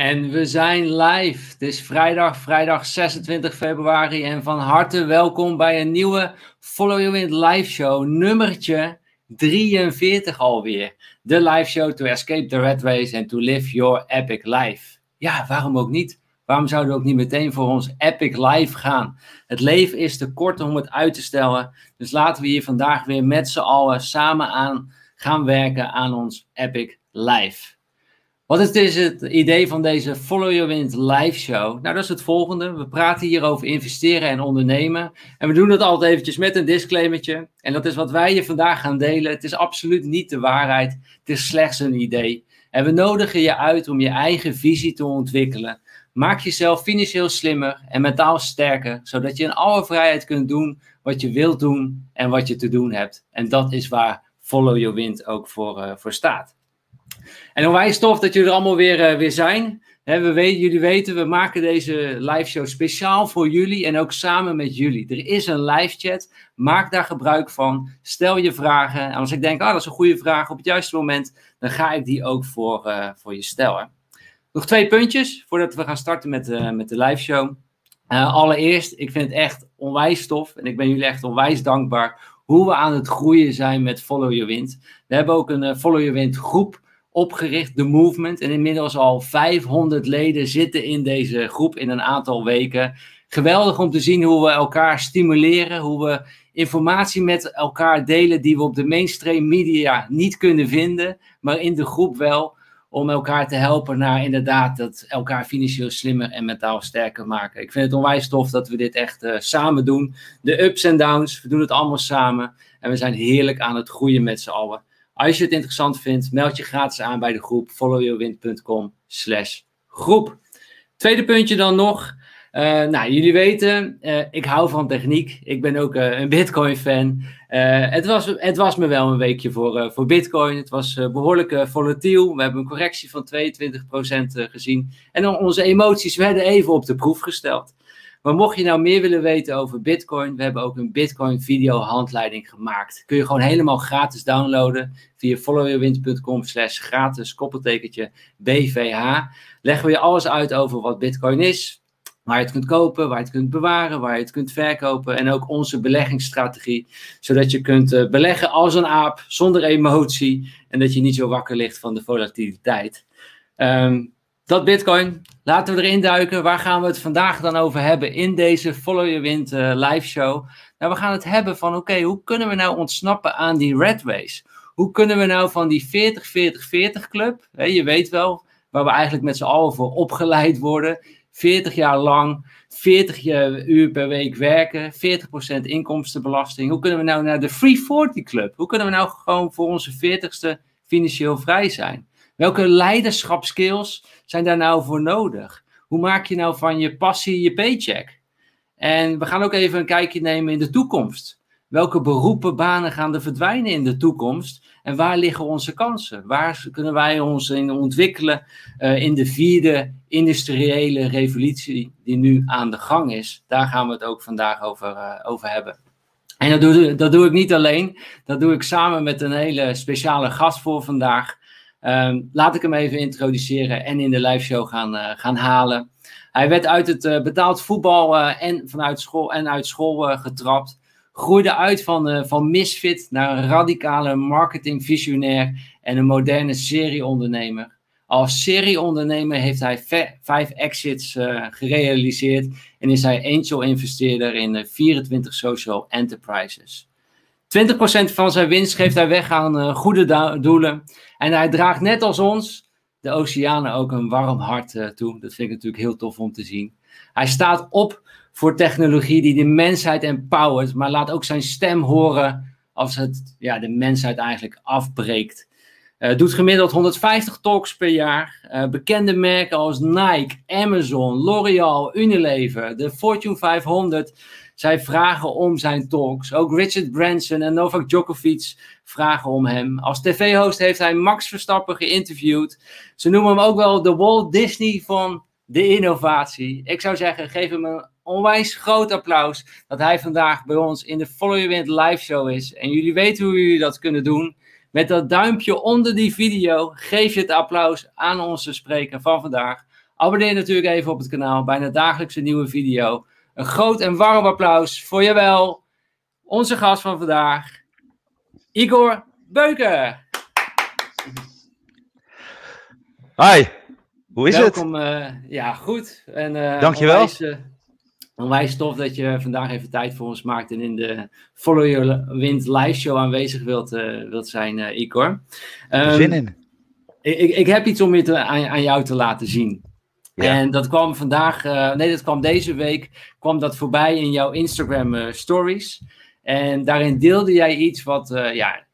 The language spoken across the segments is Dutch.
En we zijn live. Het is vrijdag, vrijdag 26 februari. En van harte welkom bij een nieuwe Follow You Wind live show, nummertje 43 alweer. De live show to escape the red race and to live your epic life. Ja, waarom ook niet? Waarom zouden we ook niet meteen voor ons epic life gaan? Het leven is te kort om het uit te stellen. Dus laten we hier vandaag weer met z'n allen samen aan gaan werken aan ons epic life. Wat is dus het idee van deze Follow Your Wind live show? Nou, dat is het volgende. We praten hier over investeren en ondernemen. En we doen dat altijd eventjes met een disclaimertje. En dat is wat wij je vandaag gaan delen. Het is absoluut niet de waarheid. Het is slechts een idee. En we nodigen je uit om je eigen visie te ontwikkelen. Maak jezelf financieel slimmer en mentaal sterker, zodat je in alle vrijheid kunt doen wat je wilt doen en wat je te doen hebt. En dat is waar Follow Your Wind ook voor, uh, voor staat. En onwijs tof dat jullie er allemaal weer, uh, weer zijn. we weten, jullie weten, we maken deze live show speciaal voor jullie en ook samen met jullie. Er is een live chat. Maak daar gebruik van. Stel je vragen. En als ik denk, ah, dat is een goede vraag op het juiste moment, dan ga ik die ook voor, uh, voor je stellen. Nog twee puntjes voordat we gaan starten met, uh, met de live show. allereerst, ik vind het echt onwijs tof en ik ben jullie echt onwijs dankbaar hoe we aan het groeien zijn met Follow Your Wind. We hebben ook een Follow Your Wind groep opgericht, de Movement. En inmiddels al 500 leden zitten in deze groep in een aantal weken. Geweldig om te zien hoe we elkaar stimuleren, hoe we informatie met elkaar delen die we op de mainstream media niet kunnen vinden, maar in de groep wel. Om elkaar te helpen naar inderdaad dat elkaar financieel slimmer en mentaal sterker maken. Ik vind het onwijs tof dat we dit echt uh, samen doen. De ups en downs, we doen het allemaal samen. En we zijn heerlijk aan het groeien met z'n allen. Als je het interessant vindt, meld je gratis aan bij de groep followyourwind.com slash groep. Tweede puntje dan nog. Uh, nou, jullie weten, uh, ik hou van techniek. Ik ben ook uh, een Bitcoin-fan. het, was, het was me wel een weekje voor, voor Bitcoin. Het was behoorlijk volatiel. We hebben een correctie van 22% gezien. En onze emoties werden even op de proef gesteld. Maar mocht je nou meer willen weten over Bitcoin, we hebben ook een Bitcoin video handleiding gemaakt. Kun je gewoon helemaal gratis downloaden via followyourwind.com slash gratis koppeltekentje BVH. Leggen we je alles uit over wat Bitcoin is, waar je het kunt kopen, waar je het kunt bewaren, waar je het kunt verkopen en ook onze beleggingsstrategie, zodat je kunt uh, beleggen als een aap, zonder emotie en dat je niet zo wakker ligt van de volatiliteit. Um, dat Bitcoin. Laten we erin duiken. Waar gaan we het vandaag dan over hebben in deze Follow Your Wind uh, live show? Nou, we gaan het hebben van oké, hoe kunnen we nou ontsnappen aan die red race? Hoe kunnen we nou van die 40-40-40 club, hè, je weet wel, waar we eigenlijk met z'n allen voor opgeleid worden, 40 jaar lang, 40 uur per week werken, 40% inkomstenbelasting. Hoe kunnen we nou naar de Free 40 Club? Hoe kunnen we nou gewoon voor onze 40ste financieel vrij zijn? Welke leiderschapskills zijn daar nou voor nodig? Hoe maak je nou van je passie je paycheck? En we gaan ook even een kijkje nemen in de toekomst. Welke beroepen, banen gaan er verdwijnen in de toekomst? En waar liggen onze kansen? Waar kunnen wij ons in ontwikkelen uh, in de vierde industriële revolutie die nu aan de gang is? Daar gaan we het ook vandaag over, uh, over hebben. En dat doe, dat doe ik niet alleen. Dat doe ik samen met een hele speciale gast voor vandaag. Um, laat ik hem even introduceren en in de live show gaan, uh, gaan halen. Hij werd uit het uh, betaald voetbal uh, en vanuit school en uit school getrapt. Groeide uit van, van misfit naar een radicale marketingvisionair en een moderne serieondernemer. Als serieondernemer heeft hij vijf exits gerealiseerd en is hij angel investeerder in 24 social enterprises. 20% van zijn winst geeft hij weg aan goede doelen. En hij draagt net als ons de oceanen ook een warm hart uh, toe. Dat vind ik natuurlijk heel tof om te zien. Hij staat op voor technologie die de mensheid empowert, maar laat ook zijn stem horen als het ja, de mensheid eigenlijk afbreekt. Uh, doet gemiddeld 150 talks per jaar. Uh, bekende merken als Nike, Amazon, L'Oreal, Unilever, de Fortune 500 zij vragen om zijn talks. Ook Richard Branson en Novak Djokovic vragen om hem. Als tv-host heeft hij Max Verstappen geïnterviewd. Ze noemen hem ook wel de Walt Disney van de innovatie. Ik zou zeggen, geef hem een onwijs groot applaus dat hij vandaag bij ons in de Follow Your Wind live show is. En jullie weten hoe jullie dat kunnen doen. Met dat duimpje onder die video geef je het applaus aan onze spreker van vandaag. Abonneer natuurlijk even op het kanaal. Bijna dagelijks een nieuwe video. Een groot en warm applaus voor jawel. Onze gast van vandaag, Igor Beuken. Hi, hoe is Welkom, het? eh, ja, goed. En, uh, Dankjewel. Onwijs, uh, onwijs tof dat je vandaag even tijd voor ons maakt en in de Follow Your Wind live show aanwezig wilt, wilt zijn, Igor. Um, Zin in. Ik, ik, ik, heb iets om je te, aan, aan, jou te laten zien. Ja. En dat kwam vandaag, nee, dat kwam deze week, kwam dat voorbij in jouw Instagram stories. En daarin deelde jij iets wat, ja,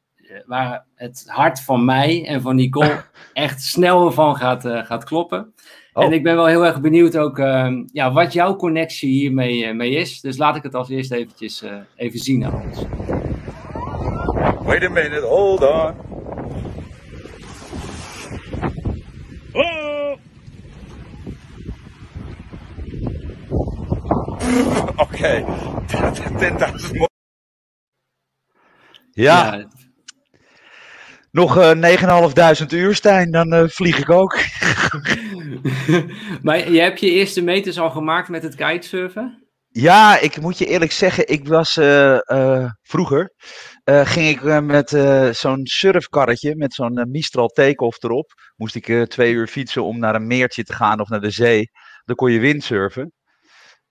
waar het hart van mij en van Nicole echt snel van gaat, uh, gaat kloppen. Oh. En ik ben wel heel erg benieuwd ook uh, ja, wat jouw connectie hiermee uh, mee is. Dus laat ik het als eerst eventjes even zien aan ons. Wait a minute, hold on. okay. 10.000 ja. ja. Nog uh, 9.500 uur, Stijn, dan uh, vlieg ik ook. maar je hebt je eerste meters al gemaakt met het kitesurfen? Ja, ik moet je eerlijk zeggen, ik was uh, vroeger, ging ik met zo'n surfkarretje, met zo'n Mistral take-off erop, moest ik twee uur fietsen om naar een meertje te gaan of naar de zee. Dan kon je windsurfen.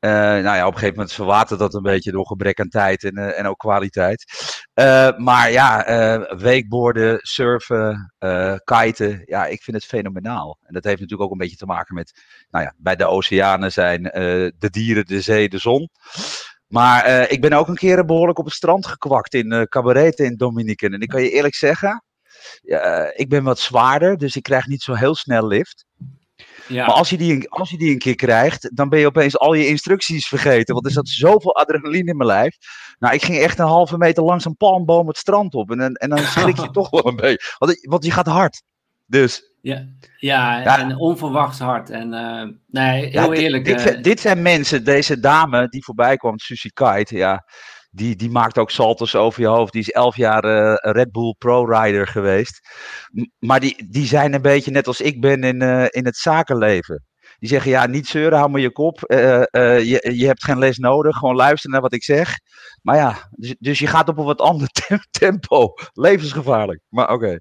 Uh, nou ja, op een gegeven moment verwatert dat een beetje door gebrek aan tijd en, uh, en ook kwaliteit. Uh, maar ja, weekborden, surfen, kiten, ja, ik vind het fenomenaal. En dat heeft natuurlijk ook een beetje te maken met, nou ja, bij de oceanen zijn de dieren, de zee, de zon. Maar ik ben ook een keer behoorlijk op het strand gekwakt in Cabaret in Dominican. En ik kan je eerlijk zeggen, ik ben wat zwaarder, dus ik krijg niet zo heel snel lift. Ja. Maar als je, die, als je die een keer krijgt, dan ben je opeens al je instructies vergeten. Want er zat zoveel adrenaline in mijn lijf. Nou, ik ging echt een halve meter langs een palmboom het strand op. En, en dan schrik je toch wel een beetje. Want, want je gaat hard. Dus. Ja, ja, ja. en onverwachts hard. En uh, nee, heel ja, eerlijk. Dit, uh... dit, zijn mensen, deze dame die voorbij kwam, Susie Kite, ja, die, die maakt ook saltos over je hoofd. Die is elf jaar uh, Red Bull Pro Rider geweest. Maar die, die zijn een beetje net als ik ben in, uh, in het zakenleven. Die zeggen, ja, niet zeuren, hou maar je kop. Uh, je, je hebt geen les nodig, gewoon luisteren naar wat ik zeg. Maar ja, dus, dus je gaat op een wat ander tempo. Levensgevaarlijk, maar oké.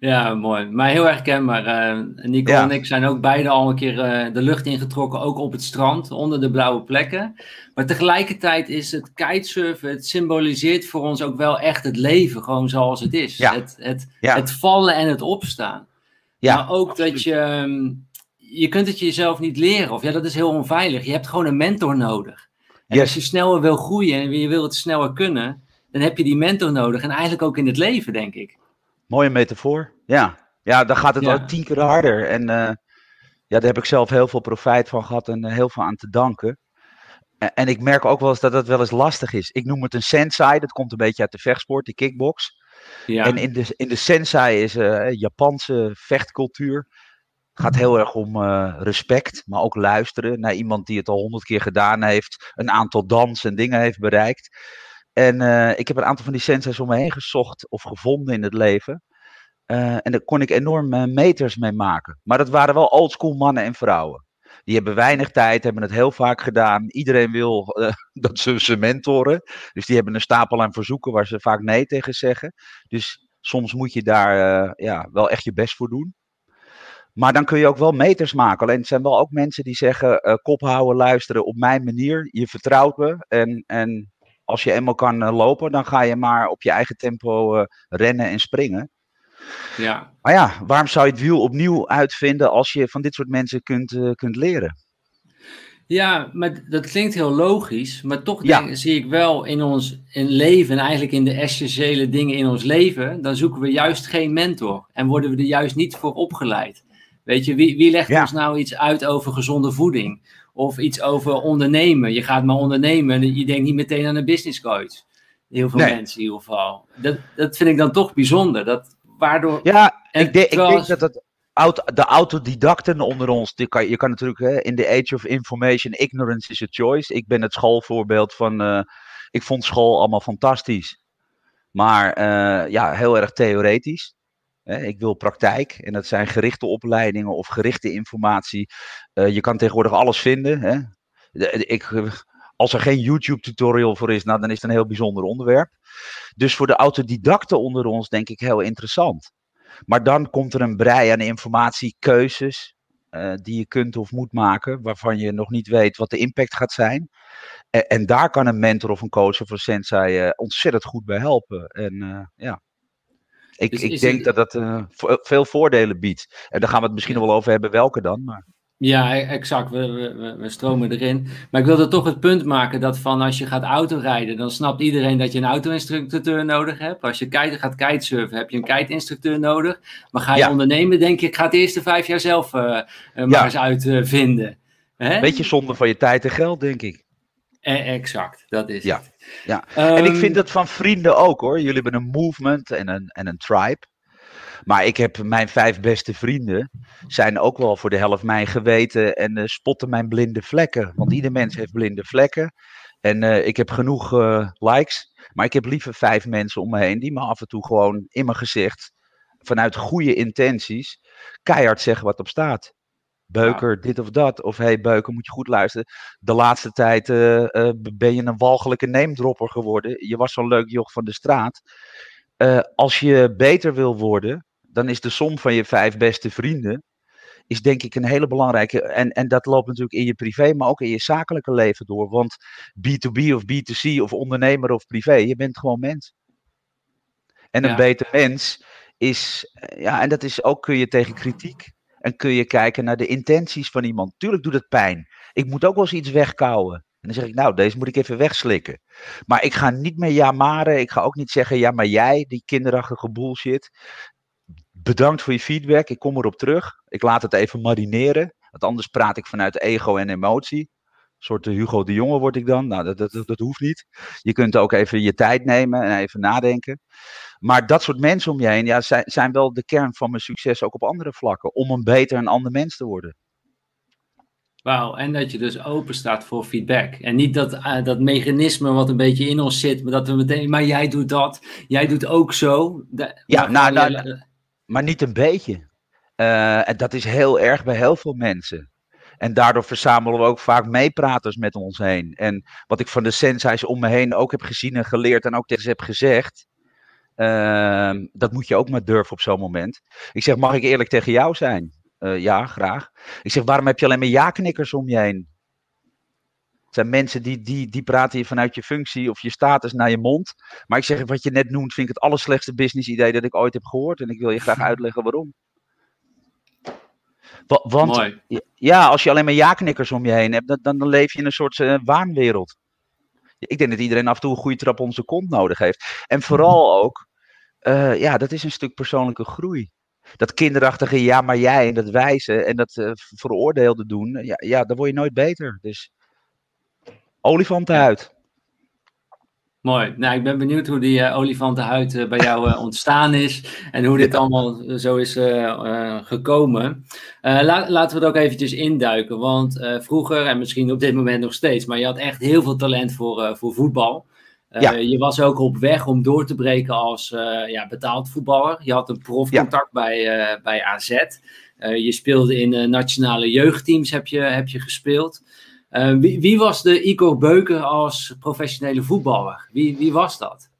Ja, mooi. Maar heel herkenbaar. Uh, Nico ja. en ik zijn ook beide al een keer uh, de lucht ingetrokken, ook op het strand, onder de blauwe plekken. Maar tegelijkertijd is het kitesurfen, het symboliseert voor ons ook wel echt het leven, gewoon zoals het is. Ja. Het, het, ja. het vallen en het opstaan. Ja, maar ook absoluut. dat je, um, je kunt het jezelf niet leren, of ja, dat is heel onveilig. Je hebt gewoon een mentor nodig. En yes. als je sneller wil groeien en je wil het sneller kunnen, dan heb je die mentor nodig. En eigenlijk ook in het leven, denk ik. Mooie metafoor. Ja, ja dan gaat het ja. al tien keer harder. En uh, ja, daar heb ik zelf heel veel profijt van gehad en uh, heel veel aan te danken. En, en, ik merk ook wel eens dat het wel eens lastig is. Ik noem het een sensei, dat komt een beetje uit de vechtsport, de kickbox. Ja. En in de, in de sensei is uh, Japanse vechtcultuur. Het gaat heel erg om respect, maar ook luisteren naar iemand die het al honderd keer gedaan heeft. Een aantal dansen en dingen heeft bereikt. En uh, ik heb een aantal van die senseis om me heen gezocht of gevonden in het leven. Uh, en daar kon ik enorm uh, meters mee maken. Maar dat waren wel oldschool mannen en vrouwen. Die hebben weinig tijd, hebben het heel vaak gedaan. Iedereen wil dat ze ze mentoren. Dus die hebben een stapel aan verzoeken waar ze vaak nee tegen zeggen. Dus soms moet je daar ja, wel echt je best voor doen. Maar dan kun je ook wel meters maken. Alleen het zijn wel ook mensen die zeggen: kop houden, luisteren op mijn manier. Je vertrouwt me. En, en als je eenmaal kan uh, lopen, dan ga je maar op je eigen tempo uh, rennen en springen. Ja. Maar ja, waarom zou je het wiel opnieuw uitvinden als je van dit soort mensen kunt, uh, kunt leren? Ja, maar dat klinkt heel logisch. Maar toch denk, ja. zie ik wel in ons in leven, en eigenlijk in de essentiële dingen in ons leven, dan zoeken we juist geen mentor. En worden we er juist niet voor opgeleid. Weet je, wie, wie legt ja. ons nou iets uit over gezonde voeding? Of iets over ondernemen. Je gaat maar ondernemen. Je denkt niet meteen aan een business coach. Heel veel nee. mensen in ieder geval. Dat, dat vind ik dan toch bijzonder. Dat, waardoor, ja, ik, de, ik denk dat het de autodidacten onder ons, die kan, je kan natuurlijk hè, in the age of information, ignorance is a choice. Ik ben het schoolvoorbeeld van, uh, ik vond school allemaal fantastisch. Maar uh, ja, heel erg theoretisch. Ik wil praktijk en dat zijn gerichte opleidingen of gerichte informatie. je kan tegenwoordig alles vinden. Ik, als er geen YouTube-tutorial voor is, nou, dan is het een heel bijzonder onderwerp. Dus voor de autodidacten onder ons denk ik heel interessant. Maar dan komt er een brei aan informatie, keuzes uh, die je kunt of moet maken, waarvan je nog niet weet wat de impact gaat zijn. En, daar kan een mentor of een coach of een sensei ontzettend goed bij helpen. En uh, ja, ik, dus ik denk het... dat dat veel voordelen biedt. En daar gaan we het misschien nog wel over hebben, welke dan. Maar... Ja, e-, exact. We, we, we, stromen erin. Maar ik wilde toch het punt maken dat van als je gaat autorijden, dan snapt iedereen dat je een auto-instructeur nodig hebt. Als je kite, gaat kitesurfen, heb je een kite-instructeur nodig. Maar ga je ondernemen, denk je, ik ga het eerste vijf jaar zelf uh, maar ja. eens uitvinden. Uh, Beetje zonde van je tijd en geld, denk ik. E exact, dat is ja. het. Ja. Um, en ik vind dat van vrienden ook hoor. Jullie hebben een movement en een, en een tribe. Maar ik heb mijn vijf beste vrienden, zijn ook wel voor de helft mijn geweten en uh, spotten mijn blinde vlekken. Want ieder mens heeft blinde vlekken. En uh, ik heb genoeg uh, likes, maar ik heb liever vijf mensen om me heen die me af en toe gewoon in mijn gezicht, vanuit goede intenties, keihard zeggen wat op staat. Beuker, ja. dit of dat. Of hey Beuker, moet je goed luisteren. De laatste tijd uh, uh, ben je een walgelijke neemdropper geworden. Je was zo'n leuk joch van de straat. Uh, als je beter wil worden, dan is de som van je vijf beste vrienden, is denk ik een hele belangrijke. En, en dat loopt natuurlijk in je privé, maar ook in je zakelijke leven door. Want B2B of B2C of ondernemer of privé, je bent gewoon mens. En een ja. beter mens is, ja, en dat is ook kun je tegen kritiek. En kun je kijken naar de intenties van iemand. Tuurlijk doet het pijn. Ik moet ook wel eens iets wegkouwen. En dan zeg ik, nou, deze moet ik even wegslikken. Maar ik ga niet meer jamaren. Ik ga ook niet zeggen, ja, maar jij, die kinderachtige bullshit bedankt voor je feedback. Ik kom erop terug. Ik laat het even marineren. Want anders praat ik vanuit ego en emotie. Een soort Hugo de Jonge word ik dan. Nou, dat, dat, dat hoeft niet. Je kunt ook even je tijd nemen en even nadenken. Maar dat soort mensen om je heen ja, zijn, zijn wel de kern van mijn succes ook op andere vlakken. Om een beter en ander mens te worden. Wauw, en dat je dus open staat voor feedback. En niet dat, uh, dat mechanisme wat een beetje in ons zit, maar dat we meteen, maar jij doet dat, jij doet ook zo. De, ja, nou, nou, maar niet een beetje. Uh, en dat is heel erg bij heel veel mensen. En daardoor verzamelen we ook vaak meepraters met ons heen. En wat ik van de senseis om me heen ook heb gezien en geleerd en ook tegen ze heb gezegd. Uh, dat moet je ook maar durven op zo'n moment. Ik zeg, mag ik eerlijk tegen jou zijn? Uh, ja, graag. Ik zeg, waarom heb je alleen maar ja-knikkers om je heen? Het zijn mensen die, die, die praten vanuit je functie of je status naar je mond. Maar ik zeg, wat je net noemt, vind ik het allerslechtste business idee dat ik ooit heb gehoord. En ik wil je graag uitleggen waarom. Want Mooi. ja, als je alleen maar ja-knikkers om je heen hebt, dan, dan leef je in een soort uh, waanwereld. Ik denk dat iedereen af en toe een goede trap op zijn kont nodig heeft. En vooral ook, uh, ja, dat is een stuk persoonlijke groei. Dat kinderachtige ja, maar jij en dat wijzen en dat uh, veroordeelde doen, ja, ja, daar word je nooit beter. Dus olifantenhuid. Mooi. Nou, ik ben benieuwd hoe die uh, olifantenhuid uh, bij jou uh, ontstaan is en hoe dit allemaal zo is gekomen. La laten we het ook eventjes induiken, want vroeger en misschien op dit moment nog steeds, maar je had echt heel veel talent voor, voor voetbal. Ja. Je was ook op weg om door te breken als ja, betaald voetballer. Je had een profcontact ja. bij, bij AZ. je speelde in nationale jeugdteams, heb je, heb je gespeeld. Uh, wie, wie, was de Igor Beuken als professionele voetballer? Wie, wie was dat?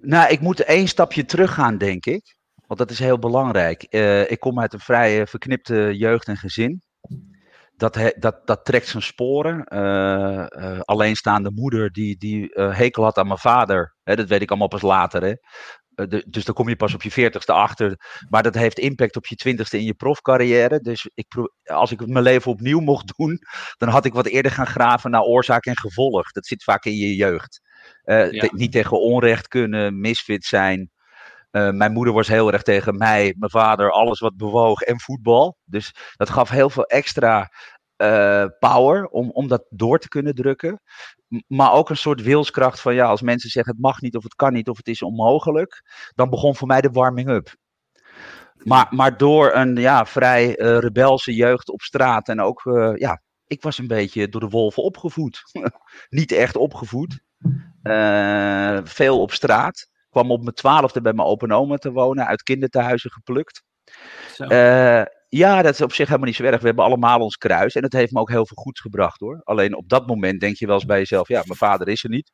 Nou, ik moet één stapje terug gaan, denk ik. Want dat is heel belangrijk. Uh, ik kom uit een vrij verknipte jeugd en gezin. Dat, dat, dat trekt zijn sporen. Alleenstaande moeder die, die hekel had aan mijn vader. Hè, dat weet ik allemaal pas later. Hè. Eh, dus dan kom je pas op je veertigste achter. Maar dat heeft impact op je twintigste in je profcarrière. Dus ik, als ik mijn leven opnieuw mocht doen, dan had ik wat eerder gaan graven naar oorzaak en gevolg. Dat zit vaak in je jeugd. Uh, ja. Niet tegen onrecht kunnen, misfit zijn. Uh, mijn moeder was heel erg tegen mij, mijn vader, alles wat bewoog en voetbal. Dus dat gaf heel veel extra uh, power om, om dat door te kunnen drukken. Maar ook een soort wilskracht van ja, als mensen zeggen het mag niet of het kan niet of het is onmogelijk, dan begon voor mij de warming-up. Maar, maar door een ja, vrij uh, rebelse jeugd op straat en ook, uh, ja, ik was een beetje door de wolven opgevoed. niet echt opgevoed. veel op straat. kwam op mijn twaalfde bij mijn opa en oma te wonen, uit kinderthuizen geplukt. Ja, dat is op zich helemaal niet zo erg. We hebben allemaal ons kruis. En het heeft me ook heel veel goeds gebracht hoor. Alleen op dat moment denk je wel eens bij jezelf: ja, mijn vader is er niet.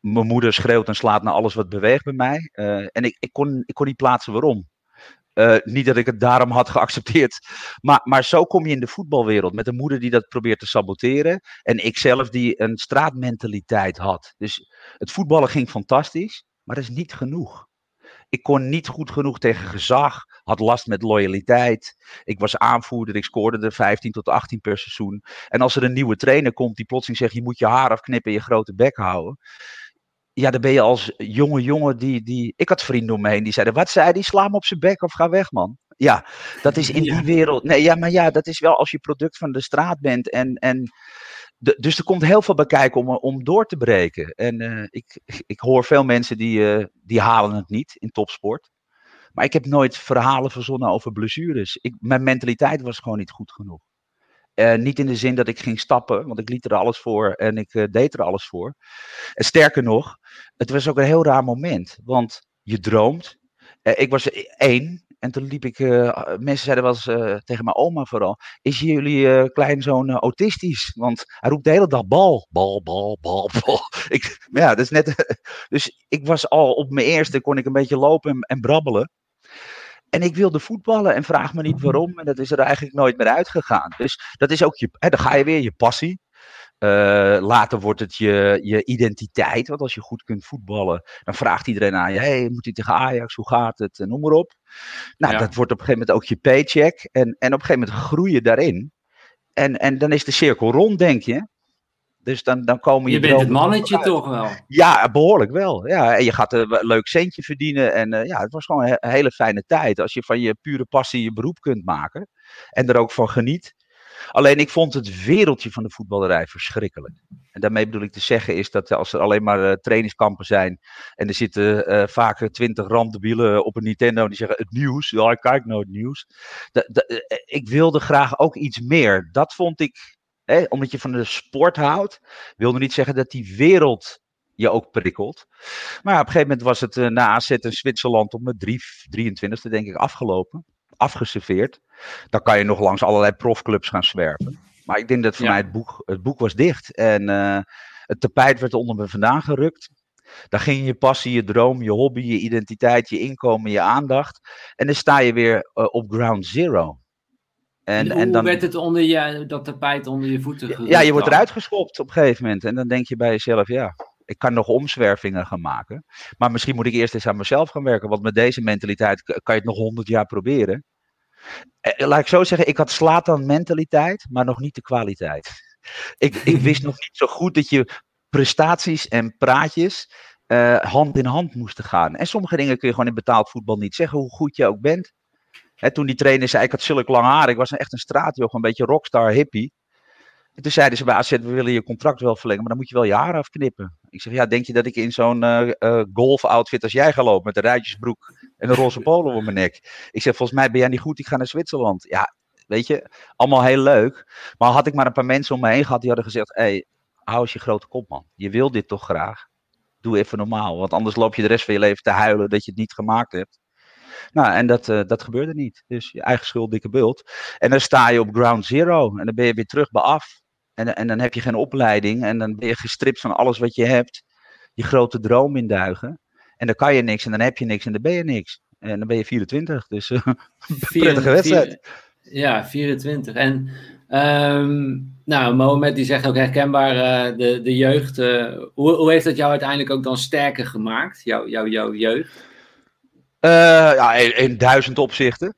mijn moeder schreeuwt en slaat naar alles wat beweegt bij mij. Uh, en ik, ik, kon, ik kon niet plaatsen waarom. Uh, niet dat ik het daarom had geaccepteerd. Maar, maar zo kom je in de voetbalwereld. Met een moeder die dat probeert te saboteren. En ik zelf die een straatmentaliteit had. Dus het voetballen ging fantastisch. Maar dat is niet genoeg. Ik kon niet goed genoeg tegen gezag, had last met loyaliteit. Ik was aanvoerder, ik scoorde er 15 tot 18 per seizoen. En als er een nieuwe trainer komt die plotseling zegt: je moet je haar afknippen en je grote bek houden. Ja, dan ben je als jonge jongen die, die... Ik had vrienden om me heen die zeiden, wat zei die? Sla hem op zijn bek of ga weg, man. Ja, dat is in die wereld... Nee, ja, maar ja, dat is wel als je product van de straat bent en... en dus er komt heel veel bij kijken om, om door te breken. En uh, ik, ik hoor veel mensen die, uh, die halen het niet in topsport. Maar ik heb nooit verhalen verzonnen over blessures. Ik, mijn mentaliteit was gewoon niet goed genoeg. Uh, niet in de zin dat ik ging stappen, want ik liet er alles voor en ik deed er alles voor. En sterker nog, het was ook een heel raar moment. Want je droomt. ik was één en toen liep ik, uh, mensen zeiden wel eens uh, tegen mijn oma vooral, is jullie uh, kleinzoon autistisch? Want hij roept de hele dag bal, bal, bal, bal, bal. Ik, ja, dat is net, dus ik was al op mijn eerste, kon ik een beetje lopen en, en brabbelen. En ik wilde voetballen en vraag me niet waarom. En dat is er eigenlijk nooit meer uitgegaan. Dus dat is ook je, hè, dan ga je weer je passie. Uh, later wordt het je, je identiteit. Want als je goed kunt voetballen, dan vraagt iedereen aan je: hey, moet je tegen Ajax? Hoe gaat het? En noem maar op. Nou, dat wordt op een gegeven moment ook je paycheck. En, en op een gegeven moment groei je daarin. En, en dan is de cirkel rond, denk je. Dus dan, dan komen je. Je bent het mannetje toch wel? Ja, behoorlijk wel. Ja, en je gaat een leuk centje verdienen. En uh, ja, het was gewoon een hele fijne tijd. Als je van je pure passie je beroep kunt maken. En er ook van geniet. Alleen ik vond het wereldje van de voetballerij verschrikkelijk. En daarmee bedoel ik te zeggen is dat als er alleen maar uh, trainingskampen zijn en er zitten uh, vaak twintig randebielen op een Nintendo die zeggen het nieuws, ja ik kijk nooit nieuws. Eh, ik wilde graag ook iets meer. Dat vond ik, hè, omdat je van de sport houdt, wilde niet zeggen dat die wereld je ook prikkelt. Maar op een gegeven moment was het na AZ in Zwitserland op mijn 23e denk ik afgelopen afgeserveerd. Dan kan je nog langs allerlei profclubs gaan zwerven. Maar ik denk dat voor mij het boek, het boek was dicht. En uh, het tapijt werd onder me vandaan gerukt. Dan ging je passie, je droom, je hobby, je identiteit, je inkomen, je aandacht. En dan sta je weer uh, op ground zero. En, en dan, werd het onder je, dat tapijt onder je voeten gerukt? Ja, je wordt eruit geschopt op een gegeven moment. En dan denk je bij jezelf, ja, ik kan nog omzwervingen gaan maken. Maar misschien moet ik eerst eens aan mezelf gaan werken. Want met deze mentaliteit kan je het nog honderd jaar proberen. Eh, laat ik zo zeggen, ik had Slatan mentaliteit, maar nog niet de kwaliteit. Ik, ik wist nog niet zo goed dat je prestaties en praatjes uh, hand in hand moesten gaan. En sommige dingen kun je gewoon in betaald voetbal niet zeggen, hoe goed je ook bent. Hè, toen die trainer zei, ik had zulk lang haar, ik was echt een straatjoch, een beetje rockstar hippie. En toen zeiden ze bij AZ, we willen je contract wel verlengen, maar dan moet je wel je haar afknippen. Ik zeg, ja, denk je dat ik in zo'n uh, uh, golf-outfit als jij ga lopen met een ruitjesbroek en een roze polo om mijn nek? Ik zeg, volgens mij ben jij niet goed, ik ga naar Zwitserland. Ja, weet je, allemaal heel leuk. Maar had ik maar een paar mensen om me heen gehad die hadden gezegd, hé, hey, hou eens je grote kop man. Je wil dit toch graag? Doe even normaal, want anders loop je de rest van je leven te huilen dat je het niet gemaakt hebt. Nou, en dat, uh, dat gebeurde niet. Dus je eigen schuld, dikke bult. En dan sta je op ground zero en dan ben je weer terug bij af. En, en dan heb je geen opleiding en dan ben je gestript van alles wat je hebt. Je grote droom induigen. En dan kan je niks en dan heb je niks en dan ben je niks. En dan ben je 24. Dus uh, prettige wedstrijd. ja, 24. En um, nou, Mohamed die zegt ook herkenbaar uh, de, de jeugd. Uh, hoe, hoe heeft dat jou uiteindelijk ook dan sterker gemaakt? Jouw jou, jou jeugd? ja, in, in duizend opzichten.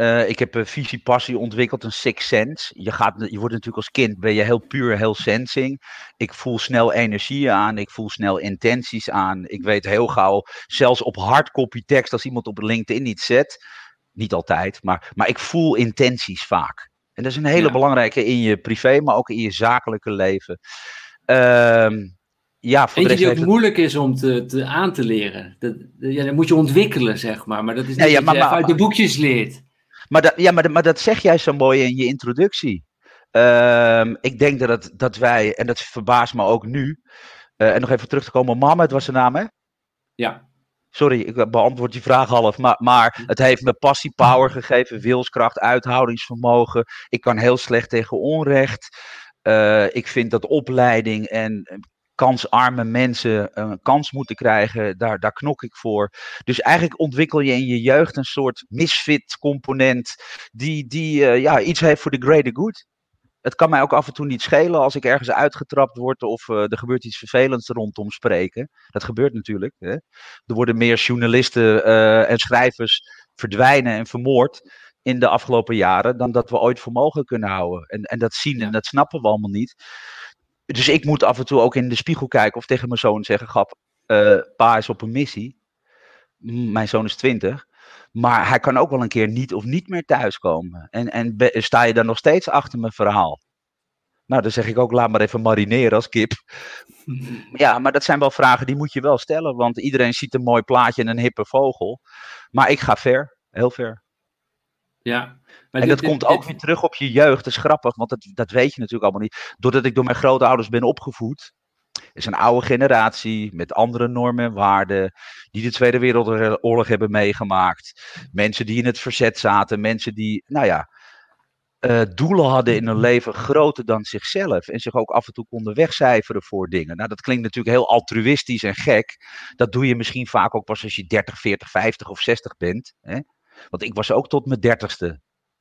Uh, ik heb een visie, passie ontwikkeld, een six sense. Je, gaat, je wordt natuurlijk als kind, ben je heel puur, heel sensing. Ik voel snel energie aan, ik voel snel intenties aan. Ik weet heel gauw, zelfs op hardcopy tekst, als iemand op LinkedIn iets zet. Niet altijd, maar, maar ik voel intenties vaak. En dat is een hele belangrijke in je privé, maar ook in je zakelijke leven. Uh, ja, voor Eentje die ook moeilijk is om te, te, aan te leren. Dat, ja, dat moet je ontwikkelen, zeg maar. Maar dat is niet ja, maar, je maar, uit de boekjes leert. Maar dat, ja, maar, maar dat zeg jij zo mooi in je introductie. Um, ik denk dat, het, dat wij, en dat verbaast me ook nu, uh, en nog even terug te komen, Mohammed was zijn naam, hè? Ja. Sorry, ik beantwoord die vraag half. Maar, maar het heeft me passie, power gegeven, wilskracht, uithoudingsvermogen. Ik kan heel slecht tegen onrecht. Uh, ik vind dat opleiding en kansarme mensen een kans moeten krijgen, daar, daar knok ik voor. Dus eigenlijk ontwikkel je in je jeugd een soort misfit component die, die uh, ja, iets heeft voor de greater good het kan mij ook af en toe niet schelen als ik ergens uitgetrapt word of uh, er gebeurt iets vervelends rondom spreken. Dat gebeurt natuurlijk. Hè. Er worden meer journalisten uh, en schrijvers verdwijnen en vermoord in de afgelopen jaren dan dat we ooit voor mogelijk kunnen houden. En, en dat zien en dat snappen we allemaal niet. Dus ik moet af en toe ook in de spiegel kijken of tegen mijn zoon zeggen: Gap, uh, pa is op een missie. Mijn zoon is 20. Maar hij kan ook wel een keer niet of niet meer thuiskomen. En, en sta je dan nog steeds achter mijn verhaal? Nou, dan zeg ik ook, laat maar even marineren als kip. Ja, maar dat zijn wel vragen die moet je wel stellen. Want iedereen ziet een mooi plaatje en een hippe vogel. Maar ik ga ver, heel ver. Ja. Maar en dat komt ook weer terug op je jeugd. Dat is grappig, want dat, dat weet je natuurlijk allemaal niet. Doordat ik door mijn grootouders ben opgevoed, is een oude generatie met andere normen en waarden, die de Tweede Wereldoorlog hebben meegemaakt. Mensen die in het verzet zaten, mensen die, nou ja, uh, doelen hadden in hun leven groter dan zichzelf. En zich ook af en toe konden wegcijferen voor dingen. Nou, dat klinkt natuurlijk heel altruïstisch en gek. Dat doe je misschien vaak ook pas als je 30, 40, 50 of 60 bent. Hè? Want ik was ook tot mijn dertigste.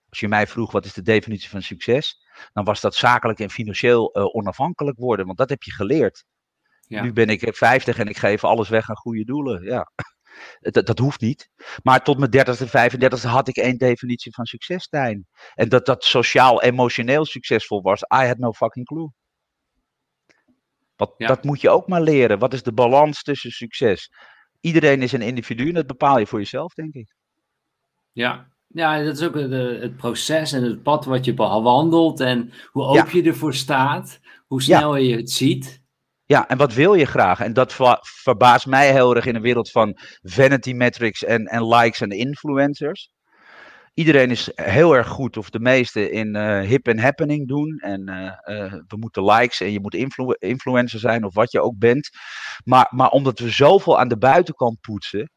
Als je mij vroeg wat is de definitie van succes, dan was dat zakelijk en financieel uh, onafhankelijk worden. Want dat heb je geleerd. Ja. Nu ben ik 50 en ik geef alles weg aan goede doelen. Ja. Dat, dat hoeft niet. Maar tot mijn 30ste, 35ste had ik één definitie van succes, Stijn. En dat dat sociaal-emotioneel succesvol was, I had no fucking clue. Wat, Dat moet je ook maar leren. Wat is de balans tussen succes? Iedereen is een individu en dat bepaal je voor jezelf, denk ik. Ja, ja dat is ook de, het proces en het pad wat je bewandelt en hoe open je ervoor staat, hoe snel je het ziet. Ja, en wat wil je graag? En dat verbaast mij heel erg in een wereld van vanity metrics en, en likes en influencers. Iedereen is heel erg goed, of de meeste, in uh, hip en happening doen. En uh, uh, we moeten likes en je moet influ influencer zijn of wat je ook bent. Maar, maar omdat we zoveel aan de buitenkant poetsen,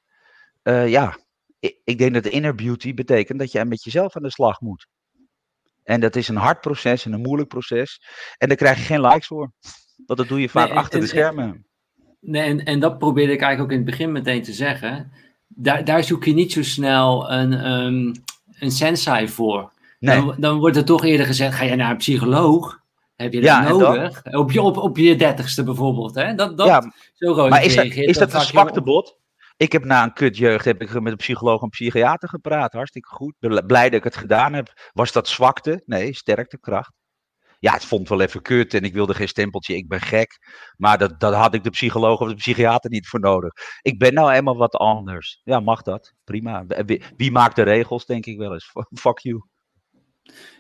ja, ik, denk dat de inner beauty betekent dat je met jezelf aan de slag moet. En dat is een hard proces en een moeilijk proces. En daar krijg je geen likes voor. Want dat doe je vaak achter de schermen. Nee, en, en dat probeerde ik eigenlijk ook in het begin meteen te zeggen. Daar, daar zoek je niet zo snel een, um, een sensei voor. Nee. Dan, dan wordt er toch eerder gezegd, ga je naar een psycholoog? Heb je dat ja, nodig? Op je, op, op je dertigste bijvoorbeeld. Hè? Dat, dat, ja, zo maar is dat, is dat, een zwaktebod? Ik heb na een kut jeugd heb ik met een psycholoog en psychiater gepraat. Hartstikke goed. Blij dat ik het gedaan heb. Was dat zwakte? Nee, sterkte, kracht ja, het vond wel even kut en ik wilde geen stempeltje, ik ben gek. Maar dat, dat had ik de psycholoog of de psychiater niet voor nodig. Ik ben nou eenmaal wat anders. Ja, mag dat? Prima. Wie, maakt de regels, denk ik wel eens. Fuck you.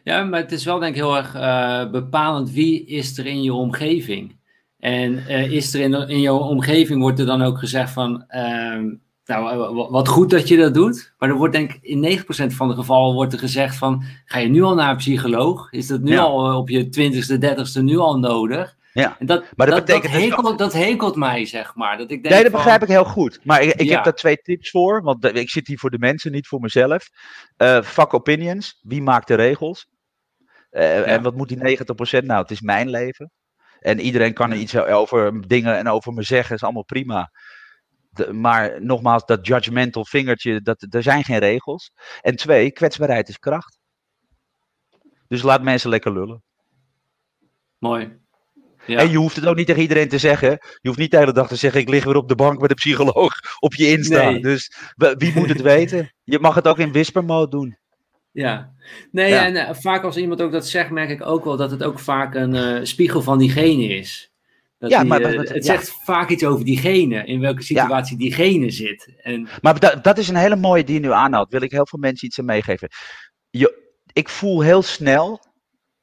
Ja, maar het is wel denk ik heel erg uh, bepalend wie is er in je omgeving. En uh, is er in, in jouw omgeving, wordt er dan ook gezegd van, uh, nou, wat goed dat je dat doet. Maar er wordt denk ik in 9% van de gevallen wordt er gezegd van... Ga je nu al naar een psycholoog? Is dat nu al eh, op je 20ste, 30ste nu al nodig? Ja, en dat, maar dat, betekent dat, dus hekelt, dat hekelt mij, zeg maar. Dat ik denk nee, dat begrijp ik heel goed. Maar ik, ik heb daar twee tips voor. Want ik zit hier voor de mensen, niet voor mezelf. Uh, fuck opinions. Wie maakt de regels? Uh, En wat moet die 90%? Nou, het is mijn leven. En iedereen kan er iets over dingen en over me zeggen. is allemaal prima maar nogmaals, dat judgmental vingertje, dat, er zijn geen regels. En twee, kwetsbaarheid is kracht. Dus laat mensen lekker lullen. Mooi. Ja. En je hoeft het ook niet tegen iedereen te zeggen. Je hoeft niet de hele dag te zeggen: ik lig weer op de bank met een psycholoog op je Insta. Dus wie moet het weten? Je mag het ook in whisper doen. Ja, nee, en uh, vaak als iemand ook dat zegt, merk ik ook wel dat het ook vaak een uh, spiegel van diegene is ja, maar, eh, het zegt vaak iets over diegene, in welke situatie diegene zit. En... Maar dat, dat is een hele mooie die je nu aanhoudt. Wil ik heel veel mensen iets aan meegeven. Je, ik voel heel snel,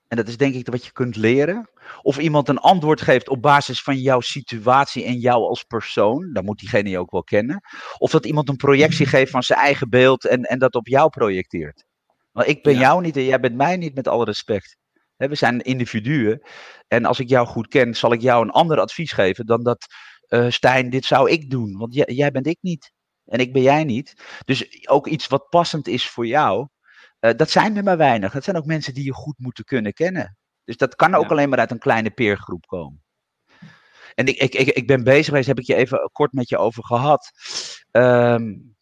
en dat is denk ik wat je kunt leren, of iemand een antwoord geeft op basis van jouw situatie en jou als persoon. Dan moet diegene je ook wel kennen. Of dat iemand een projectie geeft van zijn eigen beeld en, en dat op jou projecteert. Want ik ben jou niet en jij bent mij niet, met alle respect. We zijn individuen. En als ik jou goed ken, zal ik jou een ander advies geven dan dat uh, Stijn, dit zou ik doen. Want jij, jij bent ik niet. En ik ben jij niet. Dus ook iets wat passend is voor jou. Uh, dat zijn er maar weinig. Dat zijn ook mensen die je goed moeten kunnen kennen. Dus dat kan ook alleen maar uit een kleine peergroep komen. En ik, ik, ik, ik ben bezig geweest, heb ik je even kort met je over gehad. Um,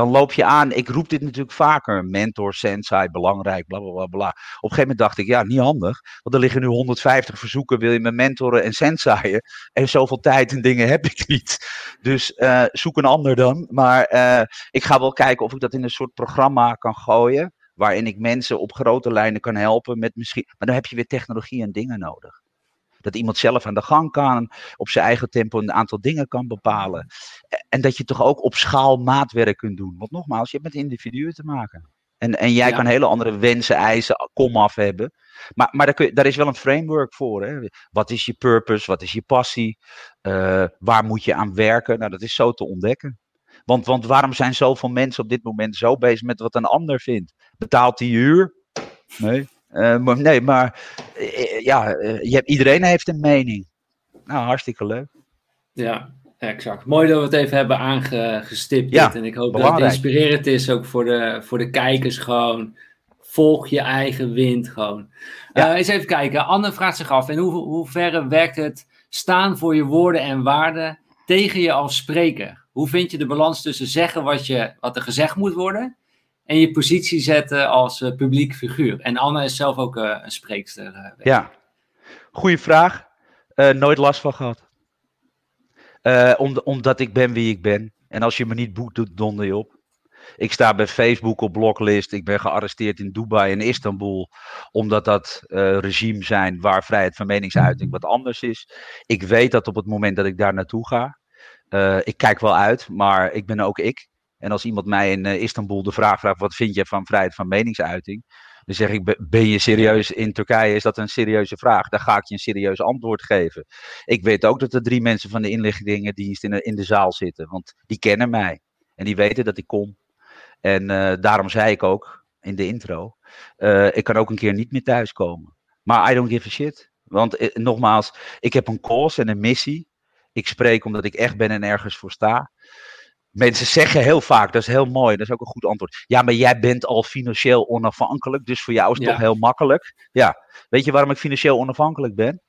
dan loop je aan. Ik roep dit natuurlijk vaker. Mentor, sensei, belangrijk, bla bla bla. Op een gegeven moment dacht ik, ja, niet handig. Want er liggen nu 150 verzoeken. Wil je me mentoren en senseien? En zoveel tijd en dingen heb ik niet. Dus uh, zoek een ander dan. Maar uh, ik ga wel kijken of ik dat in een soort programma kan gooien. Waarin ik mensen op grote lijnen kan helpen met misschien. Maar dan heb je weer technologie en dingen nodig. Dat iemand zelf aan de gang kan, op zijn eigen tempo een aantal dingen kan bepalen. En dat je toch ook op schaal maatwerk kunt doen. Want nogmaals, je hebt met individuen te maken. En, en jij kan hele andere wensen, eisen, komaf hebben. Maar, maar daar, kun je, daar is wel een framework voor. Hè? Wat is je purpose? Wat is je passie? Uh, waar moet je aan werken? Nou, dat is zo te ontdekken. Want, want waarom zijn zoveel mensen op dit moment zo bezig met wat een ander vindt? Betaalt die huur? Nee. Uh, maar, nee, maar uh, ja, je hebt, iedereen heeft een mening. Nou, hartstikke leuk. Ja, exact. Mooi dat we het even hebben aangestipt. Ja, en ik hoop belangrijk. dat het inspirerend is ook voor de, voor de kijkers gewoon. Volg je eigen wind gewoon. Ja. Eens even kijken. Anne vraagt zich af, in hoe, hoeverre werkt het staan voor je woorden en waarden tegen je als spreker? Hoe vind je de balans tussen zeggen wat, je, wat er gezegd moet worden en je positie zetten als uh, publiek figuur? En Anne is zelf ook uh, een spreekster. Uh, ja, goede vraag. nooit last van gehad. Om, omdat ik ben wie ik ben. En als je me niet boekt, doet donder je op. Ik sta bij Facebook op blocklist. Ik ben gearresteerd in Dubai en Istanbul. Omdat dat regime zijn waar vrijheid van meningsuiting wat anders is. Ik weet dat op het moment dat ik daar naartoe ga. ik kijk wel uit, maar ik ben ook ik. En als iemand mij in uh, Istanbul de vraag vraagt: wat vind je van vrijheid van meningsuiting? Dan zeg ik: ben je serieus in Turkije? Is dat een serieuze vraag? Dan ga ik je een serieus antwoord geven. Ik weet ook dat er drie mensen van de inlichtingendienst in de, in de zaal zitten, want die kennen mij en die weten dat ik kom. En uh, daarom zei ik ook in de intro: uh, ik kan ook een keer niet meer thuiskomen. Maar I don't give a shit. Want nogmaals, ik heb een cause en een missie. Ik spreek omdat ik echt ben en ergens voor sta. Mensen zeggen heel vaak, dat is heel mooi, dat is ook een goed antwoord. Ja, maar jij bent al financieel onafhankelijk, dus voor jou is het toch heel makkelijk. Ja, weet je waarom ik financieel onafhankelijk ben?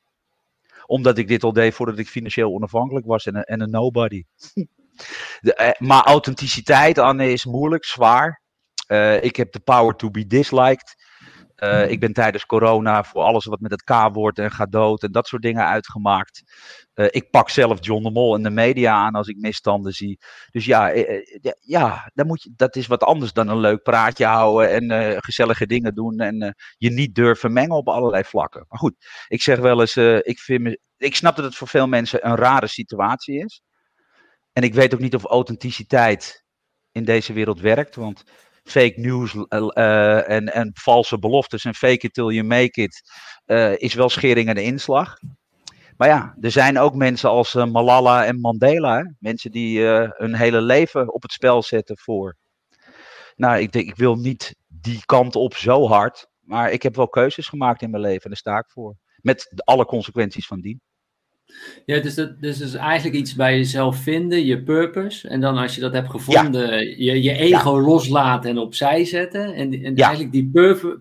Omdat ik dit al deed voordat ik financieel onafhankelijk was en een, en een nobody. De, eh, maar authenticiteit, Anne, is moeilijk, zwaar. Uh, ik heb de power to be disliked. Uh, ik ben tijdens corona voor alles wat met het K-woord en gaat dood en dat soort dingen uitgemaakt. Uh, ik pak zelf John de Mol en de media aan als ik misstanden zie. Dus ja, uh, ja dan moet je, dat is wat anders dan een leuk praatje houden en gezellige dingen doen en je niet durven mengen op allerlei vlakken. Maar goed, ik zeg wel eens, ik, vind me, ik snap dat het voor veel mensen een rare situatie is. En ik weet ook niet of authenticiteit in deze wereld werkt, want fake news uh, en, en valse beloftes en fake it till you make it uh, is wel schering en inslag. Maar ja, er zijn ook mensen als uh, Malala en Mandela, mensen die hun hele leven op het spel zetten voor. Nou, ik, denk, ik wil niet die kant op zo hard, maar ik heb wel keuzes gemaakt in mijn leven en daar sta ik voor. Met alle consequenties van dien. Ja, dus dat dus is eigenlijk iets bij jezelf vinden, je purpose. En dan als je dat hebt gevonden, je, je ego loslaten en opzij zetten. En, en eigenlijk die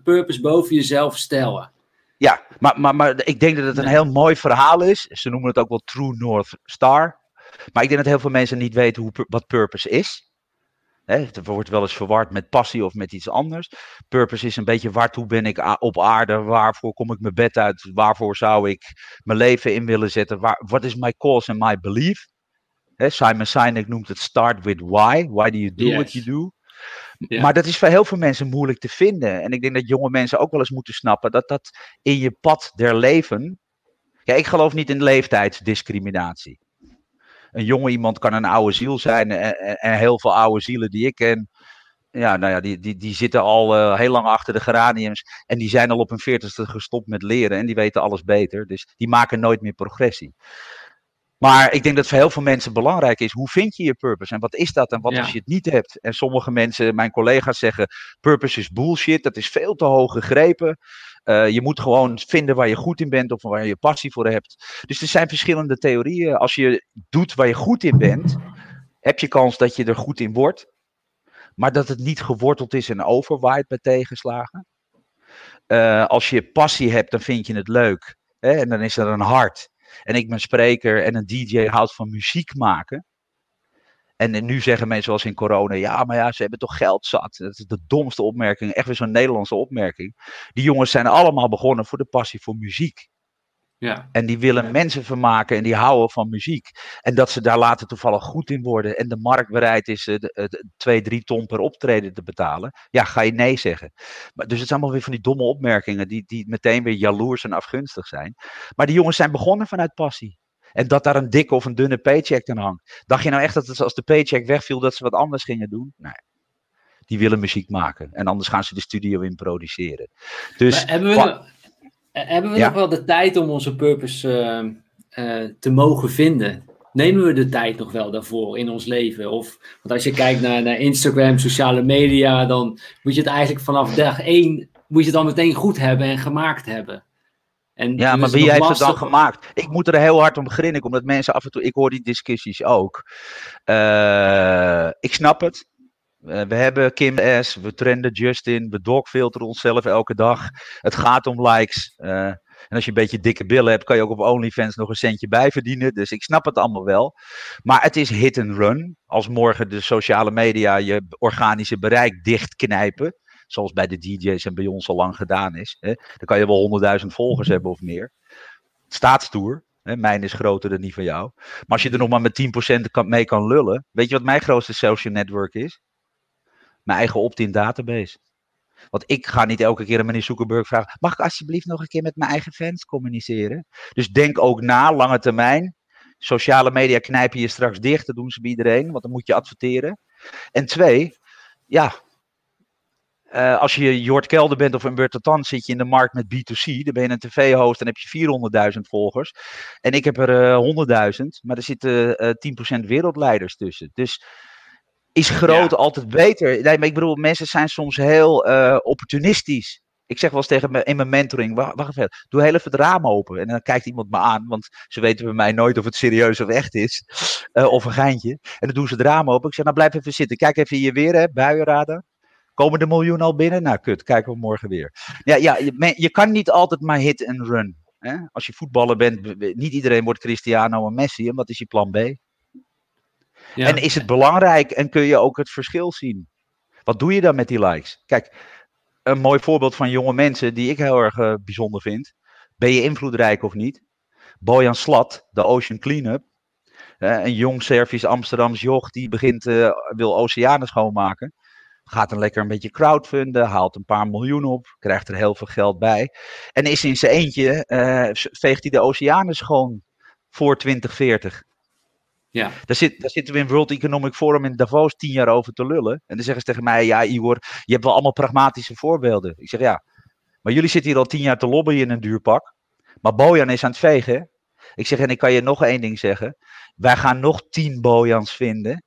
purpose boven jezelf stellen. Ja, maar, maar, maar ik denk dat het een heel mooi verhaal is. Ze noemen het ook wel True North Star. Maar ik denk dat heel veel mensen niet weten hoe, wat purpose is. Het wordt wel eens verward met passie of met iets anders. Purpose is een beetje waartoe ben ik op aarde? Waarvoor kom ik mijn bed uit? Waarvoor zou ik mijn leven in willen zetten? Wat is my cause and my belief? Simon Sinek noemt het start with why. Why do you do what you do? Maar dat is voor heel veel mensen moeilijk te vinden. En ik denk dat jonge mensen ook wel eens moeten snappen dat dat in je pad der leven. Ja, ik geloof niet in leeftijdsdiscriminatie. Een jonge iemand kan een oude ziel zijn en, en heel veel oude zielen die ik ken. Ja, nou ja, die, die, die zitten al uh, heel lang achter de geraniums. En die zijn al op hun veertigste gestopt met leren. En die weten alles beter. Dus die maken nooit meer progressie. Maar ik denk dat voor heel veel mensen belangrijk is, hoe vind je je purpose? En wat is dat? En wat als je het niet hebt? En sommige mensen, mijn collega's zeggen, purpose is bullshit. Dat is veel te hoog gegrepen. Uh, je moet gewoon vinden waar je goed in bent of waar je passie voor hebt. Dus er zijn verschillende theorieën. Als je doet waar je goed in bent, heb je kans dat je er goed in wordt. Maar dat het niet geworteld is en overwaait bij tegenslagen. Uh, als je passie hebt, dan vind je het leuk. Hè? En dan is er een hart. En ik ben spreker en een DJ houdt van muziek maken. En nu zeggen mensen zoals in corona, ja, maar ja, ze hebben toch geld zat. Dat is de domste opmerking, echt weer zo'n Nederlandse opmerking. Die jongens zijn allemaal begonnen voor de passie voor muziek. Ja. En die willen mensen vermaken en die houden van muziek. En dat ze daar later toevallig goed in worden en de markt bereid is uh, de, 2, 3 ton per optreden te betalen. Ja, ga je nee zeggen. Maar, dus het zijn allemaal weer van die domme opmerkingen die, die meteen weer jaloers en afgunstig zijn. Maar die jongens zijn begonnen vanuit passie. En dat daar een dikke of een dunne paycheck aan hangt. Dacht je nou echt dat het, als de paycheck wegviel, dat ze wat anders gingen doen? Nee. Die willen muziek maken. En anders gaan ze de studio in produceren. Dus, hebben we, hebben we nog wel de tijd om onze purpose uh, uh, te mogen vinden? Nemen we de tijd nog wel daarvoor in ons leven? Of, want als je kijkt naar, naar Instagram, sociale media, dan moet je het eigenlijk vanaf dag één, moet je het dan meteen goed hebben en gemaakt hebben. En ja, maar wie heeft het dan gemaakt? Ik moet er heel hard om grinniken, omdat mensen af en toe, ik hoor die discussies ook. Uh, ik snap het. Uh, we hebben Kim S, we trenden Justin, we dogfilteren onszelf elke dag. Het gaat om likes. Uh, en als je een beetje dikke billen hebt, kan je ook op OnlyFans nog een centje bijverdienen. Dus ik snap het allemaal wel. Maar het is hit and run. Als morgen de sociale media je organische bereik dichtknijpen zoals bij de DJ's en bij ons al lang gedaan is. Hè, dan kan je wel 100.000 volgers hebben of meer. Staatstoer. Hè, mijn is groter dan die van jou. Maar als je er nog maar met 10% mee kan lullen. Weet je wat mijn grootste social network is? Mijn eigen opt-in database. Want ik ga niet elke keer aan meneer Zuckerberg vragen: mag ik alsjeblieft nog een keer met mijn eigen fans communiceren? Dus denk ook na, lange termijn. Sociale media knijpen je straks dicht, dat doen ze bij iedereen, want dan moet je adverteren. En twee, ja, uh, als je Jort Kelder bent of Umberto Tan, zit je in de markt met B2C. Dan ben je een tv-host en heb je 400.000 volgers. En ik heb er uh, 100.000, maar er zitten uh, 10% wereldleiders tussen. Dus is groot altijd beter? Nee, maar ik bedoel, mensen zijn soms heel uh, opportunistisch. Ik zeg wel eens tegen me in mijn mentoring: wacht, wacht even, doe heel even het raam open. En dan kijkt iemand me aan, want ze weten bij mij nooit of het serieus of echt is. Uh, of een geintje. En dan doen ze het raam open. Ik zeg: Nou, blijf even zitten. Kijk even je weer, hè, buienraden. Komen de miljoen al binnen? Nou, kut, kijken we morgen weer. Ja, ja je, je kan niet altijd maar hit en run. Hè? Als je voetballer bent, niet iedereen wordt Cristiano en Messi. En wat is je plan B? En is het belangrijk en kun je ook het verschil zien? Wat doe je dan met die likes? Kijk, een mooi voorbeeld van jonge mensen die ik heel erg uh, bijzonder vind. Ben je invloedrijk of niet? Bojan Slat, de Ocean Cleanup. Een jong Servisch Amsterdams joch die begint, uh, wil oceanen schoonmaken. Gaat dan lekker een beetje crowdfunden, haalt een paar miljoen op, krijgt er heel veel geld bij. En is in zijn eentje, uh, veegt hij de oceanen schoon voor 2040. Ja. Daar, zit, daar zitten we in World Economic Forum in Davos tien jaar over te lullen. En dan zeggen ze tegen mij, ja Igor, je hebt wel allemaal pragmatische voorbeelden. Ik zeg, ja, maar jullie zitten hier al tien jaar te lobbyen in een duurpak. Maar Bojan is aan het vegen. Ik zeg, en ik kan je nog één ding zeggen. Wij gaan nog tien Bojans vinden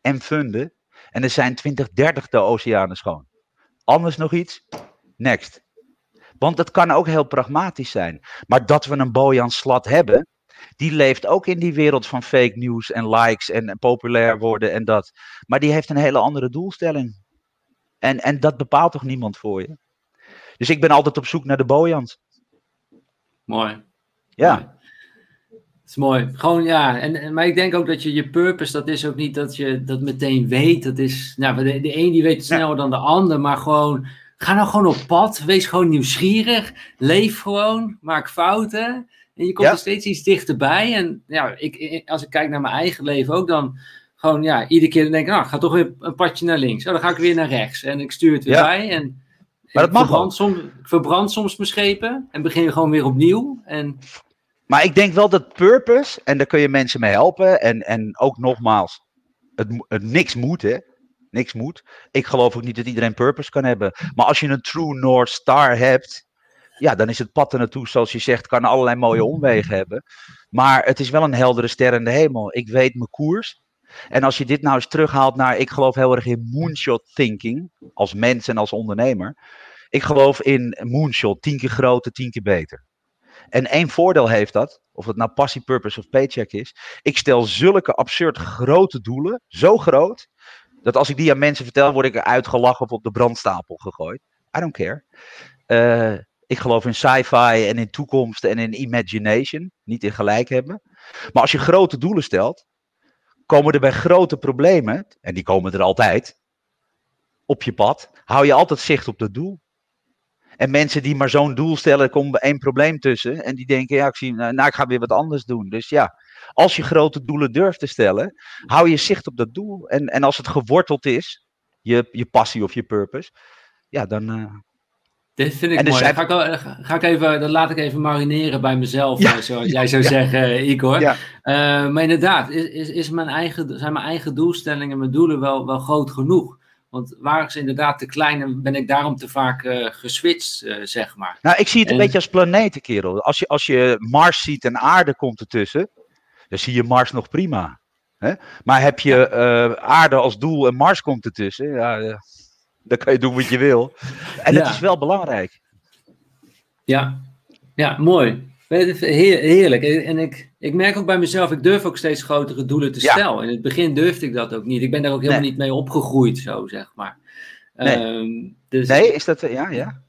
en funden. En er zijn 20, 30 de oceanen schoon. Anders nog iets? Next. Want het kan ook heel pragmatisch zijn. Maar dat we een Bojan Slat hebben, die leeft ook in die wereld van fake news en likes en populair worden en dat. Maar die heeft een hele andere doelstelling. En, en dat bepaalt toch niemand voor je? Dus ik ben altijd op zoek naar de Bojans. Mooi. Ja is mooi. Gewoon ja, en, maar ik denk ook dat je je purpose, dat is ook niet dat je dat meteen weet. Dat is, nou, de, de een die weet sneller dan de ander, maar gewoon, ga nou gewoon op pad. Wees gewoon nieuwsgierig. Leef gewoon, maak fouten. En je komt er steeds iets dichterbij. En ja, ik, als ik kijk naar mijn eigen leven ook, dan gewoon ja, iedere keer denk ik, nou, ik ga toch weer een padje naar links. Oh, dan ga ik weer naar rechts. En ik stuur het weer bij. En, maar dat mag verbrand soms, ik verbrand soms mijn schepen en begin gewoon weer opnieuw. En maar ik denk wel dat purpose, en daar kun je mensen mee helpen. En, en ook nogmaals, het, het niks moet, hè. Niks moet. Ik geloof ook niet dat iedereen purpose kan hebben. Maar als je een true North Star hebt, ja, dan is het pad er naartoe, zoals je zegt, kan allerlei mooie omwegen hebben. Maar het is wel een heldere ster in de hemel. Ik weet mijn koers. En als je dit nou eens terughaalt naar, ik geloof heel erg in moonshot thinking, als mens en als ondernemer. Ik geloof in moonshot, tien keer groter, tien keer beter. En één voordeel heeft dat. of het nou passie, purpose of paycheck is. Ik stel zulke absurd grote doelen, zo groot, dat als ik die aan mensen vertel, word ik uitgelachen of op de brandstapel gegooid. I don't care. Uh, ik geloof in sci-fi en in toekomst en in imagination, niet in gelijk hebben. Maar als je grote doelen stelt, komen er bij grote problemen, en die komen er altijd, op je pad, hou je altijd zicht op dat doel. En mensen die maar zo'n doel stellen, komt één probleem tussen. En die denken, ja, ik, zie, nou, nou, ik ga weer wat anders doen. Dus ja, als je grote doelen durft te stellen, hou je zicht op dat doel. En, en als het geworteld is, je, je passie of je purpose, ja, dan. Uh... Dit vind ik mooi. ga, ik, ga ik even, dan laat ik even marineren bij mezelf, ja. Eh, zoals jij zou zeggen, Igor. Ja. Uh, maar inderdaad, is, is, is mijn eigen, zijn mijn eigen doelstellingen, mijn doelen wel, wel groot genoeg? Want waren ze inderdaad te klein en ben ik daarom te vaak uh, geswitcht, uh, zeg maar. Nou, ik zie het een beetje als planeten, kerel. Als je, als je Mars ziet en aarde komt ertussen, dan zie je Mars nog prima. Hè? Maar heb je aarde als doel en Mars komt ertussen, ja, dan kan je doen wat je wil. En ja. dat is wel belangrijk. Ja, ja mooi. Heerlijk. En ik, ik merk ook bij mezelf, ik durf ook steeds grotere doelen te stellen. In het begin durfde ik dat ook niet. Ik ben daar ook helemaal niet mee opgegroeid, zo zeg maar. Nee, um, dus, nee is dat, ja, ja.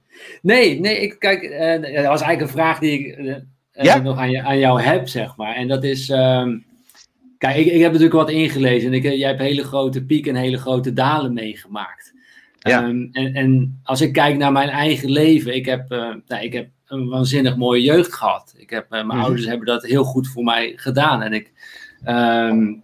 Nee, nee, ik, kijk, uh, dat was eigenlijk een vraag die ik uh, ja? nog aan, je, aan jou heb, zeg maar. En dat is, um, kijk, ik, ik heb natuurlijk wat ingelezen. En ik, jij hebt hele grote pieken en hele grote dalen meegemaakt. Ja. Um, en, en als ik kijk naar mijn eigen leven, ik heb, uh, nou, ik heb een waanzinnig mooie jeugd gehad. Ik heb, mijn mhm. ouders hebben dat heel goed voor mij gedaan. En ik, um,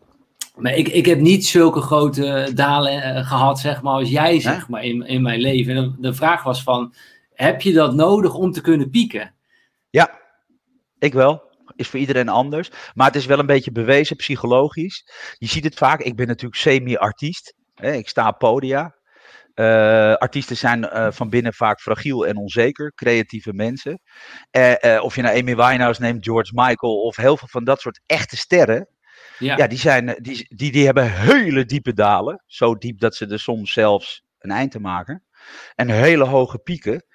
maar ik, ik heb niet zulke grote dalen uh, gehad, zeg maar, als jij, zeg maar, in, in mijn leven. En de, de vraag was van, heb je dat nodig om te kunnen pieken? Ja, ik wel is voor iedereen anders. Maar het is wel een beetje bewezen psychologisch. Je ziet het vaak. Ik ben natuurlijk semi-artiest. Ik sta op podia. Uh, artiesten zijn uh, van binnen vaak fragiel en onzeker, creatieve mensen. Uh, of je nou Amy Winehouse neemt, George Michael of heel veel van dat soort echte sterren. Ja, ja die, zijn, die, die, die hebben hele diepe dalen. Zo diep dat ze er soms zelfs een eind te maken. En hele hoge pieken.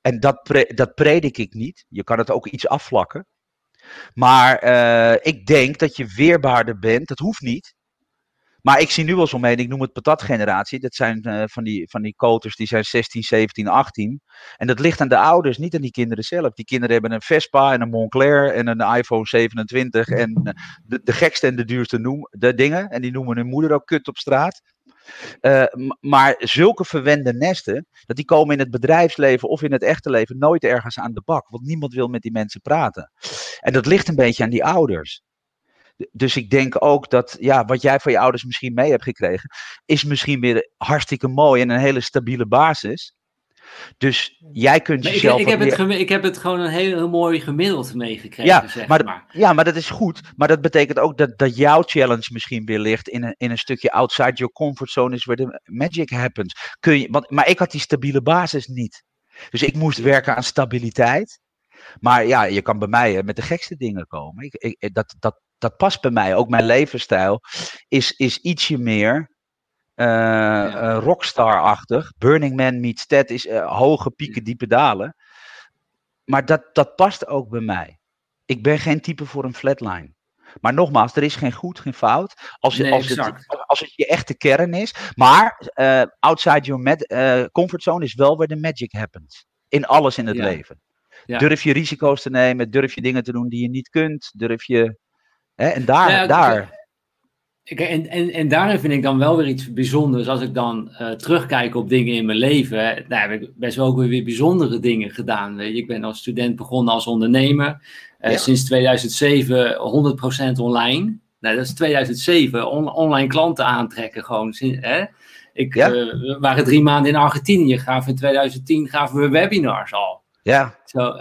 En dat, pre dat predik ik niet. Je kan het ook iets afvlakken. Maar ik denk dat je weerbaarder bent. Dat hoeft niet. Maar ik zie nu wel zo mee, ik noem het patatgeneratie. Dat zijn uh, van, die, van die koters die zijn 16, 17, 18. En dat ligt aan de ouders, niet aan die kinderen zelf. Die kinderen hebben een Vespa en een Montclair en een iPhone 27. En uh, de, de gekste en de duurste noem, de dingen. En die noemen hun moeder ook kut op straat. Uh, maar zulke verwende nesten, dat die komen in het bedrijfsleven of in het echte leven nooit ergens aan de bak. Want niemand wil met die mensen praten. En dat ligt een beetje aan die ouders. Dus ik denk ook dat ja, wat jij van je ouders misschien mee hebt gekregen, is misschien weer hartstikke mooi en een hele stabiele basis. Dus jij kunt jezelf. Ik, ik, heb het ik heb het gewoon een heel, mooi gemiddeld meegekregen. Ja, zeg maar, maar, ja, maar dat is goed. Maar dat betekent ook dat, dat jouw challenge misschien weer ligt in een, in een stukje outside your comfort zone, is waar de magic happens. Kun je, want, maar ik had die stabiele basis niet. Dus ik moest werken aan stabiliteit. Maar ja, je kan bij mij met de gekste dingen komen. Ik, ik, dat, dat, dat past bij mij. Ook mijn levensstijl is, is ietsje meer uh, ja. rockstar-achtig. Burning Man meets Ted is uh, hoge pieken, diepe dalen. Maar dat, dat past ook bij mij. Ik ben geen type voor een flatline. Maar nogmaals, er is geen goed, geen fout. Als, je, als, het, als het je echte kern is. Maar uh, outside your med, uh, comfort zone is wel waar de magic happens. In alles in het ja. leven. Ja. Durf je risico's te nemen, durf je dingen te doen die je niet kunt, durf je Hè? En daar, ja, daar. Ik, en, en, en daarin vind ik dan wel weer iets bijzonders. Als ik dan uh, terugkijk op dingen in mijn leven. Nou, heb ik best wel ook weer bijzondere dingen gedaan. Weet je. Ik ben als student begonnen als ondernemer. Uh, ja. Sinds 2007 100% online. Nou, dat is 2007. On, online klanten aantrekken gewoon. Hè? Ik, ja. uh, we waren drie maanden in Argentinië. Gaven in 2010 gaven we webinars al. Ja. Zo,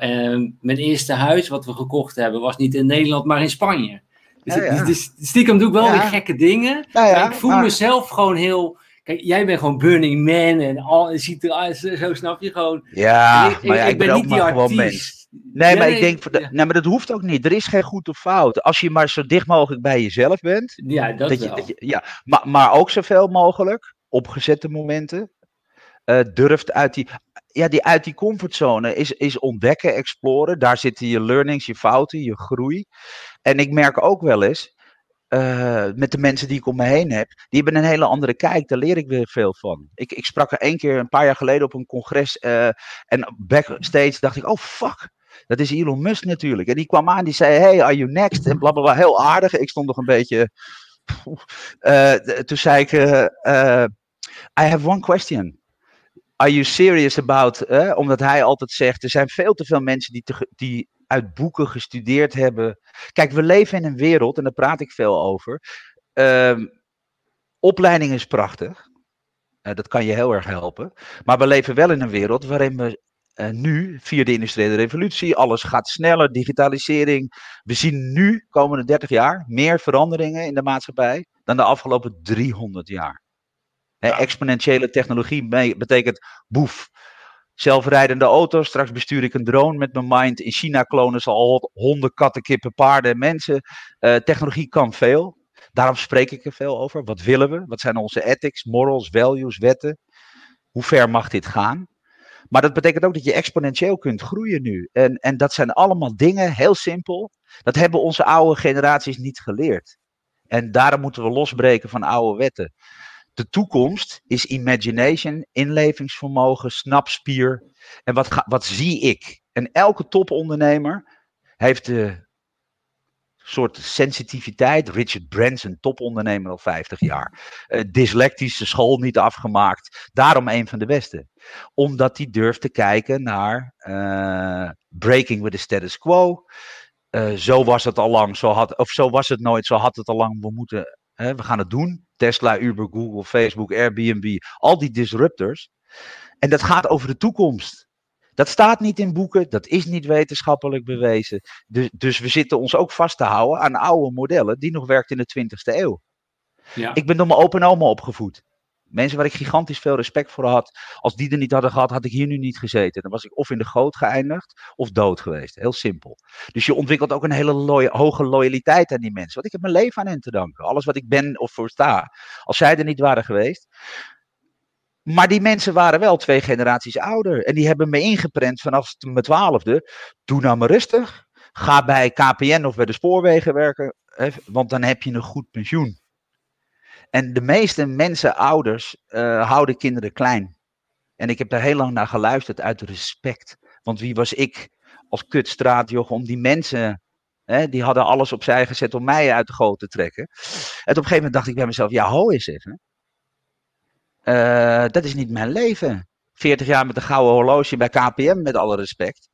mijn eerste huis wat we gekocht hebben was niet in Nederland, maar in Spanje. Dus, ja, ja. dus stiekem doe ik wel weer gekke dingen. maar ik voel maar... mezelf gewoon heel. Kijk, jij bent gewoon Burning Man en al, ziet er zo snap je gewoon. Ja, ik, maar ik, ik ben, ben niet die artiest. Nee, maar ik denk, nee, maar dat hoeft ook niet. Er is geen goed of fout. Als je maar zo dicht mogelijk bij jezelf bent. Ja, dat, dat, je, dat je, ja, maar, maar ook zoveel mogelijk, opgezette momenten, uh, durft uit die. ja, die uit die comfortzone is, is ontdekken, exploren. Daar zitten je learnings, je fouten, je groei. En ik merk ook wel eens, uh, met de mensen die ik om me heen heb, die hebben een hele andere kijk. Daar leer ik weer veel van. Ik, ik sprak er één keer een paar jaar geleden op een congres. Uh, en backstage dacht ik, oh fuck. Dat is Elon Musk natuurlijk. En die kwam aan, die zei: Hey, are you next? En blablabla, heel aardig. Ik stond nog een beetje. Uh, toen zei ik: I have one question. Are you serious about? omdat hij altijd zegt: er zijn veel te veel mensen die, te, die uit boeken gestudeerd hebben. Kijk, we leven in een wereld, en daar praat ik veel over. Uh, opleiding is prachtig. Uh, dat kan je heel erg helpen. Maar we leven wel in een wereld waarin we uh, nu, via de industriële revolutie, alles gaat sneller, digitalisering. We zien nu, komende 30 jaar, meer veranderingen in de maatschappij dan de afgelopen 300 jaar. Ja. exponentiële technologie betekent boef. Zelfrijdende auto's. Straks bestuur ik een drone met mijn mind. In China klonen ze al honden, katten, kippen, paarden en mensen. Uh, technologie kan veel. Daarom spreek ik er veel over. Wat willen we? Wat zijn onze ethics, morals, values, wetten? Hoe ver mag dit gaan? Maar dat betekent ook dat je exponentieel kunt groeien nu. En, en dat zijn allemaal dingen, heel simpel. Dat hebben onze oude generaties niet geleerd. En daarom moeten we losbreken van oude wetten. De toekomst is imagination, inlevingsvermogen, snapspier. En wat, wat zie ik? En elke topondernemer heeft de soort sensitiviteit. Richard Branson, topondernemer al 50 jaar. Uh, dyslectische school niet afgemaakt. Daarom een van de beste. Omdat hij durft te kijken naar uh, breaking with the status quo. Uh, zo was het al lang, zo had, of zo was het nooit, zo had het al lang. Moeten, hè, we gaan het doen. Tesla, Uber, Google, Facebook, Airbnb, al die disruptors. En dat gaat over de toekomst. Dat staat niet in boeken, dat is niet wetenschappelijk bewezen. Dus, dus we zitten ons ook vast te houden aan oude modellen die nog werkten in de 20e eeuw. Ja. Ik ben door mijn open oma opgevoed. Mensen waar ik gigantisch veel respect voor had. Als die er niet hadden gehad, had ik hier nu niet gezeten. Dan was ik of in de goot geëindigd of dood geweest. Heel simpel. Dus je ontwikkelt ook een hele hoge loyaliteit aan die mensen. Want ik heb mijn leven aan hen te danken. Alles wat ik ben of voor sta. Als zij er niet waren geweest. Maar die mensen waren wel twee generaties ouder. En die hebben me ingeprent vanaf mijn twaalfde. Doe nou maar rustig. Ga bij KPN of bij de spoorwegen werken. Want dan heb je een goed pensioen. En de meeste mensen, ouders, uh, houden kinderen klein. En ik heb daar heel lang naar geluisterd uit respect. Want wie was ik als kutstraatjoch om die mensen, hè, die hadden alles opzij gezet om mij uit de goot te trekken. En op een gegeven moment dacht ik bij mezelf, ja ho eens even. Uh, dat is niet mijn leven. 40 jaar met een gouden horloge bij KPM, met alle respect.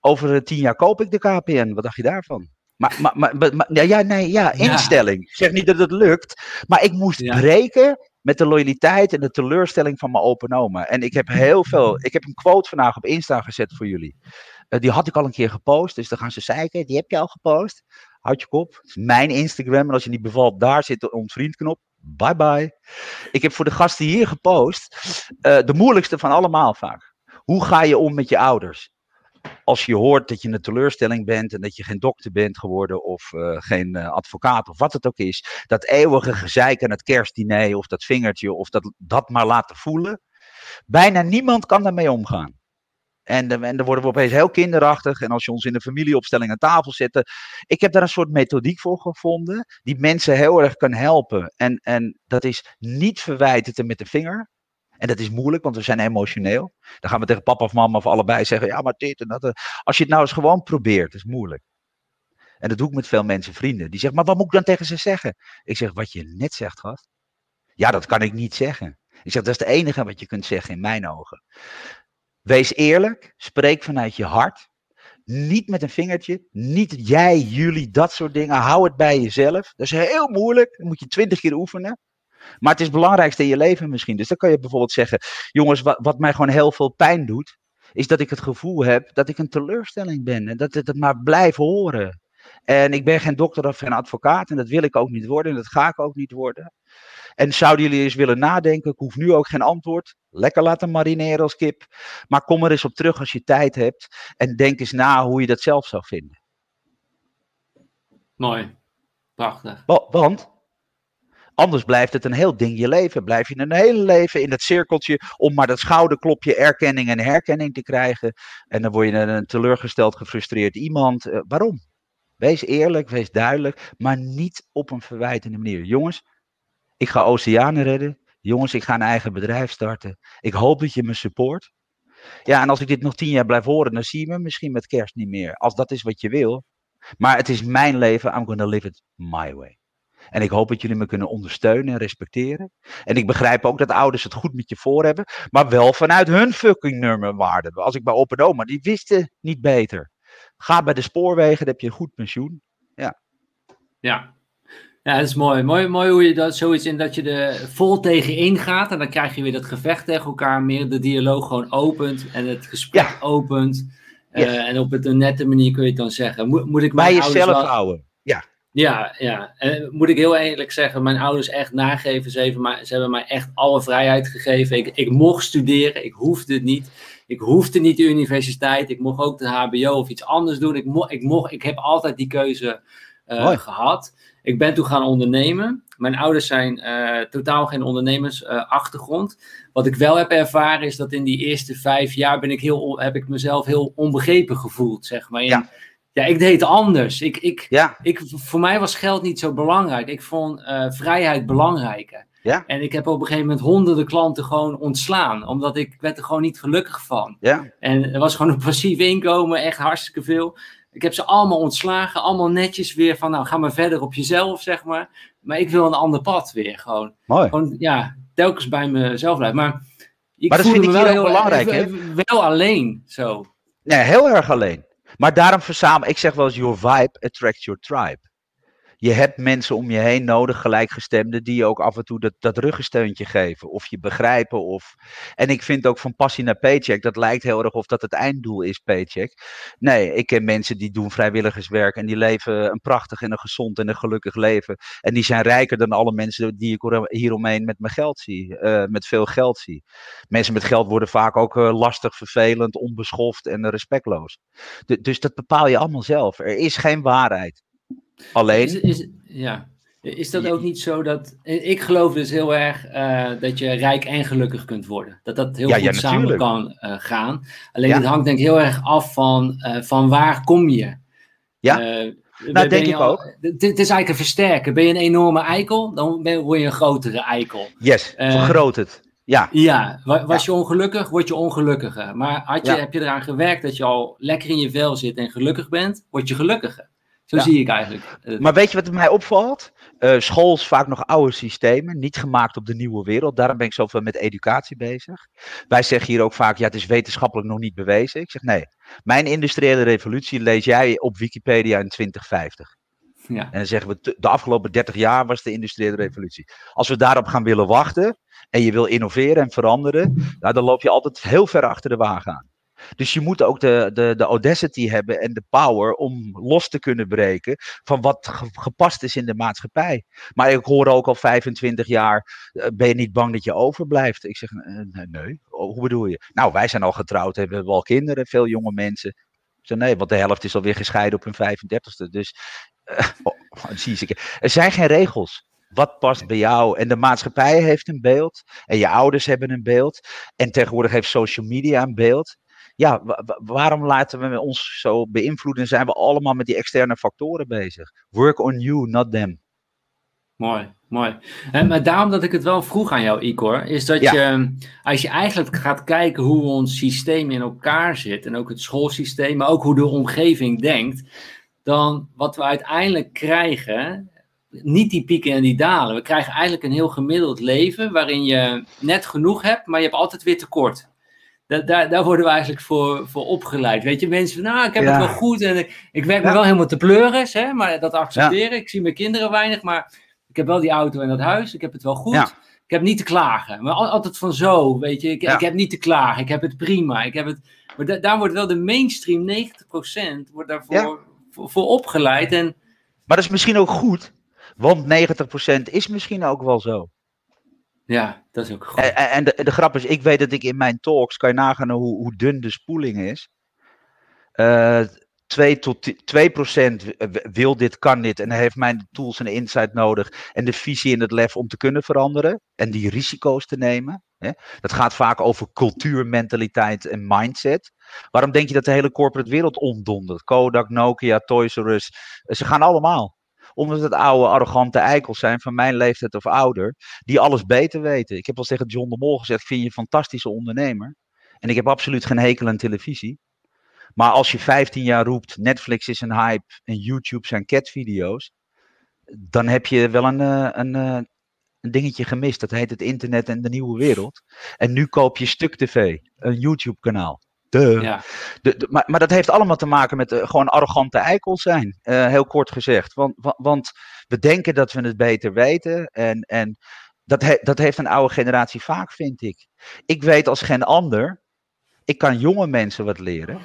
Over tien jaar koop ik de KPN. Wat dacht je daarvan? Maar, maar, maar, maar ja, nee, ja, instelling. Ik zeg niet dat het lukt. Maar ik moest breken met de loyaliteit en de teleurstelling van mijn open oma. En ik heb heel veel. Ik heb een quote vandaag op Insta gezet voor jullie. Uh, die had ik al een keer gepost. Dus dan gaan ze zeiken. Die heb je al gepost. Houd je kop. Het is mijn Instagram. En als je niet bevalt, daar zit de ontvriendknop. Bye bye. Ik heb voor de gasten hier gepost. Uh, de moeilijkste van allemaal vaak. Hoe ga je om met je ouders? Als je hoort dat je een teleurstelling bent en dat je geen dokter bent geworden of uh, geen uh, advocaat of wat het ook is, dat eeuwige gezeik aan het kerstdiner of dat vingertje of dat, dat maar laten voelen. Bijna niemand kan daarmee omgaan. En, en dan worden we opeens heel kinderachtig. En als je ons in een familieopstelling aan tafel zet. Ik heb daar een soort methodiek voor gevonden. Die mensen heel erg kan helpen. En, en dat is niet verwijten met de vinger. En dat is moeilijk, want we zijn emotioneel. Dan gaan we tegen papa of mama of allebei zeggen: ja, maar dit en dat. Eh. Als je het nou eens gewoon probeert, is moeilijk. En dat doe ik met veel mensen, vrienden. Die zeggen: maar wat moet ik dan tegen ze zeggen? Ik zeg: wat je net zegt, gast. Ja, dat kan ik niet zeggen. Ik zeg: dat is het enige wat je kunt zeggen in mijn ogen. Wees eerlijk, spreek vanuit je hart. Niet met een vingertje, niet jij, jullie, dat soort dingen. Hou het bij jezelf. Dat is heel moeilijk. Dat moet je twintig keer oefenen. Maar het is het belangrijkste in je leven misschien. Dus dan kan je bijvoorbeeld zeggen: jongens, wat, wat mij gewoon heel veel pijn doet, is dat ik het gevoel heb dat ik een teleurstelling ben. En dat ik het maar blijf horen. En ik ben geen dokter of geen advocaat en dat wil ik ook niet worden en dat ga ik ook niet worden. En zouden jullie eens willen nadenken? Ik hoef nu ook geen antwoord. Lekker laten marineren als kip. Maar kom er eens op terug als je tijd hebt. En denk eens na hoe je dat zelf zou vinden. Mooi. Prachtig. Want Anders blijft het een heel ding je leven. Blijf je een hele leven in dat cirkeltje om maar dat schouderklopje erkenning en herkenning te krijgen. En dan word je een teleurgesteld, gefrustreerd iemand. Uh, waarom? Wees eerlijk, wees duidelijk, maar niet op een verwijtende manier. Jongens, ik ga oceanen redden. Jongens, ik ga een eigen bedrijf starten. Ik hoop dat je me support. Ja, en als ik dit nog tien jaar blijf horen, dan zie je me misschien met kerst niet meer. Als dat is wat je wil. Maar het is mijn leven. I'm gonna live it my way. En ik hoop dat jullie me kunnen ondersteunen en respecteren. En ik begrijp ook dat ouders het goed met je voor hebben. Maar wel vanuit hun fucking nummerwaarde. Als ik bij opa en oma, die wisten niet beter. Ga bij de spoorwegen, dan heb je een goed pensioen. Ja. Ja, ja, dat is mooi. mooi. Mooi hoe je dat zoiets in dat je er vol tegen ingaat. En dan krijg je weer dat gevecht tegen elkaar. Meer de dialoog gewoon opent. En het gesprek opent. Uh, en op een nette manier kun je het dan zeggen. Moet, moet ik Bij jezelf houden. Ja. Ja, ja. En moet ik heel eerlijk zeggen, mijn ouders echt nageven. Ze, hebben ze hebben mij echt alle vrijheid gegeven. Ik, ik mocht studeren, ik hoefde het niet. Ik hoefde niet de universiteit. Ik mocht ook de HBO of iets anders doen. Ik, ik, mocht, ik heb altijd die keuze uh, gehad. Ik ben toen gaan ondernemen. Mijn ouders zijn uh, totaal geen ondernemersachtergrond. Wat ik wel heb ervaren is dat in die eerste vijf jaar ben ik heel, heb ik mezelf heel onbegrepen gevoeld. Zeg maar. ja. Ja, ik deed anders. Ik, ik, ja. ik, voor mij was geld niet zo belangrijk. Ik vond uh, vrijheid belangrijker. Ja. En ik heb op een gegeven moment honderden klanten gewoon ontslaan. Omdat ik werd er gewoon niet gelukkig van. Ja. En er was gewoon een passief inkomen, echt hartstikke veel. Ik heb ze allemaal ontslagen, allemaal netjes weer van, nou, ga maar verder op jezelf, zeg maar. Maar ik wil een ander pad weer, gewoon. Mooi. Gewoon, ja, telkens bij mezelf blijven. Maar ik maar dat vind ik wel heel belangrijk, hè? Wel alleen, zo. Nee, heel erg alleen. Maar daarom verzamel ik zeg wel eens, your vibe attracts your tribe je hebt mensen om je heen nodig, gelijkgestemden, die je ook af en toe dat, dat ruggensteuntje geven. Of je begrijpen. Of... En ik vind ook van passie naar paycheck, dat lijkt heel erg of dat het einddoel is, paycheck. Nee, ik ken mensen die doen vrijwilligerswerk en die leven een prachtig en een gezond en een gelukkig leven. En die zijn rijker dan alle mensen die ik hieromheen met mijn geld zie, uh, met veel geld zie. Mensen met geld worden vaak ook uh, lastig, vervelend, onbeschoft en respectloos. dus dat bepaal je allemaal zelf. Er is geen waarheid. Alleen. Is, ja. Is dat ook niet zo dat. Ik geloof dus heel erg uh, dat je rijk en gelukkig kunt worden. Dat dat heel goed samen kan uh, gaan. Alleen het hangt denk ik heel erg af van, uh, van waar kom je. Ja. nou, denk ik ook. Het is eigenlijk een versterker. Ben je een enorme eikel, dan ben, word je een grotere eikel. Yes, vergroot het. Ja. Ja, was je ongelukkig, word je ongelukkiger. Maar had je, heb je eraan gewerkt dat je al lekker in je vel zit en gelukkig bent, word je gelukkiger. Zo zie ik eigenlijk. Maar weet je wat mij opvalt? Uh, school is vaak nog oude systemen, niet gemaakt op de nieuwe wereld. Daarom ben ik zoveel met educatie bezig. Wij zeggen hier ook vaak, ja, het is wetenschappelijk nog niet bewezen. Ik zeg nee. Mijn industriële revolutie lees jij op Wikipedia in 2050. Ja. En dan zeggen we, de afgelopen 30 jaar was de industriële revolutie. Als we daarop gaan willen wachten en je wil innoveren en veranderen, nou, dan loop je altijd heel ver achter de wagen aan. Dus je moet ook de, de, de audacity hebben en de power om los te kunnen breken van wat gepast is in de maatschappij. Maar ik hoor ook al 25 jaar, eh, ben je niet bang dat je overblijft? Ik zeg, eh, nee, oh, hoe bedoel je? Nou, wij zijn al getrouwd, hebben we al kinderen, veel jonge mensen. Ik zeg, nee, want de helft is alweer gescheiden op hun 35ste. Dus uh, oh, zie je, er zijn geen regels. Wat past bij jou? En de maatschappij heeft een beeld. En je ouders hebben een beeld. En tegenwoordig heeft social media een beeld ja, waarom laten we ons zo beïnvloeden? Zijn we allemaal met die externe factoren bezig? Work on you, not them. Mooi, mooi. En, maar daarom dat ik het wel vroeg aan jou, Igor, is dat je, als je eigenlijk gaat kijken hoe ons systeem in elkaar zit, en ook het schoolsysteem, maar ook hoe de omgeving denkt, dan wat we uiteindelijk krijgen, niet die pieken en die dalen. We krijgen eigenlijk een heel gemiddeld leven waarin je net genoeg hebt, maar je hebt altijd weer tekort daar, daar worden we eigenlijk voor, voor opgeleid. Weet je, mensen van, nou, ik heb het wel goed en ik, ik werk me wel helemaal te pleuren, hè, maar dat accepteren. Ik zie mijn kinderen weinig, maar ik heb wel die auto en dat huis, ik heb het wel goed. Ik heb niet te klagen. Maar altijd van zo, weet je, ik, ik heb niet te klagen, ik heb het prima. Ik heb het, maar daar wordt wel de mainstream, 90% wordt daarvoor voor, voor opgeleid. En, maar dat is misschien ook goed, want 90% is misschien ook wel zo. Ja, dat is ook goed. En, en de, de, grap is, ik weet dat ik in mijn talks, kan je nagaan hoe, hoe dun de spoeling is. Uh, 2 tot 2 procent wil dit, kan dit en heeft mijn tools en insight nodig en de visie en het lef om te kunnen veranderen en die risico's te nemen. Hè? Dat gaat vaak over cultuur, mentaliteit en mindset. Waarom denk je dat de hele corporate wereld omdondert? Kodak, Nokia, Toys R Us, ze gaan allemaal omdat het oude, arrogante eikels zijn van mijn leeftijd of ouder, die alles beter weten. Ik heb al tegen John de Mol gezegd, ik vind je een fantastische ondernemer. En ik heb absoluut geen hekel aan televisie. Maar als je 15 jaar roept, Netflix is een hype en YouTube zijn catvideo's, dan heb je wel een, eh, een, eh, een dingetje gemist. Dat heet het internet en de nieuwe wereld. En nu koop je Stuk TV, een YouTube kanaal. Ja. De, maar, maar, dat heeft allemaal te maken met uh, gewoon arrogante eikels zijn, heel kort gezegd. Want, want, we denken dat we het beter weten en, en dat, dat heeft een oude generatie vaak, vind ik. Ik weet als geen ander ik kan jonge mensen wat leren.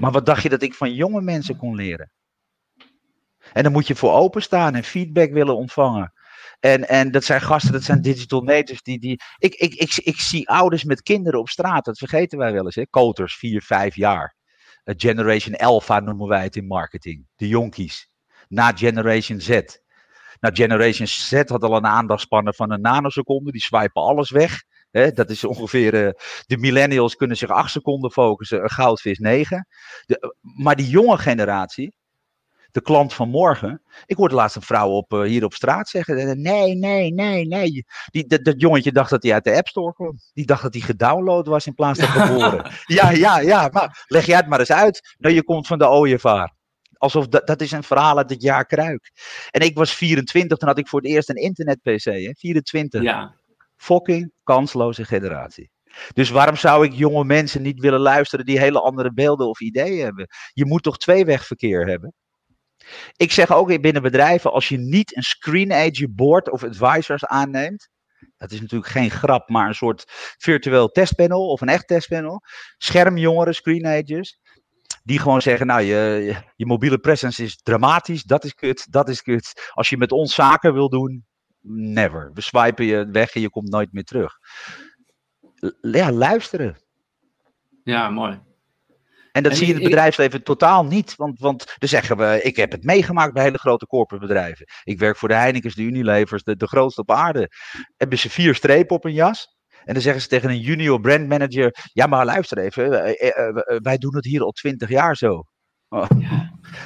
Maar wat dacht je dat ik van jonge mensen kon leren? En dan moet je voor openstaan en feedback willen ontvangen. En, en dat zijn gasten, dat zijn digital natives. Die, die, ik, ik, ik, ik zie ouders met kinderen op straat, dat vergeten wij wel eens. Hè? Koters, 4, 5 jaar. Generation Alpha noemen wij het in marketing. De jonkies. Na Generation Z. Nou, Generation Z had al een aandachtspannen van een nanoseconde. Die swipen alles weg dat is ongeveer, uh, de millennials kunnen zich acht seconden focussen, een goudvis negen. De, maar die jonge generatie, de klant van morgen. Ik hoorde laatst een vrouw op, uh, hier op straat zeggen: eh, nee, nee, nee, nee. Die, dat, dat jongetje dacht dat hij uit de App Store kwam. Die dacht dat hij gedownload was in plaats van geboren. ja, ja, ja. Maar leg jij het maar eens uit. Nou, je komt van de ooievaar. Alsof dat, dat is een verhaal uit het jaar Kruik. En ik was 24, toen had ik voor het eerst een internet-PC. 24. Ja fucking kansloze generatie. Dus waarom zou ik jonge mensen niet willen luisteren die hele andere beelden of ideeën hebben? Je moet toch tweewegverkeer hebben? Ik zeg ook binnen bedrijven, als je niet een screen age board of advisors aanneemt, dat is natuurlijk geen grap, maar een soort virtueel testpanel of een echt testpanel, schermjongeren, screen agers, die gewoon zeggen, nou, je, je mobiele presence is dramatisch, dat is kut, dat is kut. Als je met ons zaken wil doen, never. We swipen je weg en je komt nooit meer terug. Ja, luisteren. Ja, mooi. En dat zie je in het bedrijfsleven totaal niet. Want, want dan zeggen we, ik heb het meegemaakt bij hele grote corporate bedrijven. Ik werk voor de Heineken's, de Unilevers, de, de grootste op aarde. Hebben ze vier strepen op een jas? En dan zeggen ze tegen een junior brand manager: Ja, maar luister even, eh, eh, eh, wij doen het hier al twintig jaar zo. Oh.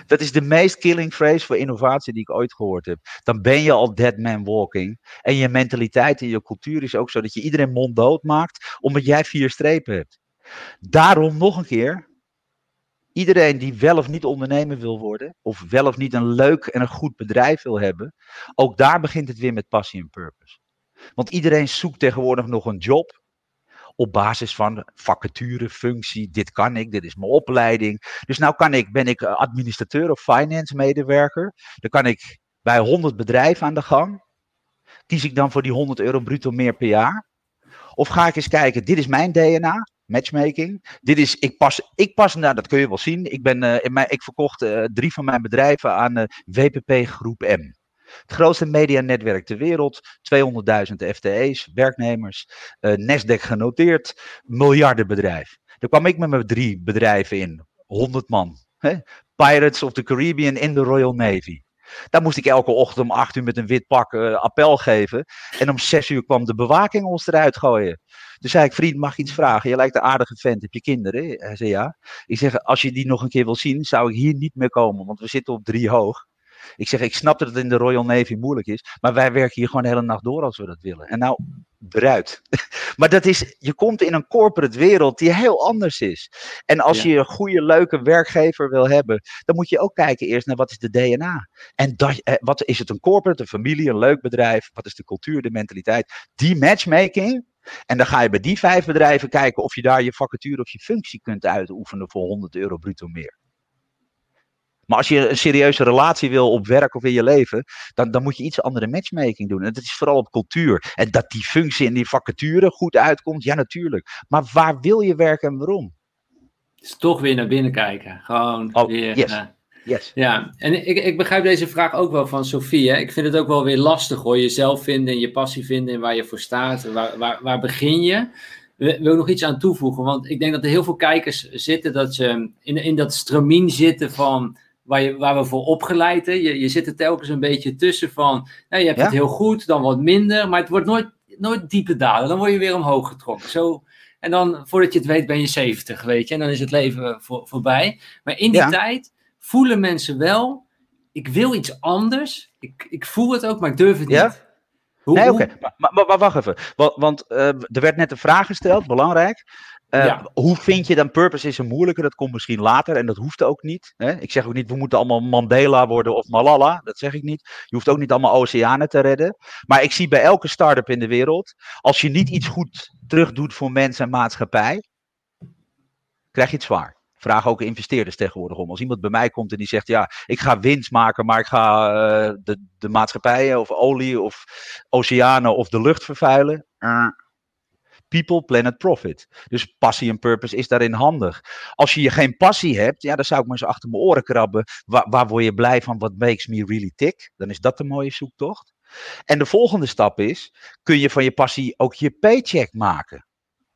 Dat is de meest killing phrase voor innovatie die ik ooit gehoord heb. Dan ben je al dead man walking. En je mentaliteit en je cultuur is ook zo dat je iedereen monddood maakt, omdat jij vier strepen hebt. Daarom nog een keer. Iedereen die wel of niet ondernemer wil worden, of wel of niet een leuk en een goed bedrijf wil hebben, ook daar begint het weer met passie en purpose. Want iedereen zoekt tegenwoordig nog een job op basis van vacature, functie, dit kan ik, dit is mijn opleiding. Dus nou kan ik, ben ik eh, administrateur of finance medewerker. Dan kan ik bij 100 bedrijven aan de gang. Kies ik dan voor die 100 euro bruto meer per jaar? Of ga ik eens kijken, dit is mijn DNA, matchmaking. Dit is, ik pas, ik pas nou dat kun je wel zien. Ik, ben, uh, in mijn, ik verkocht uh, drie van mijn bedrijven aan uh, WPP Groep M. Het grootste medianetwerk ter wereld, 200.000 FTE's, werknemers, Nasdaq genoteerd, miljardenbedrijf. Daar kwam ik met mijn drie bedrijven in, 100 man. Hè? Pirates of the Caribbean in de Royal Navy. Daar moest ik elke ochtend om 8 uur met een wit pak uh, appel geven. En om 6 uur kwam de bewaking ons eruit gooien. Dus zei ik, vriend, mag ik iets vragen? Je lijkt een aardige vent, heb je kinderen? Hij zei ja. Ik zeg, als je die nog een keer wil zien, zou ik hier niet meer komen, want we zitten op drie hoog. Ik zeg, ik snap dat het in de Royal Navy moeilijk is, maar wij werken hier gewoon de hele nacht door als we dat willen. En nou, eruit. maar dat is, je komt in een corporate wereld die heel anders is. En als je een goede, leuke werkgever wil hebben, dan moet je ook kijken eerst naar wat is de DNA. En dat, eh, wat is het een corporate, een familie, een leuk bedrijf? Wat is de cultuur, de mentaliteit? Die matchmaking, en dan ga je bij die vijf bedrijven kijken of je daar je vacature of je functie kunt uitoefenen voor 100 euro bruto meer. Maar als je een serieuze relatie wil op werk of in je leven, dan, dan moet je iets andere matchmaking doen. En dat is vooral op cultuur. En dat die functie en die vacature goed uitkomt, ja natuurlijk. Maar waar wil je werken en waarom? Dus toch weer naar binnen kijken. Gewoon oh, weer. Yes. Uh, yes. Ja, en ik, ik begrijp deze vraag ook wel van Sofie. Hè? Ik vind het ook wel weer lastig hoor. Jezelf vinden en je passie vinden en waar je voor staat. Waar, waar, waar begin je? wil ik nog iets aan toevoegen. Want ik denk dat er heel veel kijkers zitten dat ze in, in dat stramien zitten van waar, je, waar we voor opgeleid zijn. Je, je zit er telkens een beetje tussen van, nou, je hebt het heel goed, dan wat minder, maar het wordt nooit, nooit diepe dalen. Dan word je weer omhoog getrokken. Zo, en dan, voordat je het weet, ben je 70, weet je. En dan is het leven voor, voorbij. Maar in die tijd voelen mensen wel, ik wil iets anders. Ik, ik voel het ook, maar ik durf het niet. Hoe, nee, oké. Maar, maar, wacht even. Want, want uh, er werd net een vraag gesteld, belangrijk. Uh, Hoe vind je dan purpose is een moeilijke? Dat komt misschien later en dat hoeft ook niet. Hè? Ik zeg ook niet, we moeten allemaal Mandela worden of Malala. Dat zeg ik niet. Je hoeft ook niet allemaal oceanen te redden. Maar ik zie bij elke start-up in de wereld, als je niet iets goed terugdoet voor mensen en maatschappij, krijg je het zwaar. Vraag ook investeerders tegenwoordig om. Als iemand bij mij komt en die zegt: Ja, ik ga winst maken, maar ik ga uh, de, de maatschappijen of olie of oceanen of de lucht vervuilen. Uh, people, planet, profit. Dus passie en purpose is daarin handig. Als je geen passie hebt, ja, dan zou ik maar eens achter mijn oren krabben. Waar, waar word je blij van? Wat makes me really tick? Dan is dat de mooie zoektocht. En de volgende stap is: kun je van je passie ook je paycheck maken?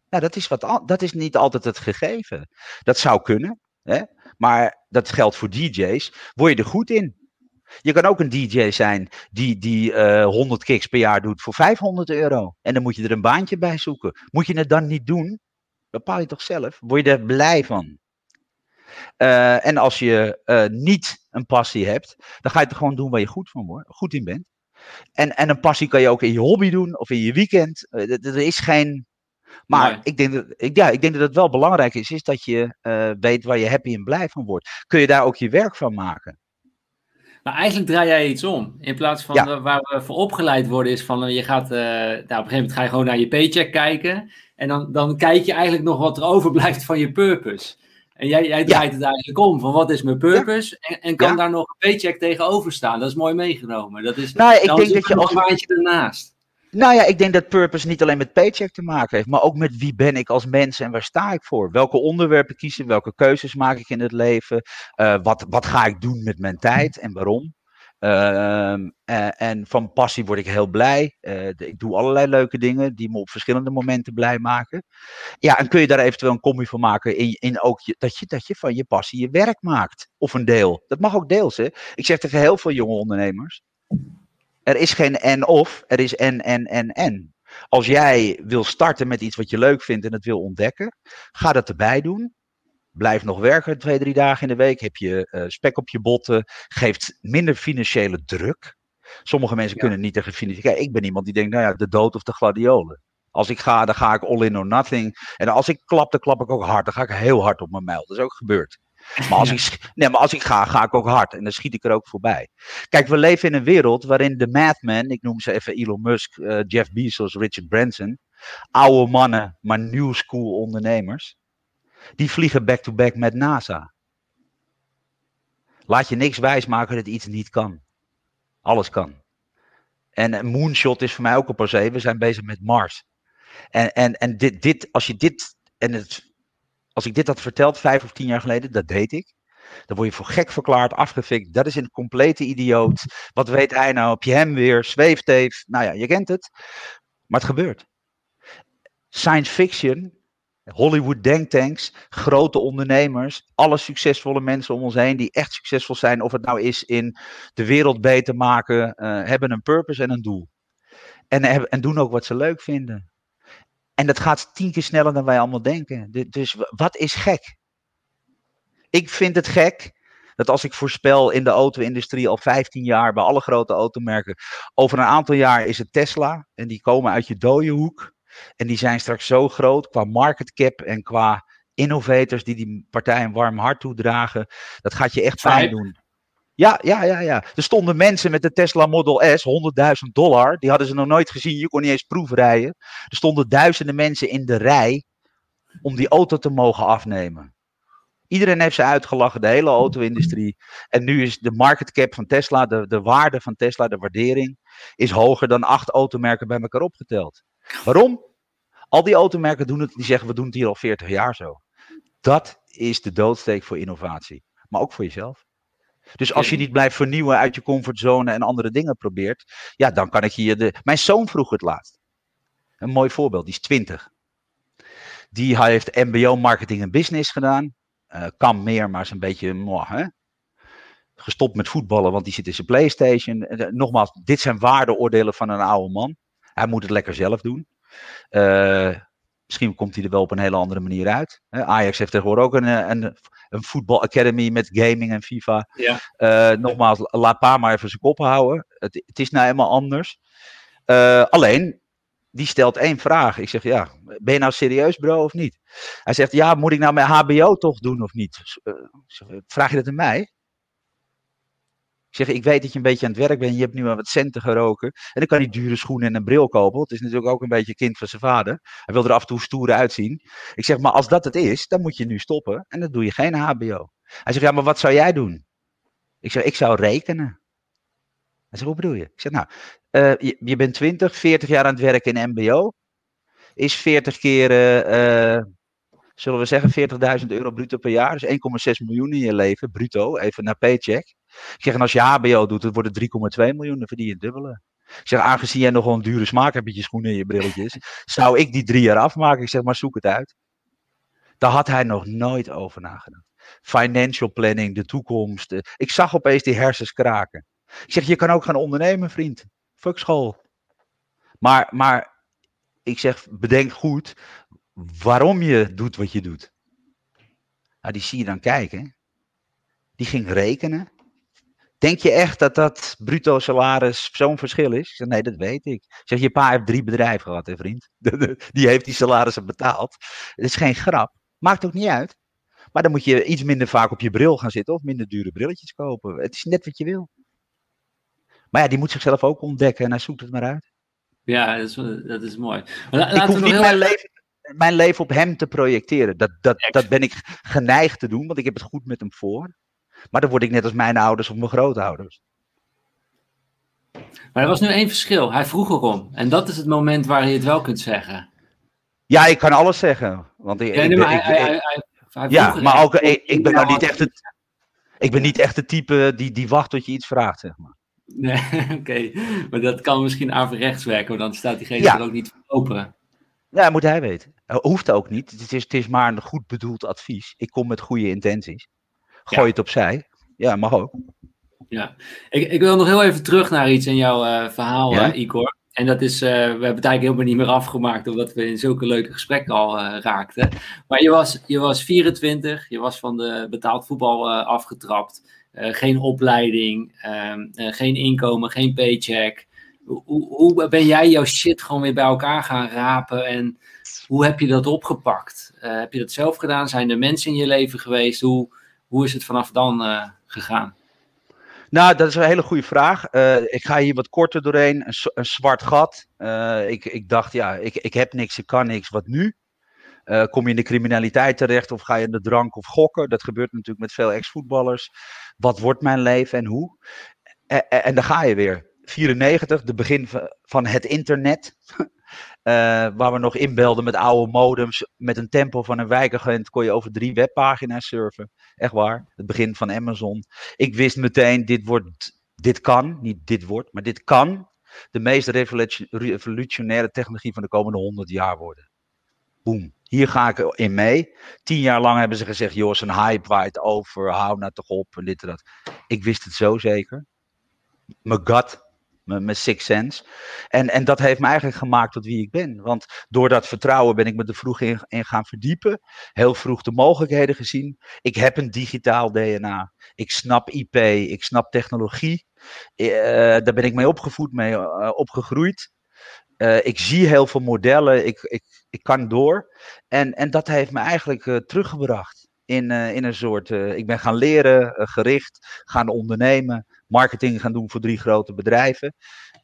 Nou, dat is, wat, dat is niet altijd het gegeven. Dat zou kunnen, hè? maar dat geldt voor DJ's. Word je er goed in? Je kan ook een DJ zijn die, die uh, eh, 100 kicks per jaar doet voor 500 euro. En dan moet je er een baantje bij zoeken. Moet je het dan niet doen? Bepaal je toch zelf? Word je er blij van? Uh, en als je uh, niet een passie hebt, dan ga je het gewoon doen waar je goed, van wordt, goed in bent. En, en een passie kan je ook in je hobby doen of in je weekend. er is geen maar ik, denk dat, ik, ja, ik denk dat het wel belangrijk is, is dat je weet waar je happy en blij van wordt. Kun je daar ook je werk van maken? Maar eigenlijk draai jij iets om. In plaats van ja. waar we voor opgeleid worden, is van je gaat, uh, nou, op een gegeven moment ga je gewoon naar je paycheck kijken. En dan, dan kijk je eigenlijk nog wat er overblijft van je purpose. En jij, jij draait ja. het eigenlijk om van wat is mijn purpose en, en, kan daar nog een paycheck tegenover staan. Dat is mooi meegenomen. Dat is, nou, ik denk dat je als een maandje ernaast. Nou ja, ik denk dat purpose niet alleen met paycheck te maken heeft, maar ook met wie ben ik als mens en waar sta ik voor? Welke onderwerpen kiezen, welke keuzes maak ik in het leven? Uh, wat, wat ga ik doen met mijn tijd en waarom? Uh, en van passie word ik heel blij. Uh, ik doe allerlei leuke dingen die me op verschillende momenten blij maken. Ja, en kun je daar eventueel een combi van maken in, in ook dat, je, dat je van je passie je werk maakt. Of een deel. Dat mag ook deels. Hè? Ik zeg tegen heel veel jonge ondernemers. Er is geen en-of, er is en, en, en, en. Als jij wil starten met iets wat je leuk vindt en het wil ontdekken, ga dat erbij doen. Blijf nog werken twee, drie dagen in de week. Heb je uh, spek op je botten. Geeft minder financiële druk. Sommige mensen kunnen niet tegen financiële. ik ben iemand die denkt, nou ja, de dood of de gladiolen. Als ik ga, dan ga ik all in or nothing. En als ik klap, dan klap ik ook hard. Dan ga ik heel hard op mijn mijl. Dat is ook gebeurd. Maar als, ik, nee, maar als ik ga, ga ik ook hard. En dan schiet ik er ook voorbij. Kijk, we leven in een wereld waarin de madmen, ik noem ze even Elon Musk, uh, Jeff Bezos, Richard Branson, oude mannen, maar new school ondernemers, die vliegen back-to-back met NASA. Laat je niks wijsmaken dat iets niet kan. Alles kan. En een moonshot is voor mij ook een posé. We zijn bezig met Mars. En, en, en dit, dit, als je dit, en het als ik dit had verteld vijf of tien jaar geleden, dat deed ik. Dan word je voor gek verklaard, afgefikt. Dat is een complete idioot. Wat weet hij nou? Heb je hem weer? Zweefteef. Nou ja, je kent het. Maar het gebeurt. Science fiction, Hollywood denktanks, grote ondernemers, alle succesvolle mensen om ons heen die echt succesvol zijn, of het nou is in de wereld beter maken, uh, hebben een purpose en een doel. En, en doen ook wat ze leuk vinden. En dat gaat tien keer sneller dan wij allemaal denken. Dus wat is gek? Ik vind het gek dat als ik voorspel in de auto-industrie al 15 jaar bij alle grote automerken, over een aantal jaar is het Tesla en die komen uit je dode hoek en die zijn straks zo groot qua market cap en qua innovators die die partij een warm hart toedragen. Dat gaat je echt pijn doen. Ja, ja, ja, ja. Er stonden mensen met de Tesla Model S, 100.000 dollar. Die hadden ze nog nooit gezien. Je kon niet eens proefrijden. Er stonden duizenden mensen in de rij om die auto te mogen afnemen. Iedereen heeft ze uitgelachen, de hele auto-industrie. En nu is de market cap van Tesla, de, de waarde van Tesla, de waardering, is hoger dan acht automerken bij elkaar opgeteld. Waarom? Al die automerken doen het, die zeggen we doen het hier al 40 jaar zo. Dat is de doodsteek voor innovatie. Maar ook voor jezelf. Dus als je niet blijft vernieuwen uit je comfortzone en andere dingen probeert, ja, dan kan ik hier de. Mijn zoon vroeg het laatst. Een mooi voorbeeld, die is 20. Die heeft MBO Marketing en Business gedaan. kan meer, maar is een beetje hè? gestopt met voetballen, want die zit in zijn PlayStation. nogmaals, dit zijn waardeoordelen van een oude man. Hij moet het lekker zelf doen. Misschien komt hij er wel op een hele andere manier uit. Ajax heeft tegenwoordig ook een, een, een voetbal academy met gaming en FIFA. Ja. Uh, nogmaals, laat Pa maar even zijn kop houden. Het, het is nou helemaal anders. Uh, alleen, die stelt één vraag. Ik zeg, ja, ben je nou serieus bro of niet? Hij zegt, ja, moet ik nou mijn HBO toch doen of niet? Uh, vraag je dat aan mij? Ik zeg, ik weet dat je een beetje aan het werk bent. Je hebt nu al wat centen geroken. En dan kan hij dure schoenen en een bril kopen. Het is natuurlijk ook een beetje kind van zijn vader. Hij wil er af en toe stoer uitzien. Ik zeg, maar als dat het is, dan moet je nu stoppen. En dan doe je geen HBO. Hij zegt, ja, maar wat zou jij doen? Ik zeg, ik zou rekenen. Hij zegt, hoe bedoel je? Ik zeg, nou, uh, je, je, bent 20, 40 jaar aan het werken in MBO. Is 40 keer, uh, zullen we zeggen, 40.000 euro bruto per jaar. Dus 1,6 miljoen in je leven, bruto, even naar paycheck. Ik zeg, en als je HBO doet, dan wordt het 3,2 miljoen, dan verdien je het dubbele. Ik zeg, aangezien jij nog een dure smaak hebt met je schoenen en je brilletjes, zou ik die drie jaar afmaken? Ik zeg, maar zoek het uit. Daar had hij nog nooit over nagedacht. Financial planning, de toekomst. Ik zag opeens die hersens kraken. Ik zeg, je kan ook gaan ondernemen, vriend. Fuck school. Maar, maar ik zeg, bedenk goed waarom je doet wat je doet. Nou, die zie je dan kijken. Die ging rekenen. Denk je echt dat dat bruto salaris zo'n verschil is? Ik zeg, nee, dat weet ik. Ik zeg, je pa heeft drie bedrijven gehad, hè, vriend. Die heeft die salarissen betaald. Het is geen grap. Maakt ook niet uit. Maar dan moet je iets minder vaak op je bril gaan zitten of minder dure brilletjes kopen. Het is net wat je wil. Maar ja, die moet zichzelf ook ontdekken en hij zoekt het maar uit. Ja, dat is, dat is mooi. Ik hoef niet mijn, leven, mijn leven op hem te projecteren. Dat, dat, dat ben ik geneigd te doen, want ik heb het goed met hem voor. Maar dan word ik net als mijn ouders of mijn grootouders. Maar er was nu één verschil. Hij vroeg erom. En dat is het moment waar je het wel kunt zeggen. Ja, ik kan alles zeggen. Want ik, ja, maar hij, hij, hij, ja, maar ook, ik, ik ben nou niet echt het, ik ben niet echt de type die, die wacht tot je iets vraagt, zeg maar. Nee, oké. Maar dat kan misschien averechts werken, want dan staat diegene ja. er ook niet open. Ja, moet hij weten. Hoeft ook niet. Het is, het is maar een goed bedoeld advies. Ik kom met goede intenties. Gooi het opzij. Ja, mag ook. Ja, ik, ik wil nog heel even terug naar iets in jouw uh, verhaal, ja? uh, Igor. En dat is, uh, we hebben het eigenlijk helemaal niet meer afgemaakt, omdat we in zulke leuke gesprekken al raakten. Maar je was, je was 24, je was van de betaald voetbal afgetrapt. geen opleiding, ehm, geen inkomen, geen paycheck. Hoe, hoe ben jij jouw shit gewoon weer bij elkaar gaan rapen en hoe heb je dat opgepakt? heb je dat zelf gedaan? Zijn er mensen in je leven geweest? Hoe, hoe is het vanaf dan uh, gegaan? Nou, dat is een hele goede vraag. Uh, ik ga hier wat korter doorheen. Een, zwart gat. Uh, ik, ik dacht, ja, ik, ik heb niks, ik kan niks. Wat nu? kom je in de criminaliteit terecht of ga je in de drank of gokken? Dat gebeurt natuurlijk met veel ex-voetballers. Wat wordt mijn leven en hoe? En, en dan ga je weer. 94, de begin van het internet. Uh, waar we nog inbelden met oude modems. Met een tempo van een wijkagent kon je over drie webpagina's surfen. Echt waar. Het begin van Amazon. Ik wist meteen, dit wordt, dit kan. Niet dit wordt, maar dit kan. De meest revolutionaire technologie van de komende honderd jaar worden. Boom. Hier ga ik in mee. Tien jaar lang hebben ze gezegd, joh, een hype waait over, hou nou toch op en dit en dat. Ik wist het zo zeker. Mijn gut mijn six sense. En, en dat heeft me eigenlijk gemaakt tot wie ik ben. Want door dat vertrouwen ben ik me er vroeg in, gaan verdiepen. Heel vroeg de mogelijkheden gezien. Ik heb een digitaal DNA. Ik snap IP, ik snap technologie. Uh, daar ben ik mee opgevoed, mee uh, opgegroeid. Uh, ik zie heel veel modellen, ik, ik, ik kan door. En, en dat heeft me eigenlijk teruggebracht in, in een soort. ik ben gaan leren, gericht, gaan ondernemen marketing gaan doen voor drie grote bedrijven.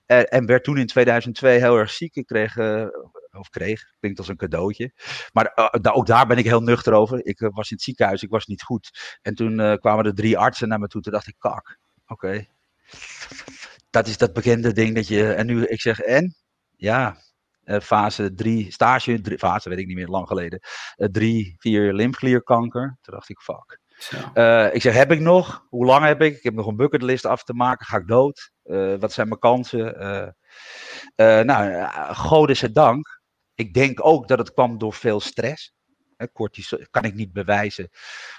Uh, en werd toen in 2002 heel erg ziek. Ik kreeg, uh, of kreeg, klinkt als een cadeautje. Maar uh, ook daar ben ik heel nuchter over. Ik was in het ziekenhuis, ik was niet goed. En toen kwamen er drie artsen naar me toe. Toen dacht ik, kak, oké. Dat is dat bekende ding dat je. En nu, ik zeg, en? Ja, fase 3, stage, drie, fase weet ik niet meer, lang geleden. drie, vier lymfklierkanker. Toen dacht ik, fuck. Uh, ik zeg, heb ik nog? Hoe lang heb ik? Ik heb nog een bucketlist af te maken. Ga ik dood? Uh, wat zijn mijn kansen? Uh, nou, God is het dank. Ik denk ook dat het kwam door veel stress. Cortisol kan ik niet bewijzen.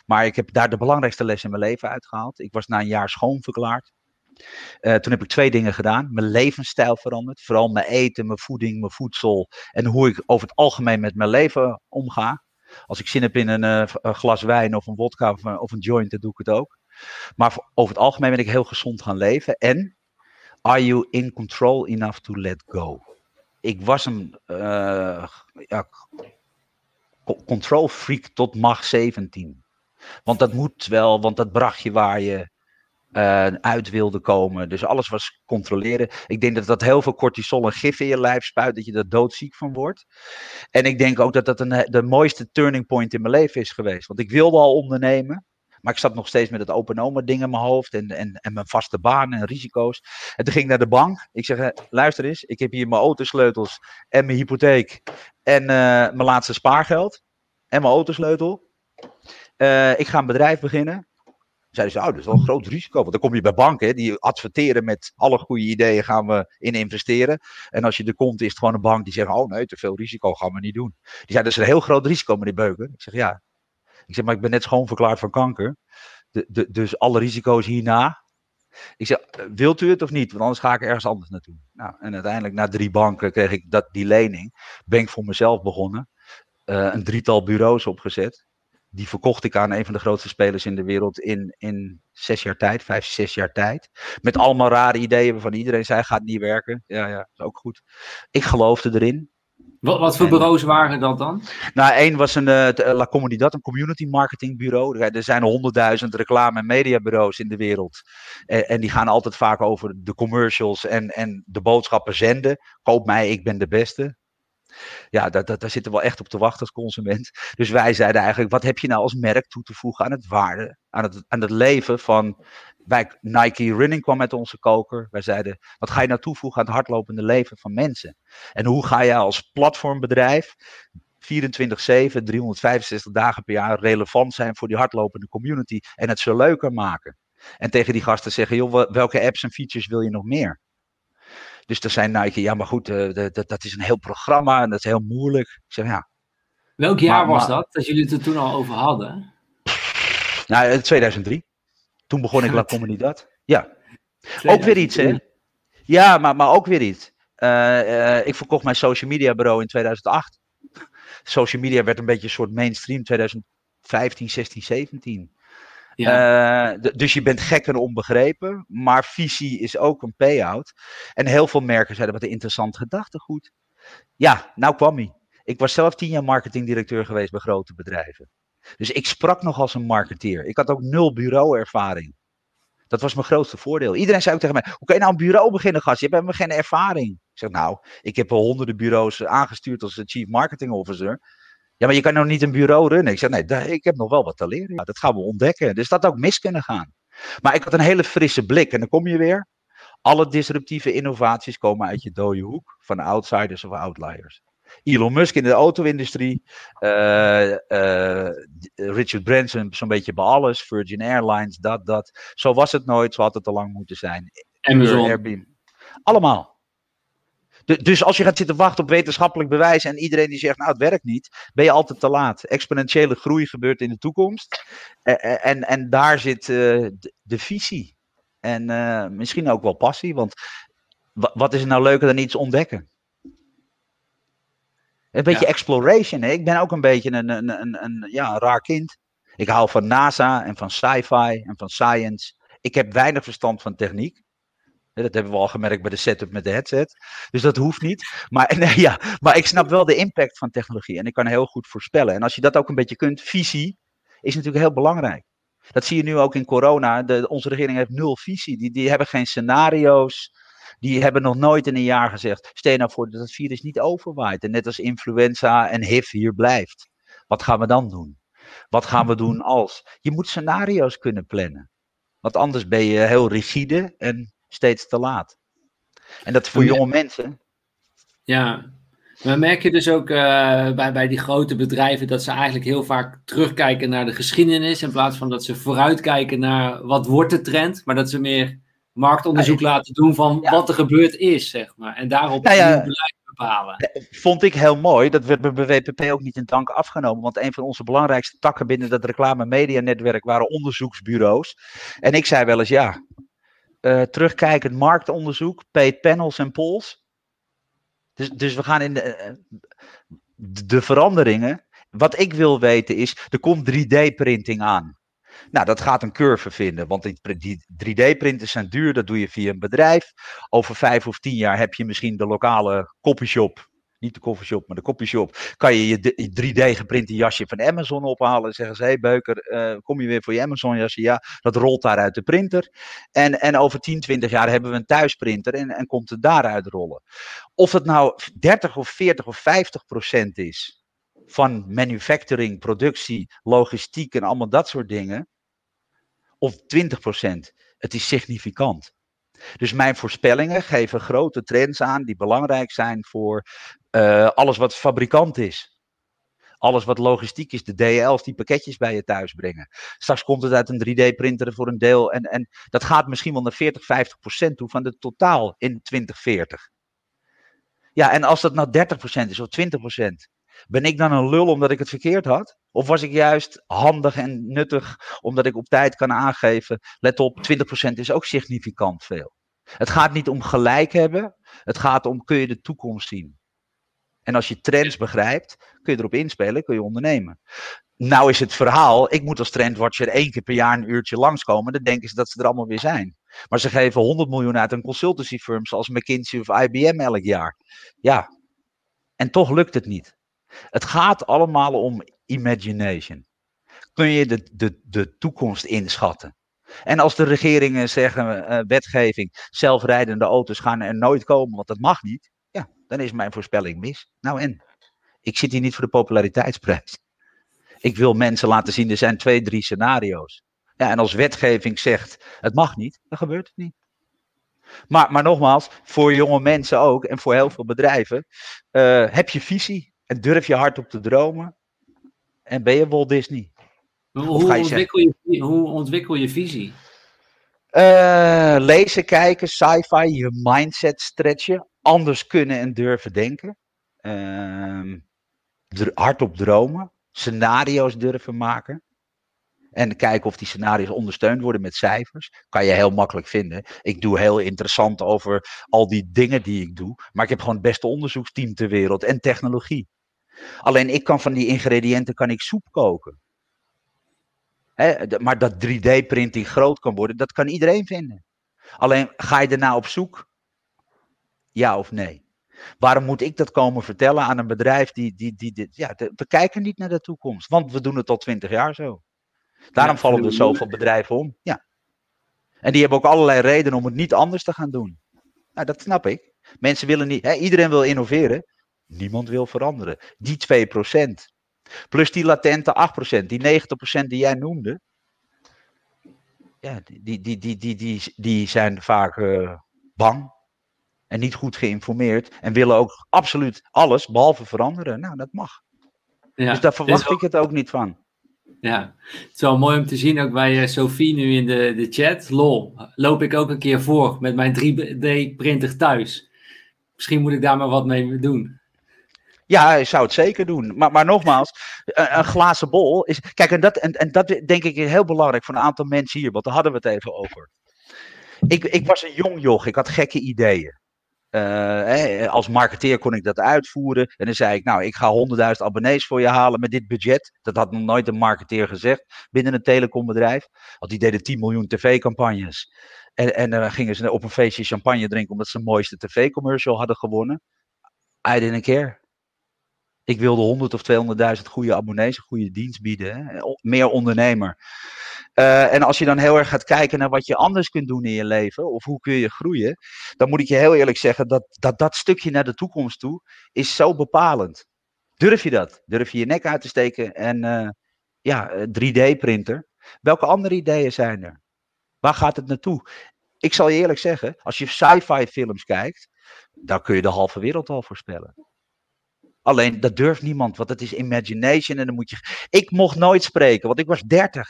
Maar ik heb daar de belangrijkste les in mijn leven uitgehaald. Ik was na een jaar schoon verklaard. Uh, toen heb ik twee dingen gedaan. Mijn levensstijl veranderd. Vooral mijn eten, mijn voeding, mijn voedsel. En hoe ik over het algemeen met mijn leven omga. Als ik zin heb in een, een glas wijn of een wodka of, of, een joint, dan doe ik het ook. Maar over het algemeen ben ik heel gezond gaan leven. En are you in control enough to let go? Ik was een uh, ja, control freak tot macht 17. Want dat moet wel, want dat bracht je waar je uh, uit wilde komen. Dus alles was controleren. Ik denk dat dat heel veel cortisol en gif in je lijf spuit, dat je er doodziek van wordt. En ik denk ook dat dat een, de mooiste turning point in mijn leven is geweest. Want ik wilde al ondernemen. Maar ik zat nog steeds met het open ding in mijn hoofd en, en, en mijn vaste baan en risico's. En toen ging ik naar de bank. Ik zeg, luister eens, ik heb hier mijn autosleutels en mijn hypotheek en uh, mijn laatste spaargeld en mijn autosleutel. Ik ga een bedrijf beginnen. Zeiden ze, oh, dat is wel een groot risico. Want dan kom je bij banken, die adverteren met alle goede ideeën gaan we in investeren. En als je er komt, is het gewoon een bank die zegt, oh nee, te veel risico gaan we niet doen. Die zeiden, dat is een heel groot risico, meneer Beuken. Ik zeg, ja. Ik zeg, maar ik ben net schoonverklaard van kanker. De, de, dus alle risico's hierna. Ik zeg, wilt u het of niet? Want anders ga ik ergens anders naartoe. Nou, en uiteindelijk na drie banken kreeg ik dat, die lening. Ben ik voor mezelf begonnen. Uh, een drietal bureaus opgezet die verkocht ik aan een van de grootste spelers in de wereld in, in zes jaar tijd, vijf, zes jaar tijd. Met allemaal rare ideeën waarvan iedereen zei, gaat niet werken. Ja, ja, is ook goed. Ik geloofde erin. Wat, wat voor bureaus waren dat dan? Nou, één was een uh, La Comunidad, een community marketing bureau. Er zijn honderdduizend reclame- en mediabureaus in de wereld. En, en, die gaan altijd vaak over de commercials en, en de boodschappen zenden. Koop mij, ik ben de beste ja, daar, daar, zitten we wel echt op te wachten als consument. Dus wij zeiden eigenlijk, wat heb je nou als merk toe te voegen aan het waarde, aan het, aan het leven van... Wij, Nike Running kwam met onze koker. Wij zeiden, wat ga je nou toevoegen aan het hardlopende leven van mensen? En hoe ga je als platformbedrijf 24-7, 365 dagen per jaar relevant zijn voor die hardlopende community en het zo leuker maken? En tegen die gasten zeggen, joh, welke apps en features wil je nog meer? Dus er zijn Nike, ja, maar goed, uh, dat, dat is een heel programma en dat is heel moeilijk. Ik zeg, ja. Welk jaar was dat, dat jullie het er toen al over hadden? Nou, 2003. Eh, toen begon ik La Comunidad. Ja. Ook weer iets, hè? Ja, maar, maar ook weer iets. Uh, ik verkocht mijn social media bureau in 2008. Social media werd een beetje een soort mainstream 2015, 16, 17. Uh, dus je bent gek en onbegrepen, maar visie is ook een payout. En heel veel merken zeiden, wat een interessant gedachtegoed. Ja, nou kwam hij. Ik was zelf tien jaar marketingdirecteur geweest bij grote bedrijven. Dus ik sprak nog als een marketeer. Ik had ook nul bureauervaring. Dat was mijn grootste voordeel. Iedereen zei ook tegen mij: Hoe kan je nou een bureau beginnen, gast? Je hebt helemaal geen ervaring. Ik zeg: Nou, ik heb honderden bureaus aangestuurd als Chief Marketing Officer. Ja, maar je kan nog niet een bureau runnen. Ik zeg, nee, ik heb nog wel wat te leren. Ja, dat gaan we ontdekken. Dus dat ook mis kunnen gaan. Maar ik had een hele frisse blik. En dan kom je weer. Alle disruptieve innovaties komen uit je dode hoek. Van outsiders of outliers. Elon Musk in de auto-industrie. Uh, uh, Richard Branson zo'n beetje bij alles. Virgin Airlines, dat, dat. Zo was het nooit. Zo had het te lang moeten zijn. Amazon. Airbnb. Allemaal dus als je gaat zitten wachten op wetenschappelijk bewijs en iedereen die zegt, nou het werkt niet, ben je altijd te laat. Exponentiële groei gebeurt in de toekomst. En, en, en daar zit uh, de, de, visie. En misschien ook wel passie, want wat is er nou leuker dan iets ontdekken? Een beetje ja. exploration. Hè? Ik ben ook een beetje een, een, een, een, ja, een raar kind. Ik hou van NASA en van sci-fi en van science. Ik heb weinig verstand van techniek. Dat hebben we al gemerkt bij de setup met de headset. Dus dat hoeft niet. Maar, ja, maar ik snap wel de impact van technologie. En ik kan heel goed voorspellen. En als je dat ook een beetje kunt, visie is natuurlijk heel belangrijk. Dat zie je nu ook in corona. De, onze regering heeft nul visie. Die, die hebben geen scenario's. Die hebben nog nooit in een jaar gezegd: stel nou voor dat het virus niet overwaait. En net als influenza en HIV hier blijft. Wat gaan we dan doen? Wat gaan we doen als? Je moet scenario's kunnen plannen. Want anders ben je heel rigide en steeds te laat. En dat voor jonge mensen. Ja, maar merk je dus ook uh, bij, bij die grote bedrijven dat ze eigenlijk heel vaak terugkijken naar de geschiedenis in plaats van dat ze vooruitkijken naar wat wordt de trend, maar dat ze meer marktonderzoek laten doen van wat er gebeurd is, zeg maar. En daarop ja. beleid bepalen. Eh, vond ik heel mooi. Dat werd bij WPP ook niet in dank afgenomen. Want een van onze belangrijkste takken binnen dat reclame-media-netwerk waren onderzoeksbureaus. En ik zei wel eens ja. Uh, terugkijkend marktonderzoek, paid panels en polls. Dus, dus we gaan in de, de veranderingen. Wat ik wil weten is, er komt 3D-printing aan. Nou, dat gaat een curve vinden, want die 3D-printers zijn duur, dat doe je via een bedrijf. Over vijf of tien jaar heb je misschien de lokale copyshop, niet de coffeeshop, maar de copyshop. Kan je je 3D-geprinte jasje van Amazon ophalen en zeggen ze, hey Beuker, uh, kom je weer voor je Amazon jasje? Ja, dat rolt daar uit de printer. En, en over 10, 20 jaar hebben we een thuisprinter en, en komt het daaruit rollen. Of het nou 30 of 40 of 50 procent is, van manufacturing, productie, logistiek en allemaal dat soort dingen. Of 20%. Het is significant. Dus mijn voorspellingen geven grote trends aan die belangrijk zijn voor uh, alles wat fabrikant is. Alles wat logistiek is, de DL's die pakketjes bij je thuis brengen. Straks komt het uit een 3D-printer voor een deel. En, en dat gaat misschien wel naar 40, 50 procent toe van het totaal in 2040. Ja, en als dat nou 30 procent is of 20 procent. Ben ik dan een lul omdat ik het verkeerd had? Of was ik juist handig en nuttig omdat ik op tijd kan aangeven, let op, 20% is ook significant veel. Het gaat niet om gelijk hebben, het gaat om kun je de toekomst zien. En als je trends begrijpt, kun je erop inspelen, kun je ondernemen. Nou is het verhaal, ik moet als trendwatcher één keer per jaar een uurtje langskomen, dan denken ze dat ze er allemaal weer zijn. Maar ze geven 100 miljoen uit een consultancy firm zoals McKinsey of IBM elk jaar. Ja, en toch lukt het niet. Het gaat allemaal om imagination. Kun je de, de, de toekomst inschatten? En als de regeringen zeggen, uh, wetgeving, zelfrijdende auto's gaan er nooit komen, want dat mag niet. Ja, dan is mijn voorspelling mis. Nou en? Ik zit hier niet voor de populariteitsprijs. Ik wil mensen laten zien, er zijn twee, drie scenario's. Ja, en als wetgeving zegt, het mag niet, dan gebeurt het niet. Maar, maar nogmaals, voor jonge mensen ook en voor heel veel bedrijven, uh, heb je visie. En durf je hardop te dromen. En ben je Walt Disney. Hoe, ontwikkel, je, hoe ontwikkel je visie? Uh, lezen, kijken, sci-fi, je mindset stretchen. Anders kunnen en durven denken. Uh, hardop dromen. Scenario's durven maken. En kijken of die scenario's ondersteund worden met cijfers. Kan je heel makkelijk vinden. Ik doe heel interessant over al die dingen die ik doe. Maar ik heb gewoon het beste onderzoeksteam ter wereld en technologie. Alleen ik kan van die ingrediënten kan ik soep koken. maar dat 3D-printing groot kan worden, dat kan iedereen vinden. Alleen ga je erna op zoek? Ja of nee? Waarom moet ik dat komen vertellen aan een bedrijf die, die, die, die ja, we kijken niet naar de toekomst, want we doen het al twintig jaar zo. Daarom vallen er zoveel bedrijven om. Ja. En die hebben ook allerlei redenen om het niet anders te gaan doen. Nou, dat snap ik. Mensen willen niet, hè, iedereen wil innoveren, Niemand wil veranderen. Die 2%. Plus die latente 8%, die 90% die jij noemde. Ja, die, die, die, die, die, die zijn vaak uh, bang en niet goed geïnformeerd. En willen ook absoluut alles behalve veranderen. Nou, dat mag. Ja, dus daar verwacht ik het ook niet van. Ja, het is wel mooi om te zien ook bij uh, Sophie nu in de, de chat. Lol, loop ik ook een keer voor met mijn 3D-printer thuis. Misschien moet ik daar maar wat mee doen. Ja, je zou het zeker doen. Maar, maar nogmaals, een, glazen bol is. Kijk, en dat, en, dat denk ik heel belangrijk voor een aantal mensen hier, want daar hadden we het even over. Ik, ik was een jong joch, ik had gekke ideeën. Uh, als marketeer kon ik dat uitvoeren. En dan zei ik, nou, ik ga 100.000 abonnees voor je halen met dit budget. Dat had nog nooit een marketeer gezegd binnen een telecombedrijf. Want die deden 10 miljoen tv-campagnes. En, en dan gingen ze op een feestje champagne drinken omdat ze de mooiste tv-commercial hadden gewonnen. I didn't care. Ik wilde 100 of 200.000 goede abonnees, een goede dienst bieden. Hè? Meer ondernemer. Uh, en als je dan heel erg gaat kijken naar wat je anders kunt doen in je leven, of hoe kun je groeien, dan moet ik je heel eerlijk zeggen dat dat, dat stukje naar de toekomst toe is zo bepalend. Durf je dat? Durf je je nek uit te steken en uh, ja, 3D-printer? Eh, Welke andere ideeën zijn er? Waar gaat het naartoe? Ik zal je eerlijk zeggen, als je sci-fi films kijkt, dan kun je de halve wereld al voorspellen. Alleen dat durft niemand, want het is imagination en dan moet je. Ik mocht nooit spreken, want ik was 30.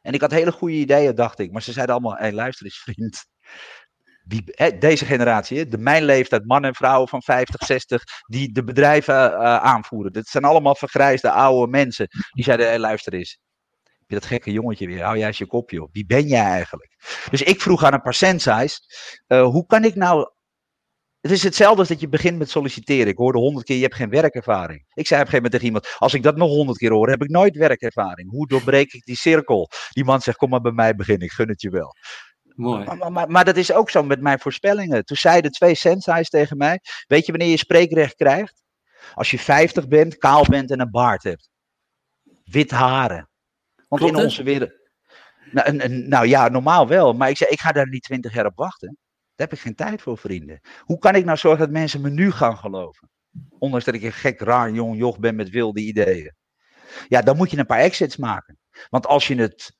En ik had hele goede ideeën, dacht ik. Maar ze zeiden allemaal: hey, luister eens, vriend. Deze generatie, de mijn leeftijd, mannen en vrouwen van 50, 60, die de bedrijven uh, aanvoeren. Dat zijn allemaal vergrijsde oude mensen. Die zeiden, hey, luister eens, je dat gekke jongetje weer, hou jij eens je kopje op. Wie ben jij eigenlijk? Dus ik vroeg aan een paar sensei's, uh, hoe kan ik nou het is hetzelfde als dat je begint met solliciteren. Ik hoorde honderd keer, je hebt geen werkervaring. Ik zei op een gegeven moment tegen iemand, als ik dat nog honderd keer hoor, heb ik nooit werkervaring. Hoe doorbreek ik die cirkel? Die man zegt, kom maar bij mij beginnen, ik gun het je wel. Mooi. Maar, maar, maar, dat is ook zo met mijn voorspellingen. Toen zeiden twee sensei's tegen mij, weet je wanneer je spreekrecht krijgt? Als je 50 bent, kaal bent en een baard hebt. Wit haren. Want in onze wereld... Nou, nou, ja, normaal wel. Maar ik zei, ik ga daar niet 20 jaar op wachten. Daar heb ik geen tijd voor, vrienden. Hoe kan ik nou zorgen dat mensen me nu gaan geloven? Ondanks dat ik een gek, raar, jong joch ben met wilde ideeën. Ja, dan moet je een paar exits maken. Want als je het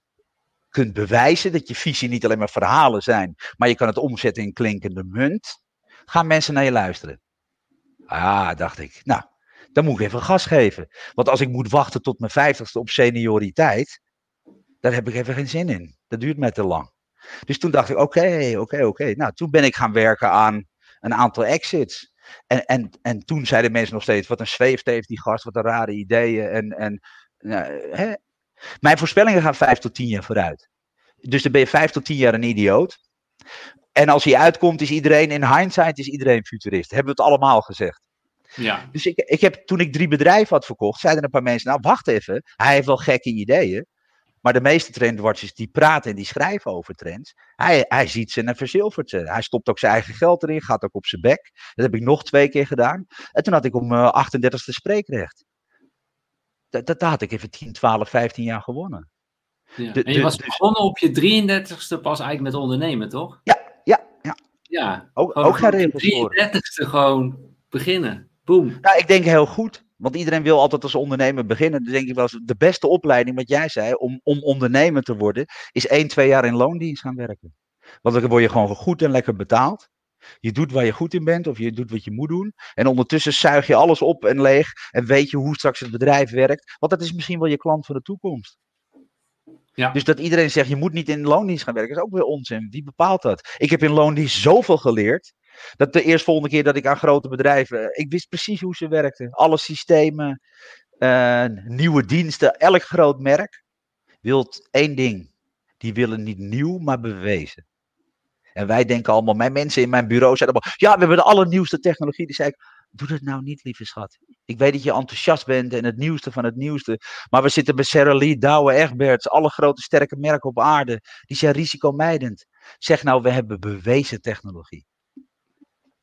kunt bewijzen dat je visie niet alleen maar verhalen zijn, maar je kan het omzetten in klinkende munt, gaan mensen naar je luisteren. Ah, dacht ik. Nou, dan moet ik even gas geven. Want als ik moet wachten tot mijn vijftigste op senioriteit, daar heb ik even geen zin in. Dat duurt mij te lang. Dus toen dacht ik, oké, oké, oké. Nou, toen ben ik gaan werken aan een aantal exits. En, en, en toen zeiden mensen nog steeds, wat een zweeft heeft die gast, wat een rare ideeën. En, en, nou, hè? Mijn voorspellingen gaan vijf tot tien jaar vooruit. Dus dan ben je vijf tot tien jaar een idioot. En als hij uitkomt, is iedereen in hindsight is iedereen futurist. Hebben we het allemaal gezegd. Ja. Dus ik, ik heb, toen ik drie bedrijven had verkocht, zeiden een paar mensen, nou wacht even, hij heeft wel gekke ideeën. Maar de meeste trendwatchers die praten en die schrijven over trends, hij, hij ziet ze en verzilvert ze. Hij stopt ook zijn eigen geld erin, gaat ook op zijn bek. Dat heb ik nog twee keer gedaan. En toen had ik om mijn 38e spreekrecht. Dat, dat, had ik even 10, 12, 15 jaar gewonnen. Ja. en je was dus- begonnen op je 33ste pas eigenlijk met ondernemen, toch? Ja, ja, ja. Ja, ook, ook geen regels 33ste gewoon beginnen. Boom. Nou, ik denk heel goed. Want iedereen wil altijd als ondernemer beginnen. Dus denk ik wel, de beste opleiding, wat jij zei, om, om ondernemer te worden, is één, twee jaar in loondienst gaan werken. Want dan word je gewoon goed en lekker betaald. Je doet waar je goed in bent, of je doet wat je moet doen. En ondertussen zuig je alles op en leeg. En weet je hoe straks het bedrijf werkt. Want dat is misschien wel je klant van de toekomst. Ja. Dus dat iedereen zegt, je moet niet in loondienst gaan werken, is ook weer onzin. Wie bepaalt dat? Ik heb in loondienst zoveel geleerd. Dat de eerste volgende keer dat ik aan grote bedrijven. Ik wist precies hoe ze werkten. Alle systemen, uh, nieuwe diensten, elk groot merk wilt één ding. Die willen niet nieuw, maar bewezen. En wij denken allemaal, mijn mensen in mijn bureau zeiden allemaal, ja, we hebben de allernieuwste technologie. Die zei ik, doe dat nou niet, lieve schat. Ik weet dat je enthousiast bent en het nieuwste van het nieuwste. Maar we zitten bij Sarah Lee, Douwe, Egberts, alle grote sterke merken op aarde. Die zijn risicomijdend. Zeg nou, we hebben bewezen technologie.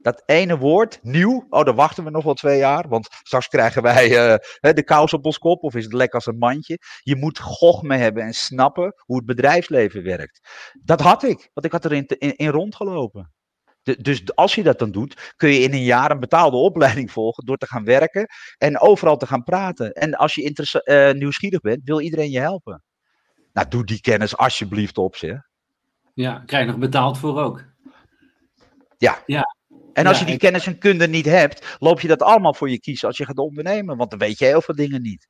Dat ene woord, nieuw, oh, dan wachten we nog wel twee jaar, want straks krijgen wij uh, de kous op ons kop of is het lekker als een mandje. Je moet gochme hebben en snappen hoe het bedrijfsleven werkt. Dat had ik, want ik had erin in, in rondgelopen. De, dus als je dat dan doet, kun je in een jaar een betaalde opleiding volgen door te gaan werken en overal te gaan praten. En als je uh, nieuwsgierig bent, wil iedereen je helpen. Nou, doe die kennis alsjeblieft op, zeg. Ja, krijg je nog betaald voor ook. Ja. ja. En als je die kennis en kunde niet hebt, loop je dat allemaal voor je kiezen als je gaat ondernemen. Want dan weet je heel veel dingen niet.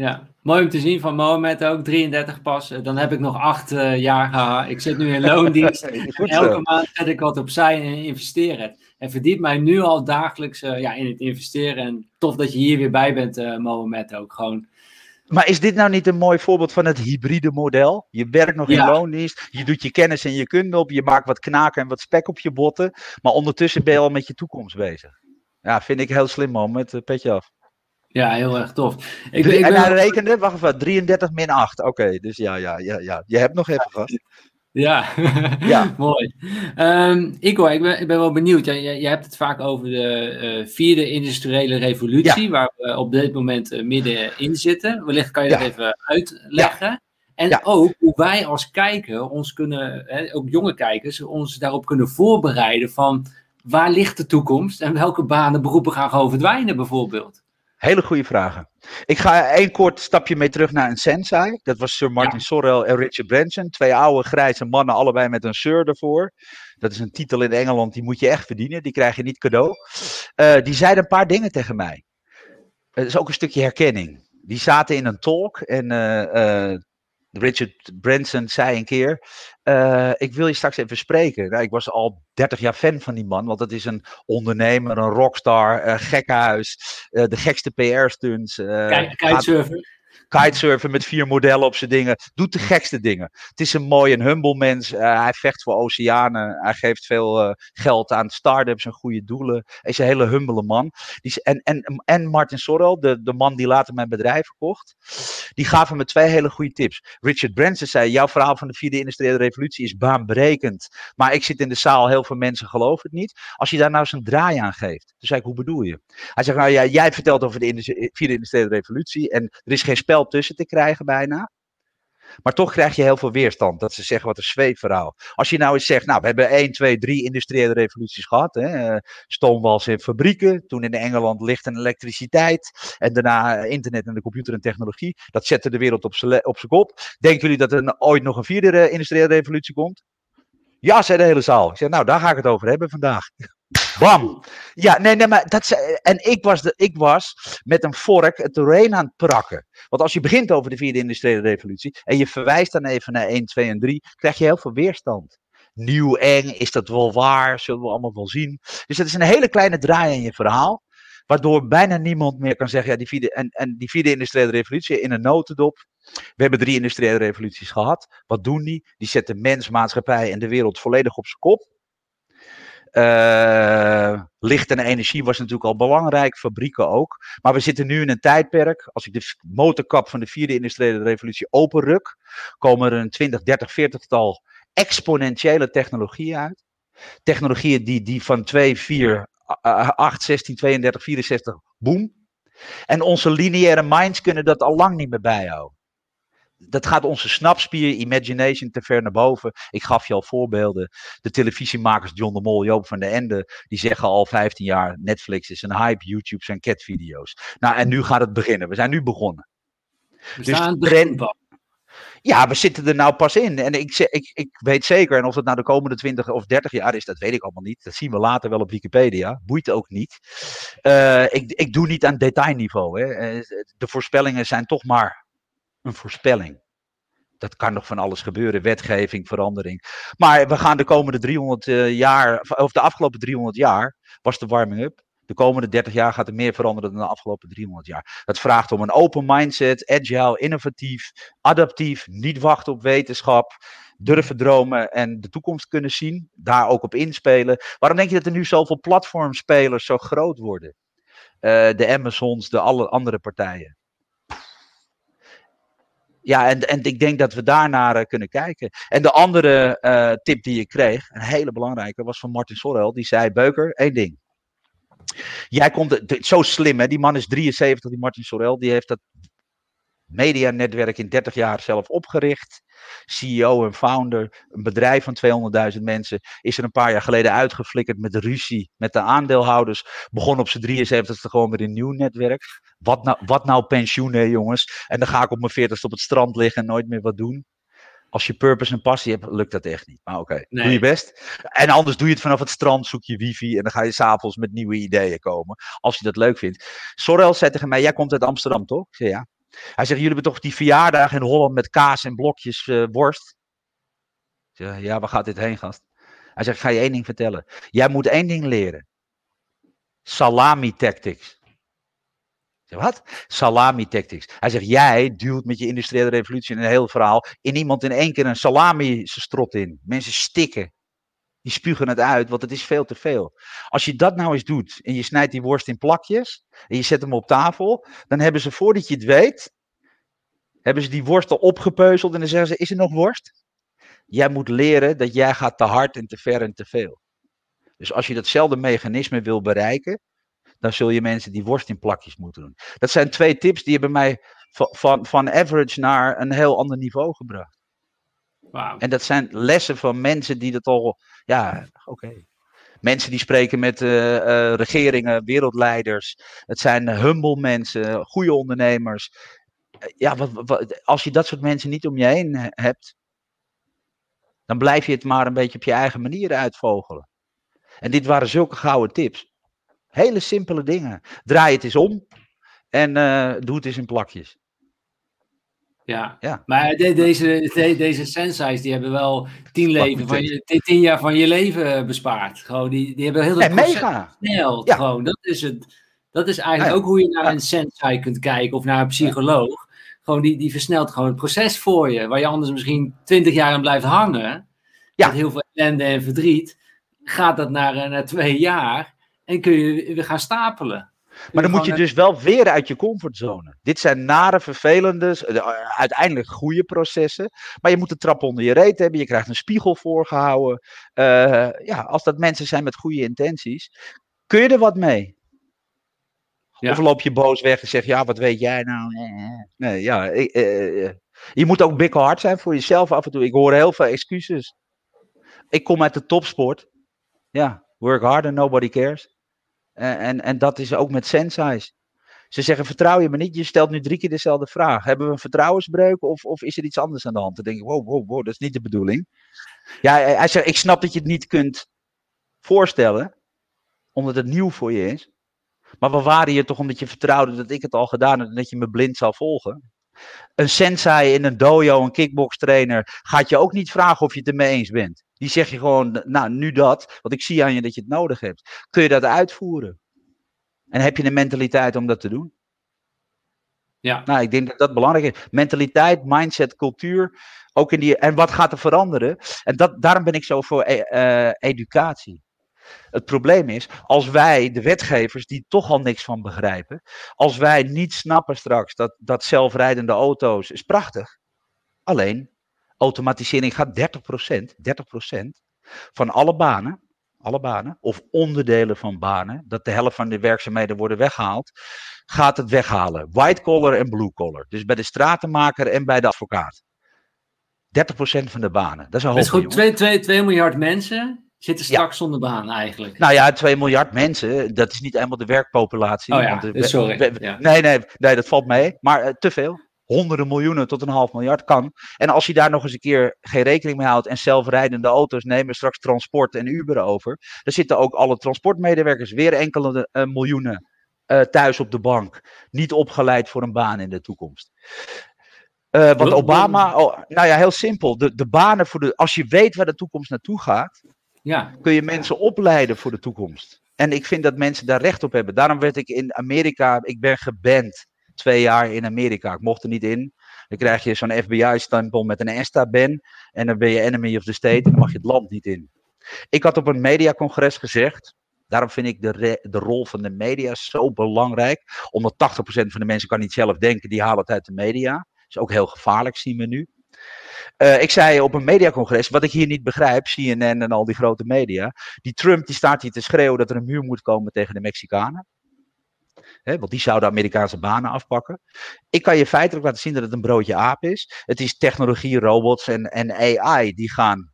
Ja, mooi om te zien van Mohamed ook, 33 pas. Eh, dan heb ik nog acht uh, jaar gehaald. Ik zit nu in loondienst. elke maand zet ik wat opzij en investeer het. En verdient mij nu al dagelijks uh, ja, in het investeren. En tof dat je hier weer bij bent, uh, Mohamed ook. Gewoon maar is dit nou niet een mooi voorbeeld van het hybride model? Je werkt nog in loondienst, je doet je kennis en je kunde op, je maakt wat knaken en wat spek op je botten, maar ondertussen ben je al met je toekomst bezig. Ja, vind ik heel slim man, met uh, petje af. Ja, heel erg tof. Ik, ik en hij rekende, wacht even, 33 min 8. Oké, dus ja, ja, ja, ja, je hebt nog even gehad. Ja, ja. mooi. Um, Igor, ik ben, ik ben wel benieuwd. Je, je, je hebt het vaak over de uh, vierde industriële revolutie, waar we op dit moment uh, middenin zitten. Wellicht kan je dat even uitleggen. En ook hoe wij als kijker ons kunnen, hè, ook jonge kijkers, ons daarop kunnen voorbereiden van waar ligt de toekomst en welke banen, beroepen gaan gewoon verdwijnen bijvoorbeeld. Hele goede vragen. Ik ga één kort stapje mee terug naar een sensei. Dat was Sir Martin ja. Sorrell en Richard Branson. Twee oude grijze mannen, allebei met een Sir ervoor. Dat is een titel in Engeland, die moet je echt verdienen. Die krijg je niet cadeau. Uh, die zeiden een paar dingen tegen mij. Het is ook een stukje herkenning. Die zaten in een talk en uh, uh, Richard Branson zei een keer: uh, Ik wil je straks even spreken. Nou, ik was al 30 jaar fan van die man, want dat is een ondernemer, een rockstar, een gekkenhuis, uh, de gekste PR-stunts. Uh, Kitesurfer kitesurfen met vier modellen op zijn dingen. Doet de gekste dingen. Het is een mooi en humble mens. Uh, hij vecht voor oceanen. Hij geeft veel uh, geld aan start-ups en goede doelen. Hij is een hele humbele man. Die, en, en, en Martin Sorrell, de, de man die later mijn bedrijf verkocht, die gaven me twee hele goede tips. Richard Branson zei: Jouw verhaal van de vierde industriële revolutie is baanbrekend. Maar ik zit in de zaal, heel veel mensen geloven het niet. Als je daar nou eens een draai aan geeft. Toen zei ik: Hoe bedoel je? Hij zegt: Nou ja, jij vertelt over de vierde industriële revolutie. En er is geen spel tussen te krijgen bijna. Maar toch krijg je heel veel weerstand. Dat ze zeggen wat een zweefverhaal. Als je nou eens zegt, nou we hebben 1, 2, 3 industriële revoluties gehad. Hè. Stoomwals in fabrieken. Toen in Engeland licht en elektriciteit. En daarna internet en de computer en technologie. Dat zette de wereld op zijn kop. Denken jullie dat er ooit nog een vierde industriële revolutie komt? Ja, zei de hele zaal. Ik zei, nou daar ga ik het over hebben vandaag. Bam! Ja, nee, nee, maar dat, en ik was, de, ik was met een vork het doorheen aan het prakken. Want als je begint over de vierde industriële revolutie en je verwijst dan even naar 1, 2 en 3, krijg je heel veel weerstand. Nieuw, eng, is dat wel waar? Zullen we allemaal wel zien? Dus het is een hele kleine draai in je verhaal. Waardoor bijna niemand meer kan zeggen, ja, die vierde, en, en die vierde industriële revolutie in een notendop. We hebben drie industriële revoluties gehad. Wat doen die? Die zetten mens, maatschappij en de wereld volledig op zijn kop. Uh, licht en energie was natuurlijk al belangrijk, fabrieken ook. Maar we zitten nu in een tijdperk. Als ik de motorkap van de vierde industriële revolutie openruk, komen er een 20, 30, 40 tal exponentiële technologieën uit. Technologieën die, die van 2, 4, 8, 16, 32, 64, boom. En onze lineaire minds kunnen dat al lang niet meer bijhouden dat gaat onze snapspier, imagination te ver naar boven. Ik gaf je al voorbeelden. De televisiemakers John de Mol, Joop van de Ende, die zeggen al 15 jaar: Netflix is een hype, YouTube zijn catvideo's. Nou, en nu gaat het beginnen. We zijn nu begonnen. We dus staan trend, ja, we zitten er nou pas in. En ik, ik, ik weet zeker, en of het nou de komende 20 of 30 jaar is, dat weet ik allemaal niet. Dat zien we later wel op Wikipedia. Boeit ook niet. Uh, ik, ik doe niet aan detailniveau. Hè. Eh, de voorspellingen zijn toch maar een voorspelling. Dat kan nog van alles gebeuren, wetgeving, verandering. Maar we gaan de komende 300 uh, jaar, of de afgelopen 300 jaar, was de warming-up. De komende 30 jaar gaat er meer veranderen dan de afgelopen 300 jaar. Dat vraagt om een open mindset, agile, innovatief, adaptief, niet wachten op wetenschap, durven dromen en de toekomst kunnen zien, daar ook op inspelen. Waarom denk je dat er nu zoveel platformspelers zo groot worden? Uh, de Amazons, de alle andere partijen ja, en, en ik denk dat we daarnaar uh, kunnen kijken. En de andere uh, tip die ik kreeg, een hele belangrijke, was van Martin Sorrel. Die zei: Beuker, één ding. Jij komt, zo slim hè, die man is 73, die Martin Sorrel, die heeft dat medianetwerk in 30 jaar zelf opgericht. CEO en founder, een bedrijf van 200.000 mensen, is er een paar jaar geleden uitgeflikkerd met de ruzie met de aandeelhouders. Begon op zijn 73 gewoon met een nieuw netwerk. Wat nou, wat nou pensioen, jongens? En dan ga ik op mijn 40 op het strand liggen en nooit meer wat doen. Als je purpose en passie hebt, lukt dat echt niet. Maar oké, doe je best. En anders doe je het vanaf het strand, zoek je wifi en dan ga je s'avonds met nieuwe ideeën komen. Als je dat leuk vindt. Sorel zei tegen mij, jij komt uit Amsterdam toch? Ik zei ja. Hij zegt, jullie hebben toch die verjaardag in Holland met kaas en blokjes uh, worst? Ja, waar gaat dit heen, gast? Hij zegt, ik ga je één ding vertellen. Jij moet één ding leren. Salami tactics. Zeg, wat? Salami tactics. Hij zegt, jij duwt met je industriële revolutie in een heel verhaal in iemand in één keer een salami strot in. Mensen stikken. Die spugen het uit, want het is veel te veel. Als je dat nou eens doet en je snijdt die worst in plakjes en je zet hem op tafel, dan hebben ze voordat je het weet, hebben ze die worst al opgepeuzeld en dan zeggen ze, is er nog worst? Jij moet leren dat jij gaat te hard en te ver en te veel. Dus als je datzelfde mechanisme wil bereiken, dan zul je mensen die worst in plakjes moeten doen. Dat zijn twee tips die hebben mij van, van, van average naar een heel ander niveau gebracht. En dat zijn lessen van mensen die dat al, ja, oké. Mensen die spreken met uh, uh, regeringen, wereldleiders. Het zijn humble mensen, goede ondernemers. Uh, ja, wat, als je dat soort mensen niet om je heen hebt, dan blijf je het maar een beetje op je eigen manier uitvogelen. En dit waren zulke gouden tips. Hele simpele dingen. Draai het eens om en doe het eens in plakjes. Ja. ja. maar deze, deze sensei's die hebben wel tien, leven van je, tien jaar van je leven bespaard. Gewoon, die, die hebben heel veel mega. snel. Ja. Gewoon, dat is het. Dat is eigenlijk ook hoe je naar een sensei kunt kijken of naar een psycholoog. Gewoon die, die versnelt gewoon het proces voor je. Waar je anders misschien twintig jaar aan blijft hangen. Ja. Met heel veel ellende en verdriet. Gaat dat naar, eh, naar twee jaar. En kun je weer gaan stapelen. Maar dan moet je dus wel weer uit je comfortzone. Dit zijn nare, vervelende, eh, uiteindelijk goede processen. Maar je moet de trap onder je reet hebben. Je krijgt een spiegel voorgehouden. Uh, ja, als dat mensen zijn met goede intenties, kun je er wat mee. Of loop je boos weg en zeg ja, wat weet jij nou? Nee, ja, je moet ook bikkelhard zijn voor jezelf af en toe. Ik hoor heel veel excuses. Ik kom uit de topsport. Ja, work hard and nobody cares. En, en, dat is ook met sensei's. Ze zeggen, vertrouw je me niet? Je stelt nu drie keer dezelfde vraag. Hebben we een vertrouwensbreuk of, of is er iets anders aan de hand? Dan denk ik, wow, wow, wow, dat is niet de bedoeling. Ja, hij zegt, ik snap dat je het niet kunt voorstellen, omdat het nieuw voor je is. Maar we waren hier toch omdat je vertrouwde dat ik het al gedaan had en dat je me blind zou volgen. Een sensei in een dojo, een kickbox trainer, gaat je ook niet vragen of je het ermee eens bent. Die zeg je gewoon, nou nu dat, want ik zie aan je dat je het nodig hebt. Kun je dat uitvoeren? En heb je de mentaliteit om dat te doen? Ja. Nou, ik denk dat dat belangrijk is. Mentaliteit, mindset, cultuur. Ook in die, en wat gaat er veranderen? En dat, daarom ben ik zo voor uh, educatie. Het probleem is, als wij, de wetgevers, die toch al niks van begrijpen, als wij niet snappen straks dat, dat zelfrijdende auto's is prachtig. Alleen, automatisering gaat 30%, 30% van alle banen, alle banen, of onderdelen van banen, dat de helft van de werkzaamheden worden weggehaald, gaat het weghalen. White collar en blue collar. Dus bij de stratenmaker en bij de advocaat. 30% van de banen. Dat is een hoop. Dat is goed, 2, 2, 2 miljard mensen zitten straks zonder baan eigenlijk. Nou ja, 2 miljard mensen, dat is niet helemaal de werkpopulatie. Oh ja, want sorry. Nee, nee, nee, dat valt mee. Maar uh, te veel. Honderden miljoenen tot een half miljard kan. En als je daar nog eens een keer geen rekening mee houdt en zelfrijdende auto's nemen straks transport en Uber over, dan zitten ook alle transportmedewerkers weer enkele uh, miljoenen uh, thuis op de bank. Niet opgeleid voor een baan in de toekomst. Want Obama, oh, nou ja, heel simpel. De, de banen voor de, als je weet waar de toekomst naartoe gaat, ja. kun je mensen opleiden voor de toekomst. En ik vind dat mensen daar recht op hebben. Daarom werd ik in Amerika, ik ben geband twee jaar in Amerika. Ik mocht er niet in. Dan krijg je zo'n FBI-stempel met een ESTA-ban. En dan ben je enemy of the state en dan mag je het land niet in. Ik had op een mediacongres gezegd. Daarom vind ik de, de rol van de media zo belangrijk. Omdat 80% van de mensen kan niet zelf denken, die halen het uit de media. Dat is ook heel gevaarlijk, zien we nu. Uh, ik zei op een mediacongres, wat ik hier niet begrijp, CNN en al die grote media. Die Trump die staat hier te schreeuwen dat er een muur moet komen tegen de Mexicanen. Want die zouden Amerikaanse banen afpakken. Ik kan je feitelijk laten zien dat het een broodje aap is. Het is technologie, robots en, en AI die gaan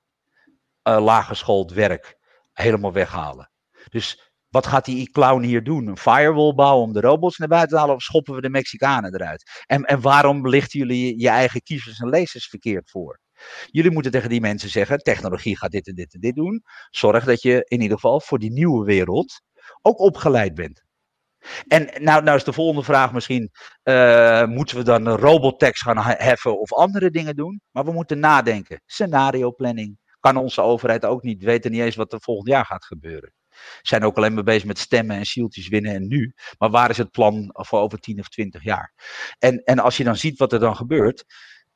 uh, laaggeschoold werk helemaal weghalen. Dus wat gaat die clown hier doen? Een firewall bouwen om de robots naar buiten te halen of schoppen we de Mexicanen eruit? En, en waarom lichten jullie je eigen kiezers en lezers verkeerd voor? Jullie moeten tegen die mensen zeggen: technologie gaat dit en dit en dit doen. Zorg dat je in ieder geval voor die nieuwe wereld ook opgeleid bent. En nou, nou is de volgende vraag misschien: uh, moeten we dan een robottax gaan heffen of andere dingen doen? Maar we moeten nadenken. Scenario planning. Kan onze overheid ook niet weten niet eens wat er volgend jaar gaat gebeuren zijn ook alleen maar bezig met stemmen en zieltjes winnen en nu. Maar waar is het plan voor over 10 of 20 jaar? En, en als je dan ziet wat er dan gebeurt,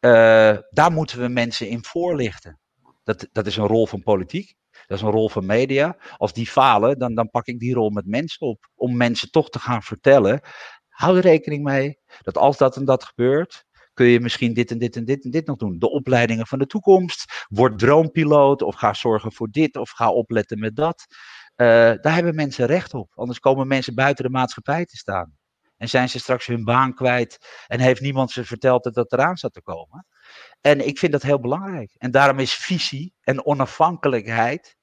uh, daar moeten we mensen in voorlichten. Dat, dat is een rol van politiek. Dat is een rol van media. Als die falen, dan, dan pak ik die rol met mensen op. Om mensen toch te gaan vertellen. Hou er rekening mee dat als dat en dat gebeurt, kun je misschien dit en dit en dit en dit nog doen. De opleidingen van de toekomst. Word droompiloot of ga zorgen voor dit of ga opletten met dat. Uh, daar hebben mensen recht op. Anders komen mensen buiten de maatschappij te staan. En zijn ze straks hun baan kwijt en heeft niemand ze verteld dat dat eraan zat te komen. En ik vind dat heel belangrijk. En daarom is visie en onafhankelijkheid.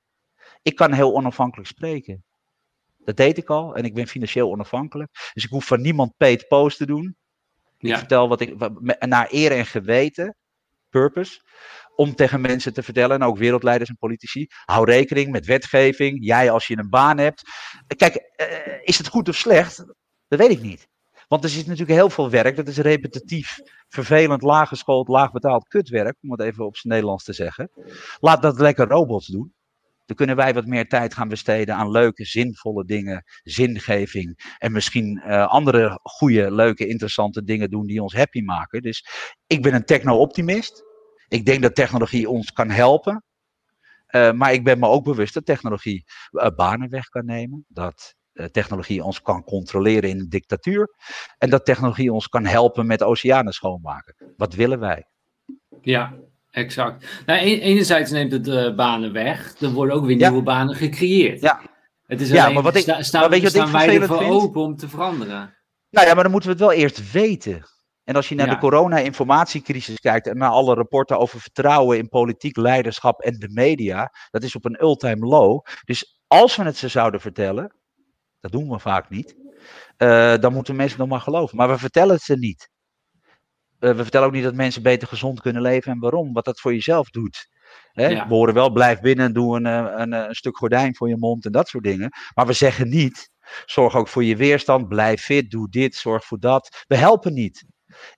Ik kan heel onafhankelijk spreken. Dat deed ik al en ik ben financieel onafhankelijk. Dus ik hoef van niemand paid post te doen. Ik vertel wat ik, naar eer en geweten, purpose om tegen mensen te vertellen, en ook wereldleiders en politici, hou rekening met wetgeving, jij als je een baan hebt. Kijk, uh, is het goed of slecht? Dat weet ik niet. Want er zit natuurlijk heel veel werk, dat is repetitief, vervelend, laaggeschoold, laagbetaald kutwerk, om het even op zijn Nederlands te zeggen. Laat dat lekker robots doen. Dan kunnen wij wat meer tijd gaan besteden aan leuke, zinvolle dingen, zingeving. En misschien uh, andere goede, leuke, interessante dingen doen die ons happy maken. Dus ik ben een techno-optimist. Ik denk dat technologie ons kan helpen. Uh, maar ik ben me ook bewust dat technologie uh, banen weg kan nemen. Dat technologie ons kan controleren in een dictatuur. En dat technologie ons kan helpen met oceanen schoonmaken. Wat willen wij? Ja, exact. Nou, enerzijds neemt het banen weg. Er worden ook weer nieuwe banen gecreëerd. Ja. Het is ja, maar wat ik, sta, staan, maar weet je wat wij ervoor open om te veranderen. Nou ja, maar dan moeten we het wel eerst weten. En als je naar de corona-informatiecrisis kijkt en naar alle rapporten over vertrouwen in politiek leiderschap en de media, dat is op een ultime low. Dus als we het ze zouden vertellen, dat doen we vaak niet, uh, dan moeten mensen nog maar geloven. Maar we vertellen het ze niet. Uh, we vertellen ook niet dat mensen beter gezond kunnen leven en waarom, wat dat voor jezelf doet. Hè? We horen wel, blijf binnen, doe een, eh, een, een, stuk gordijn voor je mond en dat soort dingen. Maar we zeggen niet, zorg ook voor je weerstand, blijf fit, doe dit, zorg voor dat. We helpen niet.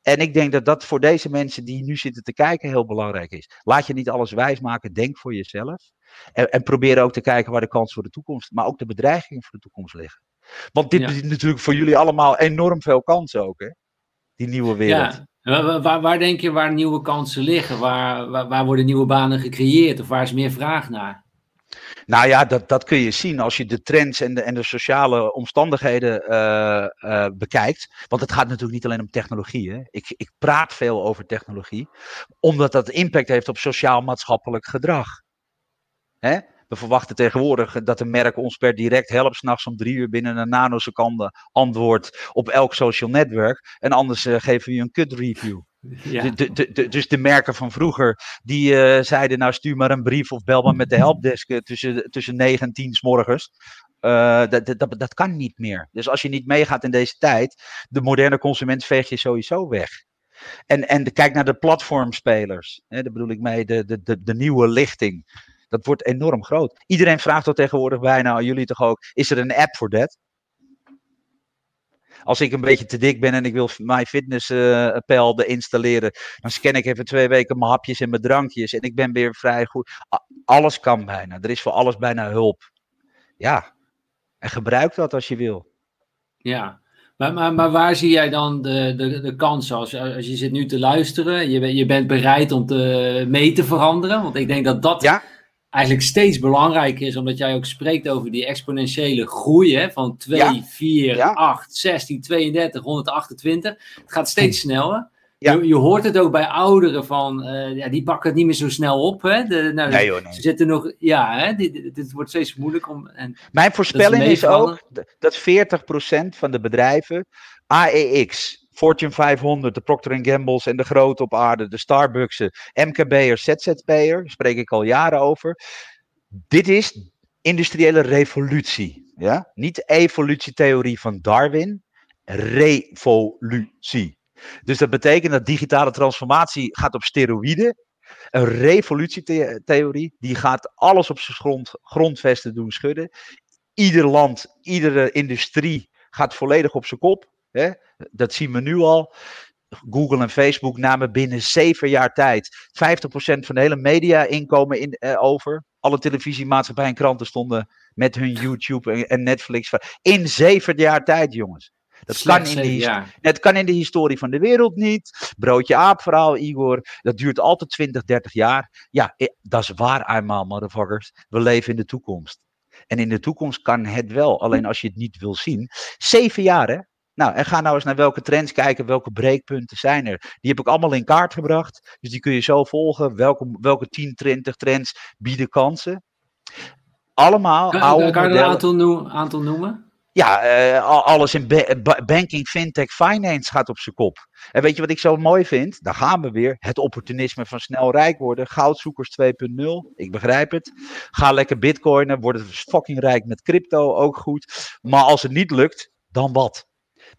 En ik denk dat dat voor deze mensen die nu zitten te kijken heel belangrijk is. Laat je niet alles wijsmaken, denk voor jezelf. En, en probeer ook te kijken waar de kansen voor de toekomst, maar ook de bedreigingen voor de toekomst liggen. Want dit biedt natuurlijk voor jullie allemaal enorm veel kansen ook, hè? Die nieuwe wereld. Ja. Waar, waar, denk je waar nieuwe kansen liggen? Waar, waar, waar, worden nieuwe banen gecreëerd? Of waar is meer vraag naar? Nou ja, dat, dat kun je zien als je de trends en de, en de sociale omstandigheden uh, uh, bekijkt. Want het gaat natuurlijk niet alleen om technologie. Hè? Ik, ik praat veel over technologie, omdat dat impact heeft op sociaal-maatschappelijk gedrag. Hè? We verwachten tegenwoordig dat een merk ons per direct helpt s'nachts om drie uur binnen een nanoseconde antwoord op elk social netwerk. En anders uh, geven we je een kut review. Ja. De, de, de, dus de merken van vroeger, die uh, zeiden nou stuur maar een brief of bel maar met de helpdesk uh, tussen, tussen 9 en 10 s morgens. Uh, dat, dat, dat kan niet meer. Dus als je niet meegaat in deze tijd, de moderne consument veeg je sowieso weg. En, en de, kijk naar de platformspelers. Hè, daar bedoel ik mee, de, de, de, de nieuwe lichting. Dat wordt enorm groot. Iedereen vraagt al tegenwoordig bijna, jullie toch ook, is er een app voor dat? Als ik een beetje te dik ben en ik wil mijn fitnesspel uh, installeren, dan scan ik even twee weken mijn hapjes en mijn drankjes en ik ben weer vrij goed. Alles kan bijna. Er is voor alles bijna hulp. Ja, en gebruik dat als je wil. Ja, maar, maar, maar waar zie jij dan de, de, de kansen? Als, als je zit nu te luisteren, je, je bent bereid om te, mee te veranderen. Want ik denk dat dat ja? Eigenlijk steeds belangrijker is, omdat jij ook spreekt over die exponentiële groei hè, van 2, 4, 8, 16, 32, 128. Het gaat steeds sneller. Ja. Je, je, hoort het ook bij ouderen van, uh, ja, die pakken het niet meer zo snel op. Hè? De, nou, nee, joh, nee. Ze zitten nog, ja, hè? Dit, dit, wordt steeds moeilijk om. En Mijn voorspelling is, is ook dat 40% van de bedrijven AEX, Fortune 500, de Procter Gamble's en de grote op aarde, de Starbucks'en, MKB'er, ZZP'er, spreek ik al jaren over. Dit is industriële revolutie. Ja? Niet evolutietheorie van Darwin, revolutie. Dus dat betekent dat digitale transformatie gaat op steroïden. Een revolutietheorie, die gaat alles op zijn grond, grondvesten doen schudden. Ieder land, iedere industrie gaat volledig op zijn kop. Hè? Dat zien we nu al. Google en Facebook namen binnen zeven jaar tijd 50% van de hele media-inkomen in, eh, over. Alle televisiemaatschappijen en kranten stonden met hun YouTube en, en Netflix. In zeven jaar tijd, jongens. Dat kan, in de, het kan in de historie van de wereld niet. Broodje aap verhaal, Igor. Dat duurt altijd 20, 30 jaar. Ja, dat is waar eenmaal, motherfuckers. We leven in de toekomst. En in de toekomst kan het wel. Alleen als je het niet wil zien. Zeven jaar, hè? Nou, en ga nou eens naar welke trends kijken, welke breekpunten zijn er. Die heb ik allemaal in kaart gebracht. Dus die kun je zo volgen. Welke, welke 10, 20 trends bieden kansen. Allemaal kan, oude Kan je er een aantal, aantal noemen? Ja, uh, alles in banking, fintech, finance gaat op zijn kop. En weet je wat ik zo mooi vind? Daar gaan we weer. Het opportunisme van snel rijk worden. Goudzoekers 2.0. Ik begrijp het. Ga lekker bitcoinen. Word fucking rijk met crypto. Ook goed. Maar als het niet lukt, dan wat?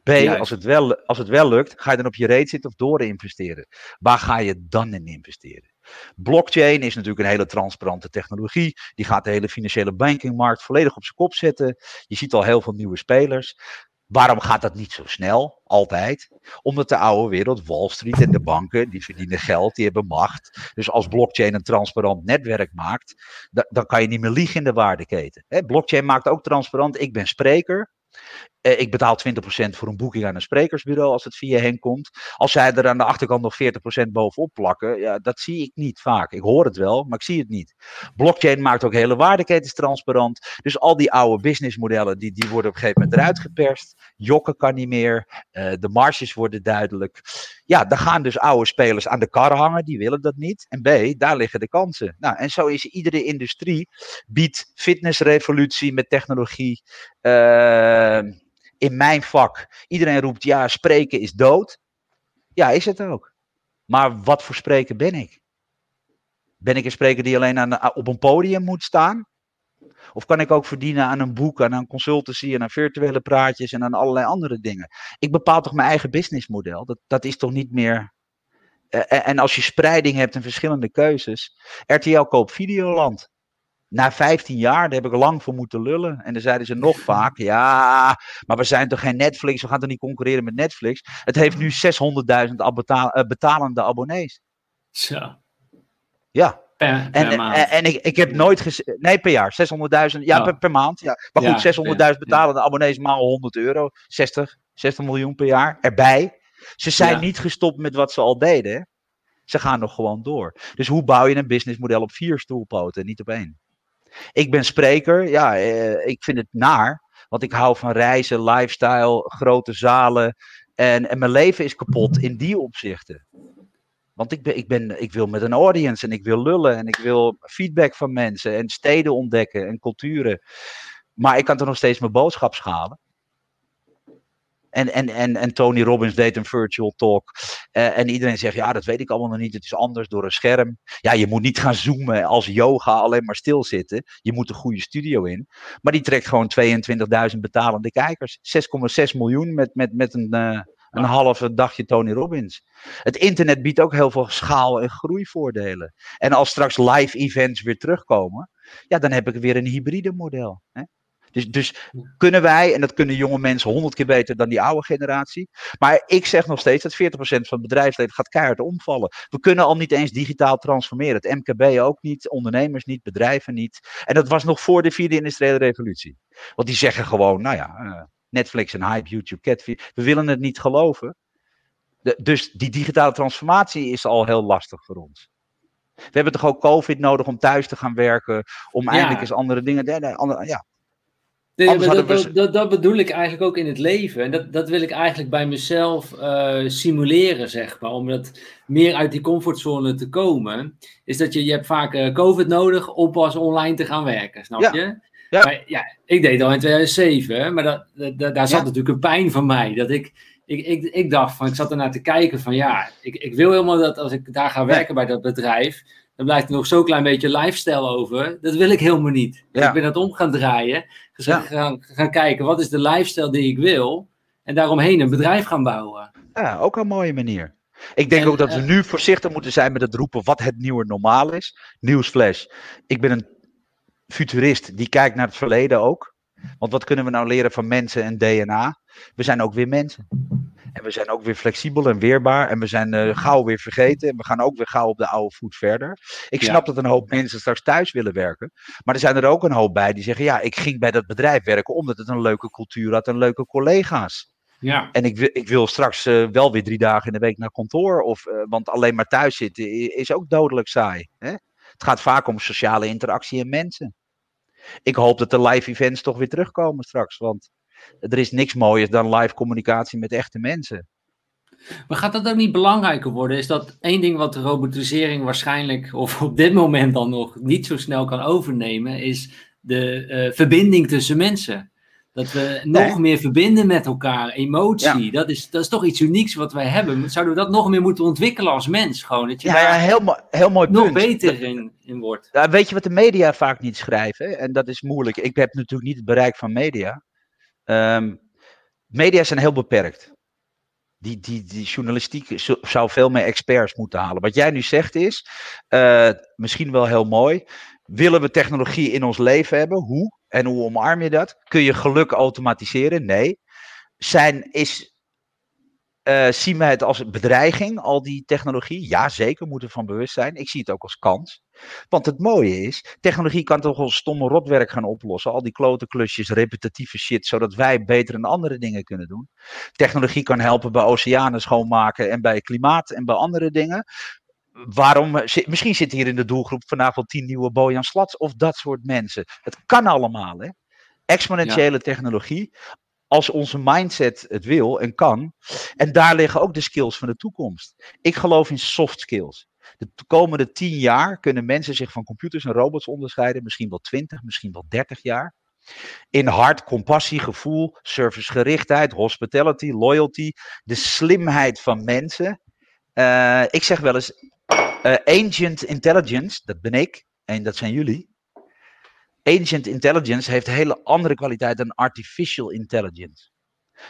B, als het, wel, als het wel lukt, ga je dan op je reet zitten of door investeren? Waar ga je dan in investeren? Blockchain is natuurlijk een hele transparante technologie. Die gaat de hele financiële bankingmarkt volledig op zijn kop zetten. Je ziet al heel veel nieuwe spelers. Waarom gaat dat niet zo snel? Altijd. Omdat de oude wereld, Wall Street en de banken, die verdienen geld, die hebben macht. Dus als blockchain een transparant netwerk maakt, dan kan je niet meer liegen in de waardeketen. blockchain maakt ook transparant. Ik ben spreker. Eh, ik betaal 20% voor een boeking aan een sprekersbureau als het via hen komt. Als zij er aan de achterkant nog 40% bovenop plakken, ja, dat zie ik niet vaak. Ik hoor het wel, maar ik zie het niet. Blockchain maakt ook hele waardeketens transparant. Dus al die oude businessmodellen, die, die worden op een gegeven moment eruit geperst. Jokken kan niet meer, uh, de marges worden duidelijk. Ja, dan gaan dus oude spelers aan de kar hangen, die willen dat niet. En B, daar liggen de kansen. Nou, en zo is iedere industrie, biedt fitnessrevolutie met technologie. Uh, in mijn vak. Iedereen roept ja, spreken is dood. Ja, is het ook. Maar wat voor spreker ben ik? Ben ik een spreker die alleen aan, op een podium moet staan? Of kan ik ook verdienen aan een boek, aan een consultancy, en aan virtuele praatjes en aan allerlei andere dingen? Ik bepaal toch mijn eigen businessmodel? Dat, dat is toch niet meer. Uh, en als je spreiding hebt en verschillende keuzes. RTL koopt Videoland na 15 jaar, daar heb ik lang voor moeten lullen. En dan zeiden ze nog vaak, ja, maar we zijn toch geen Netflix, we gaan toch niet concurreren met Netflix. Het heeft nu 600.000 eh, betalende abonnees. Zo. Ja. Per, per en, maand. en, ik, ik heb nooit gezien, nee per jaar, 600.000, ja oh. per, maand. Ja. Maar goed, 600.000 betalende abonnees maal 100 euro, 60, 60 miljoen per jaar erbij. Ze zijn niet gestopt met wat ze al deden. Ze gaan nog gewoon door. Dus hoe bouw je een businessmodel op vier stoelpoten, niet op één? Ik ben spreker. Ja, eh, ik vind het naar. Want ik hou van reizen, lifestyle, grote zalen. En, en mijn leven is kapot in die opzichten. Want ik, ben, ik, ben, ik wil met een audience en ik wil lullen en ik wil feedback van mensen en steden ontdekken en culturen. Maar ik kan toch nog steeds mijn boodschap schalen. En, en, en, en Tony Robbins deed een virtual talk. Uh, en iedereen zegt, ja, dat weet ik allemaal nog niet. Het is anders door een scherm. Ja, je moet niet gaan zoomen als yoga, alleen maar stilzitten. Je moet een goede studio in. Maar die trekt gewoon 22.000 betalende kijkers. 6,6 miljoen met, met, met een, uh, een halve dagje Tony Robbins. Het internet biedt ook heel veel schaal- en groeivoordelen. En als straks live events weer terugkomen, ja, dan heb ik weer een hybride model. Hè? Dus, dus kunnen wij, en dat kunnen jonge mensen honderd keer beter dan die oude generatie. Maar ik zeg nog steeds dat 40% van het bedrijfsleven gaat keihard omvallen. We kunnen al niet eens digitaal transformeren. Het MKB ook niet, ondernemers niet, bedrijven niet. En dat was nog voor de vierde industriële revolutie. Want die zeggen gewoon, nou ja, uh, Netflix en hype, YouTube, Catfish. We willen het niet geloven. De, dus die digitale transformatie is al heel lastig voor ons. We hebben toch ook COVID nodig om thuis te gaan werken, om eindelijk eens andere dingen. Andere, ja, dat, dat, dat, bedoel ik eigenlijk ook in het leven. En dat, dat wil ik eigenlijk bij mezelf uh, simuleren, zeg maar. Om dat meer uit die comfortzone te komen. Is dat je, je hebt vaak uh, COVID nodig om pas online te gaan werken, snap je? Ja. Maar, ja, ik deed al in 2007, maar dat, dat, daar zat natuurlijk een pijn van mij. Dat ik, ik, ik, ik dacht van, ik zat ernaar te kijken van ja, ik, ik wil helemaal dat als ik daar ga werken bij dat bedrijf, dan blijft er nog zo'n klein beetje lifestyle over. Dat wil ik helemaal niet. Ik ben dat om gaan draaien. Dus gaan, gaan kijken, wat is de lifestyle die ik wil? En daaromheen een bedrijf gaan bouwen. Ja, ook een mooie manier. Ik denk ook dat we eh, nu voorzichtig moeten zijn met het roepen wat het nieuwe normaal is. Nieuwsflash. Ik ben een futurist die kijkt naar het verleden ook. Want wat kunnen we nou leren van mensen en DNA? We zijn ook weer mensen. En we zijn ook weer flexibel en weerbaar. En we zijn uh, gauw weer vergeten. En we gaan ook weer gauw op de oude voet verder. Ik snap dat een hoop mensen straks thuis willen werken. Maar er zijn er ook een hoop bij die zeggen: Ja, ik ging bij dat bedrijf werken omdat het een leuke cultuur had en leuke collega's. Ja. En ik, ik wil straks uh, wel weer drie dagen in de week naar kantoor. Of, uh, want alleen maar thuis zitten is ook dodelijk saai. Hè? Het gaat vaak om sociale interactie en mensen. Ik hoop dat de live events toch weer terugkomen straks. Want er is niks mooiers dan live communicatie met echte mensen. Maar gaat dat ook niet belangrijker worden? Is dat één ding wat de robotisering waarschijnlijk, of op dit moment dan nog, niet zo snel kan overnemen, is de uh, verbinding tussen mensen. Dat we nog meer verbinden met elkaar, emotie. Dat, is, dat is toch iets unieks wat wij hebben. Zouden we dat nog meer moeten ontwikkelen als mens? Gewoon, dat je ja, ja heel, heel mooi nog beter in, in wordt. Ja, weet je wat de media vaak niet schrijven? En dat is moeilijk. Ik heb natuurlijk niet het bereik van media. Um, media zijn heel beperkt. Die, die, die journalistiek zou veel meer experts moeten halen. Wat jij nu zegt is, uh, misschien wel heel mooi. Willen we technologie in ons leven hebben? Hoe? En hoe omarm je dat? Kun je geluk automatiseren? Nee. zijn, is, uh, zien we het als bedreiging, al die technologie? Ja, zeker, moeten we van bewust zijn. Ik zie het ook als kans. Want het mooie is, technologie kan toch wel stomme rotwerk gaan oplossen. Al die klote klusjes, repetitieve shit, zodat wij beter en andere dingen kunnen doen. Technologie kan helpen bij oceanen schoonmaken en bij klimaat en bij andere dingen. Waarom, misschien zit hier in de doelgroep vanavond tien nieuwe Bojan Slats of dat soort mensen. Het kan allemaal, hè? Exponentiële technologie als onze mindset het wil en kan. En daar liggen ook de skills van de toekomst. Ik geloof in soft skills. De komende tien jaar kunnen mensen zich van computers en robots onderscheiden. Misschien wel twintig, misschien wel dertig jaar. In hart, compassie, gevoel, servicegerichtheid, hospitality, loyalty. De slimheid van mensen. Uh, ik zeg wel eens, uh, ancient intelligence, dat ben ik. En dat zijn jullie. Ancient intelligence heeft hele andere kwaliteit dan artificial intelligence.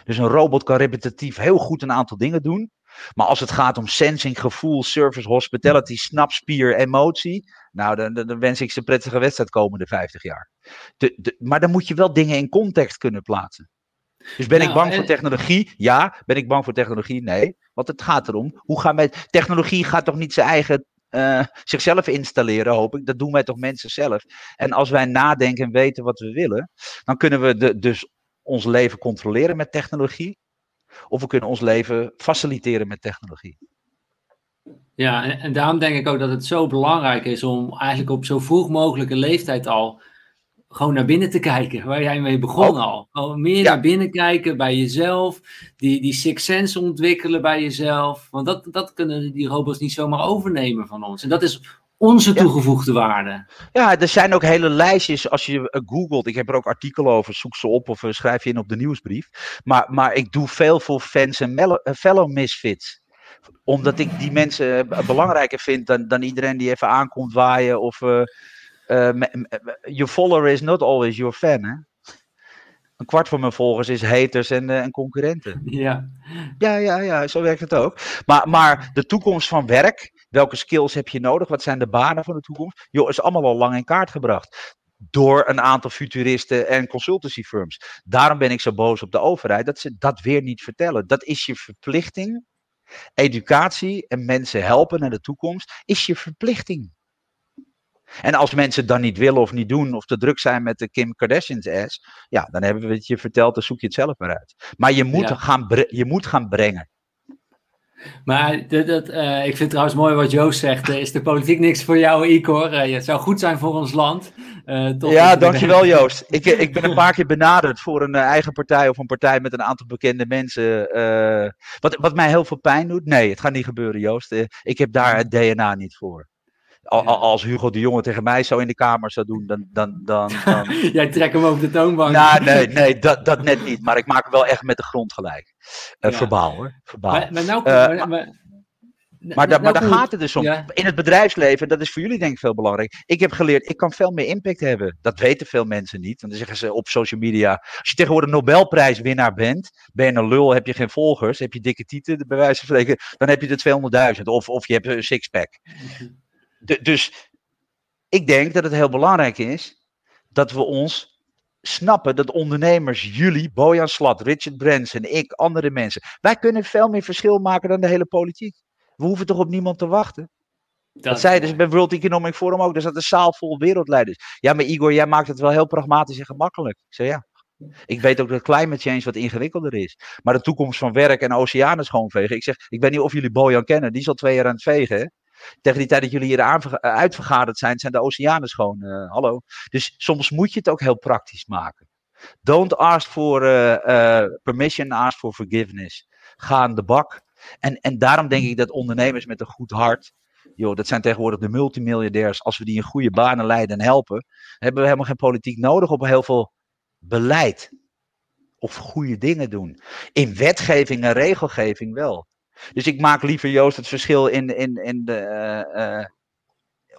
Dus een robot kan repetitief heel goed een aantal dingen doen. Maar als het gaat om sensing, gevoel, service, hospitality, snapspier, emotie. Nou, dan, dan, wens ik ze prettige wedstrijd komende 50 jaar. De, maar dan moet je wel dingen in context kunnen plaatsen. Dus ben ik nou, bang voor technologie? Ja. Ben ik bang voor technologie? Nee. Want het gaat erom, hoe gaan wij. Technologie gaat toch niet zijn eigen uh, zichzelf installeren, hoop ik. Dat doen wij toch mensen zelf. En als wij nadenken en weten wat we willen, dan kunnen we de, dus ons leven controleren met technologie. Of we kunnen ons leven faciliteren met technologie. Ja, en, en daarom denk ik ook dat het zo belangrijk is om eigenlijk op zo vroeg mogelijke leeftijd al gewoon naar binnen te kijken, waar jij mee begon oh. al. Gewoon meer naar binnen kijken bij jezelf, die, die six sense ontwikkelen bij jezelf. Want dat, dat kunnen die robots niet zomaar overnemen van ons. En dat is onze toegevoegde waarde. Ja, er zijn ook hele lijstjes. Als je uh, googelt, ik heb er ook artikelen over, zoek ze op of uh, schrijf je in op de nieuwsbrief. Maar, maar ik doe veel voor fans en uh, fellow misfits omdat ik die mensen belangrijker vind dan, dan iedereen die even aankomt waaien of uh, your follower is not always your fan. Hè? Een kwart van mijn volgers is haters en, uh, en concurrenten. Ja. ja, ja, ja, zo werkt het ook. Maar, maar de toekomst van werk, welke skills heb je nodig? Wat zijn de banen van de toekomst? Joh, is allemaal al lang in kaart gebracht door een aantal futuristen en consultancy firms. Daarom ben ik zo boos op de overheid dat ze dat weer niet vertellen. Dat is je verplichting. Educatie en mensen helpen naar de toekomst is je verplichting. En als mensen het dan niet willen of niet doen, of te druk zijn met de Kim Kardashian's ass, ja, dan hebben we het je verteld, dan zoek je het zelf maar uit. Maar je moet, gaan, je moet gaan brengen. Maar dat, dat, uh, ik vind trouwens mooi wat Joost zegt. Uh, is de politiek niks voor jou, Igor? Uh, het zou goed zijn voor ons land. ja, dankjewel Joost. Ik, ik ben een paar keer benaderd voor een eigen partij of een partij met een aantal bekende mensen. wat, wat mij heel veel pijn doet. Nee, het gaat niet gebeuren Joost. ik heb daar het DNA niet voor. Als Hugo de Jonge tegen mij zo in de kamer zou doen, dan. dan, dan, dan... Jij trekt hem over de toonbank. Nou, nee, nee dat, dat net niet. Maar ik maak hem wel echt met de grond gelijk. Uh, Verbaal hoor. Verbaal. Maar, maar, nou, uh, maar, maar, maar, da, maar daar gaat het dus om. In het bedrijfsleven, dat is voor jullie denk ik veel belangrijk. Ik heb geleerd, ik kan veel meer impact hebben. Dat weten veel mensen niet. Want dan zeggen ze op social media, als je tegenwoordig Nobelprijswinnaar bent, ben je een lul, heb je geen volgers, heb je dikke tieten, bij wijze van spreken, dan heb je de 200.000. Of, of je hebt een sixpack. Mhm dus ik denk dat het heel belangrijk is dat we ons snappen dat ondernemers, jullie, Bojan Slat, Richard Branson, ik, andere mensen, wij kunnen veel meer verschil maken dan de hele politiek. We hoeven toch op niemand te wachten. Dat, dat zei dus bij World Economic Forum ook. Er zat een zaal vol wereldleiders. Ja, maar Igor, jij maakt het wel heel pragmatisch en gemakkelijk. Ik zei ja. Ik weet ook dat climate change wat ingewikkelder is. Maar de toekomst van werk en oceanen schoonvegen. Ik zeg, ik weet niet of jullie Bojan kennen. Die is al twee jaar aan het vegen. Hè? Tegen die tijd dat jullie hier eh, uitvergaderd zijn, zijn de oceanen schoon. Uh, hallo. Dus soms moet je het ook heel praktisch maken. Don't ask for uh, permission, ask for forgiveness. Ga aan de bak. En, en daarom denk ik dat ondernemers met een goed hart, joh, dat zijn tegenwoordig de multimiljonairs, als we die in goede banen leiden en helpen, hebben we helemaal geen politiek nodig op heel veel beleid. Of goede dingen doen. In wetgeving en regelgeving wel. Dus ik maak liever Joost het verschil in, in, in de, uh, uh,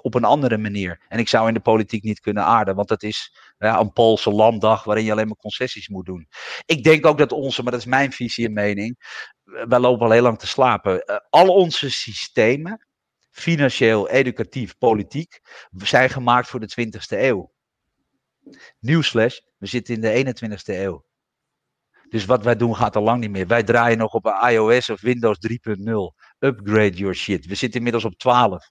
op een andere manier. En ik zou in de politiek niet kunnen aarden, want dat is een Poolse landdag waarin je alleen maar concessies moet doen. Ik denk ook dat onze, maar dat is mijn visie en mening, wij lopen al heel lang te slapen. Uh, al onze systemen, financieel, educatief, politiek, zijn gemaakt voor de 20e eeuw. Nieuwsflash, we zitten in de 21e eeuw. Dus wat wij doen gaat al lang niet meer. Wij draaien nog op iOS of Windows 3.0. Upgrade your shit. We zitten inmiddels op 12.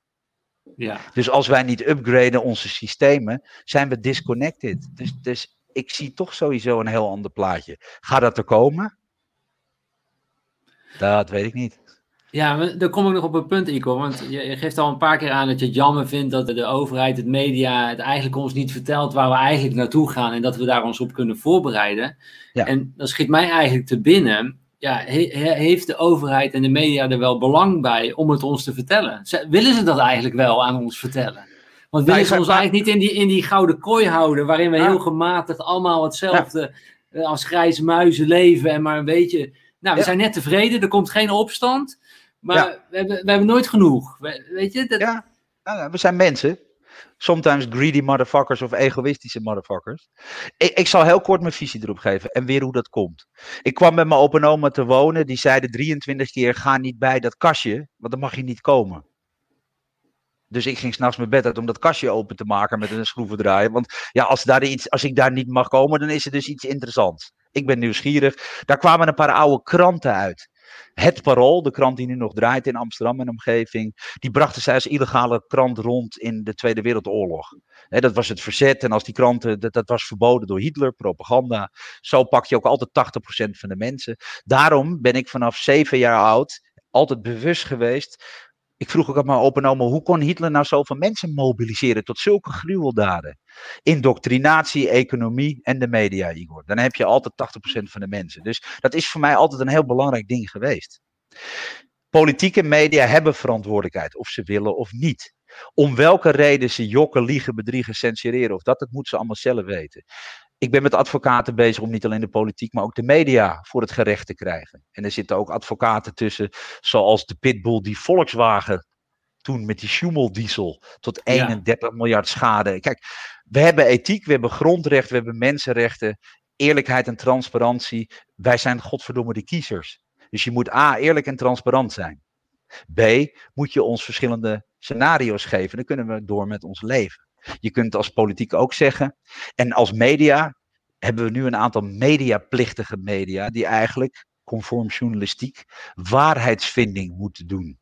Ja. Dus als wij niet upgraden onze systemen, zijn we disconnected. Dus, dus ik zie toch sowieso een heel ander plaatje. Gaat dat er komen? Dat weet ik niet. Ja, daar kom ik nog op een punt, Ico. Want je, geeft al een paar keer aan dat je het jammer vindt dat de overheid, het media, het eigenlijk ons niet vertelt waar we eigenlijk naartoe gaan en dat we daar ons op kunnen voorbereiden. Ja. En dan schiet mij eigenlijk te binnen. Ja, heeft de overheid en de media er wel belang bij om het ons te vertellen? willen ze dat eigenlijk wel aan ons vertellen? Want willen ze ons eigenlijk niet in die, in die gouden kooi houden, waarin we heel gematigd allemaal hetzelfde eh, als grijze muizen leven en maar een beetje. Nou, we zijn net tevreden, er komt geen opstand. Maar we, hebben, we hebben nooit genoeg. weet je? Dat... Ja, we zijn mensen. Sometimes greedy motherfuckers of egoïstische motherfuckers. Ik, ik, zal heel kort mijn visie erop geven en weer hoe dat komt. Ik kwam met mijn open oma te wonen. Die zeiden 23 keer: ga niet bij dat kastje, want dan mag je niet komen. Dus ik ging s'nachts mijn bed uit om dat kastje open te maken met een schroevendraaier. Want ja, als, daar iets, als ik daar niet mag komen, dan is er dus iets interessants. Ik ben nieuwsgierig. Daar kwamen een paar oude kranten uit. Het Parool, de krant die nu nog draait in Amsterdam en omgeving, die brachten zij als illegale krant rond in de Tweede Wereldoorlog. dat was het verzet en als die kranten, dat, dat was verboden door Hitler, propaganda. Zo pak je ook altijd 80% van de mensen. Daarom ben ik vanaf zeven jaar oud altijd bewust geweest ik vroeg ook aan mijn open oma, hoe kon Hitler nou zoveel mensen mobiliseren tot zulke gruweldaden? Indoctrinatie, economie en de media, Igor. Dan heb je altijd 80% van de mensen. Dus dat is voor mij altijd een heel belangrijk ding geweest. Politiek en media hebben verantwoordelijkheid, of ze willen of niet. Om welke reden ze jokken, liegen, bedriegen, censureren of dat, dat moeten ze allemaal zelf weten ik ben met advocaten bezig om niet alleen de politiek, maar ook de media voor het gerecht te krijgen. En er zitten ook advocaten tussen, zoals de Pitbull die Volkswagen toen met die Schumel-diesel tot 31 miljard schade. Kijk, we hebben ethiek, we hebben grondrecht, we hebben mensenrechten, eerlijkheid en transparantie. Wij zijn godverdomme de kiezers. Dus je moet A, eerlijk en transparant zijn. B, moet je ons verschillende scenario's geven. Dan kunnen we door met ons leven. Je kunt als politiek ook zeggen. En als media hebben we nu een aantal mediaplichtige media die eigenlijk, conform journalistiek, waarheidsvinding moeten doen.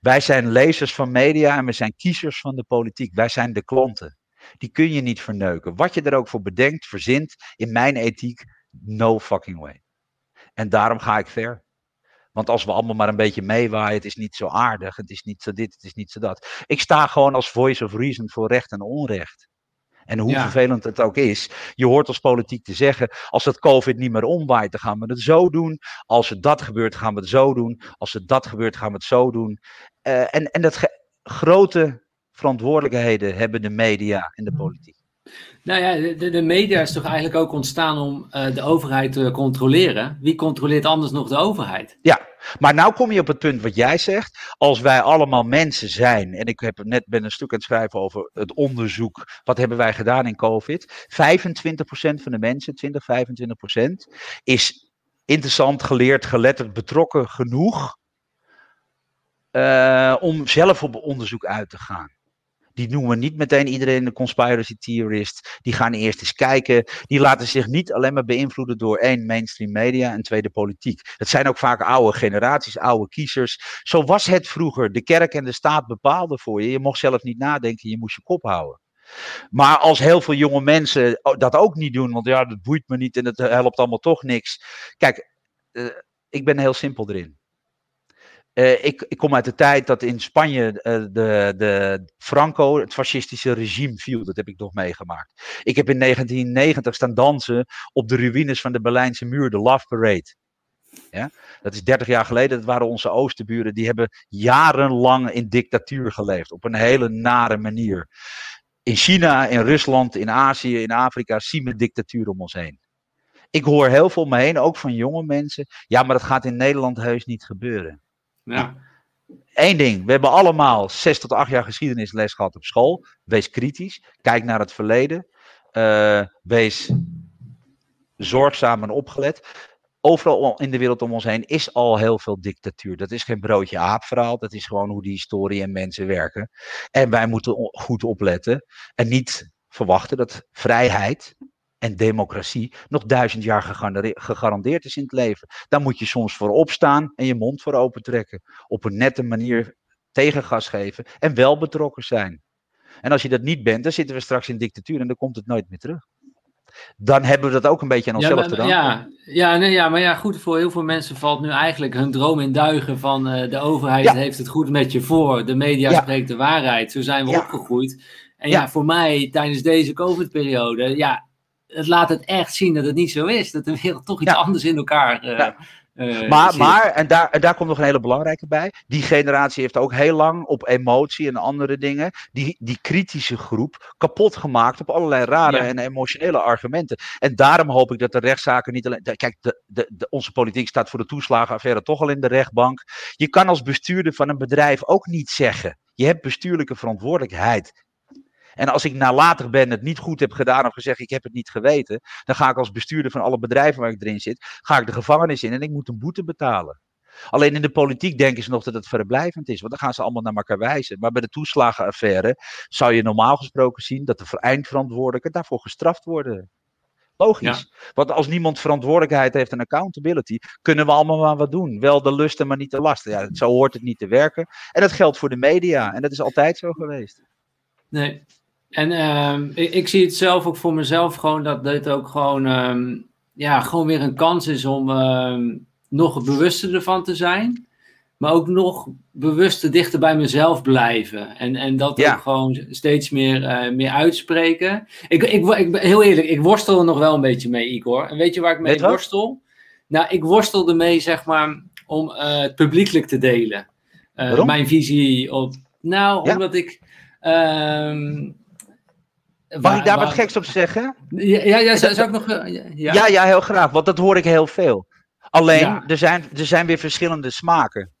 Wij zijn lezers van media en we zijn kiezers van de politiek. Wij zijn de klanten. Die kun je niet verneuken. Wat je er ook voor bedenkt, verzint, in mijn ethiek, no fucking way. En daarom ga ik ver. Want als we allemaal maar een beetje meewaaien, het is niet zo aardig, het is niet zo dit, het is niet zo dat. Ik sta gewoon als voice of reason voor recht en onrecht. En hoe vervelend het ook is, je hoort als politiek te zeggen, als het COVID niet meer omwaait, dan gaan we het zo doen. Als het dat gebeurt, gaan we het zo doen. Als het dat gebeurt, gaan we het zo doen. Uh, en, en dat grote verantwoordelijkheden hebben de media en de politiek. Nou ja, de, media is toch eigenlijk ook ontstaan om uh, de overheid te controleren. Wie controleert anders nog de overheid? Ja, maar nou kom je op het punt wat jij zegt. Als wij allemaal mensen zijn, en ik heb net ben een stuk aan het schrijven over het onderzoek. Wat hebben wij gedaan in COVID? 25% van de mensen, 20, 25% is interessant, geleerd, geletterd, betrokken genoeg. Uh, om zelf op onderzoek uit te gaan. Die noemen niet meteen iedereen een conspiracy theorist. Die gaan eerst eens kijken. Die laten zich niet alleen maar beïnvloeden door één mainstream media en tweede politiek. Het zijn ook vaak oude generaties, oude kiezers. Zo was het vroeger. De kerk en de staat bepaalden voor je. Je mocht zelf niet nadenken, je moest je kop houden. Maar als heel veel jonge mensen dat ook niet doen, want ja, dat boeit me niet en het helpt allemaal toch niks. Kijk, uh, ik ben heel simpel erin. Uh, ik, ik, kom uit de tijd dat in Spanje uh, de, de Franco, het fascistische regime, viel. Dat heb ik nog meegemaakt. Ik heb in 1990 staan dansen op de ruïnes van de Berlijnse muur, de Love Parade. Ja? Dat is 30 jaar geleden. Dat waren onze oosterburen. Die hebben jarenlang in dictatuur geleefd. Op een hele nare manier. In China, in Rusland, in Azië, in Afrika zien we dictatuur om ons heen. Ik hoor heel veel om me heen, ook van jonge mensen. Ja, maar dat gaat in Nederland heus niet gebeuren. Ja. Eén ding, we hebben allemaal zes tot acht jaar geschiedenisles gehad op school. Wees kritisch, kijk naar het verleden. Uh, wees zorgzaam en opgelet. Overal in de wereld om ons heen is al heel veel dictatuur. Dat is geen broodje aap verhaal, dat is gewoon hoe die historie en mensen werken. En wij moeten goed opletten en niet verwachten dat vrijheid en democratie nog duizend jaar gegarandeerd is in het leven. Daar moet je soms voor opstaan en je mond voor opentrekken. Op een nette manier tegengas geven en wel betrokken zijn. En als je dat niet bent, dan zitten we straks in dictatuur en dan komt het nooit meer terug. Dan hebben we dat ook een beetje aan onszelf ja, te danken. Ja, ja, nee, ja, maar ja, goed, voor heel veel mensen valt nu eigenlijk hun droom in duigen van uh, de overheid heeft het goed met je voor, de media spreekt de waarheid. Zo zijn we opgegroeid. En ja. voor mij tijdens deze COVID-periode, ja, het laat het echt zien dat het niet zo is. Dat de wereld toch iets anders in elkaar uh, uh, maar, maar en, daar, en daar komt nog een hele belangrijke bij. Die generatie heeft ook heel lang op emotie en andere dingen. Die, die kritische groep kapot gemaakt op allerlei rare en emotionele argumenten. En daarom hoop ik dat de rechtszaken niet alleen. Kijk, de, de, de, onze politiek staat voor de toeslagenaffaire toch al in de rechtbank. Je kan als bestuurder van een bedrijf ook niet zeggen. Je hebt bestuurlijke verantwoordelijkheid. En als ik nalatig ben, het niet goed heb gedaan of gezegd ik heb het niet geweten, dan ga ik als bestuurder van alle bedrijven waar ik erin zit, ga ik de gevangenis in en ik moet een boete betalen. Alleen in de politiek denken ze nog dat het verblijvend is, want dan gaan ze allemaal naar elkaar wijzen. Maar bij de toeslagenaffaire zou je normaal gesproken zien dat de eindverantwoordelijken daarvoor gestraft worden. Logisch. Want als niemand verantwoordelijkheid heeft en accountability, kunnen we allemaal maar wat doen. Wel de lusten, maar niet de lasten. Ja, zo hoort het niet te werken. En dat geldt voor de media. En dat is altijd zo geweest. Nee, en uh, ik, ik, zie het zelf ook voor mezelf gewoon dat dit ook gewoon, um, ja, gewoon weer een kans is om uh, nog bewuster ervan te zijn. Maar ook nog bewuster dichter bij mezelf blijven. En, en dat ook gewoon steeds meer, uh, meer uitspreken. Ik, ik, ik, heel eerlijk, ik worstel er nog wel een beetje mee, Igor. En weet je waar ik mee worstel? Nou, ik worstel ermee, zeg maar, om uh, het publiekelijk te delen. Uh, mijn visie op. Nou, omdat ik. Mag ik daar wat geks op zeggen? Ja, ja, ja zou, ik nog. Ja? ja? ja, heel graag, want dat hoor ik heel veel. Alleen, er, zijn, er zijn weer verschillende smaken.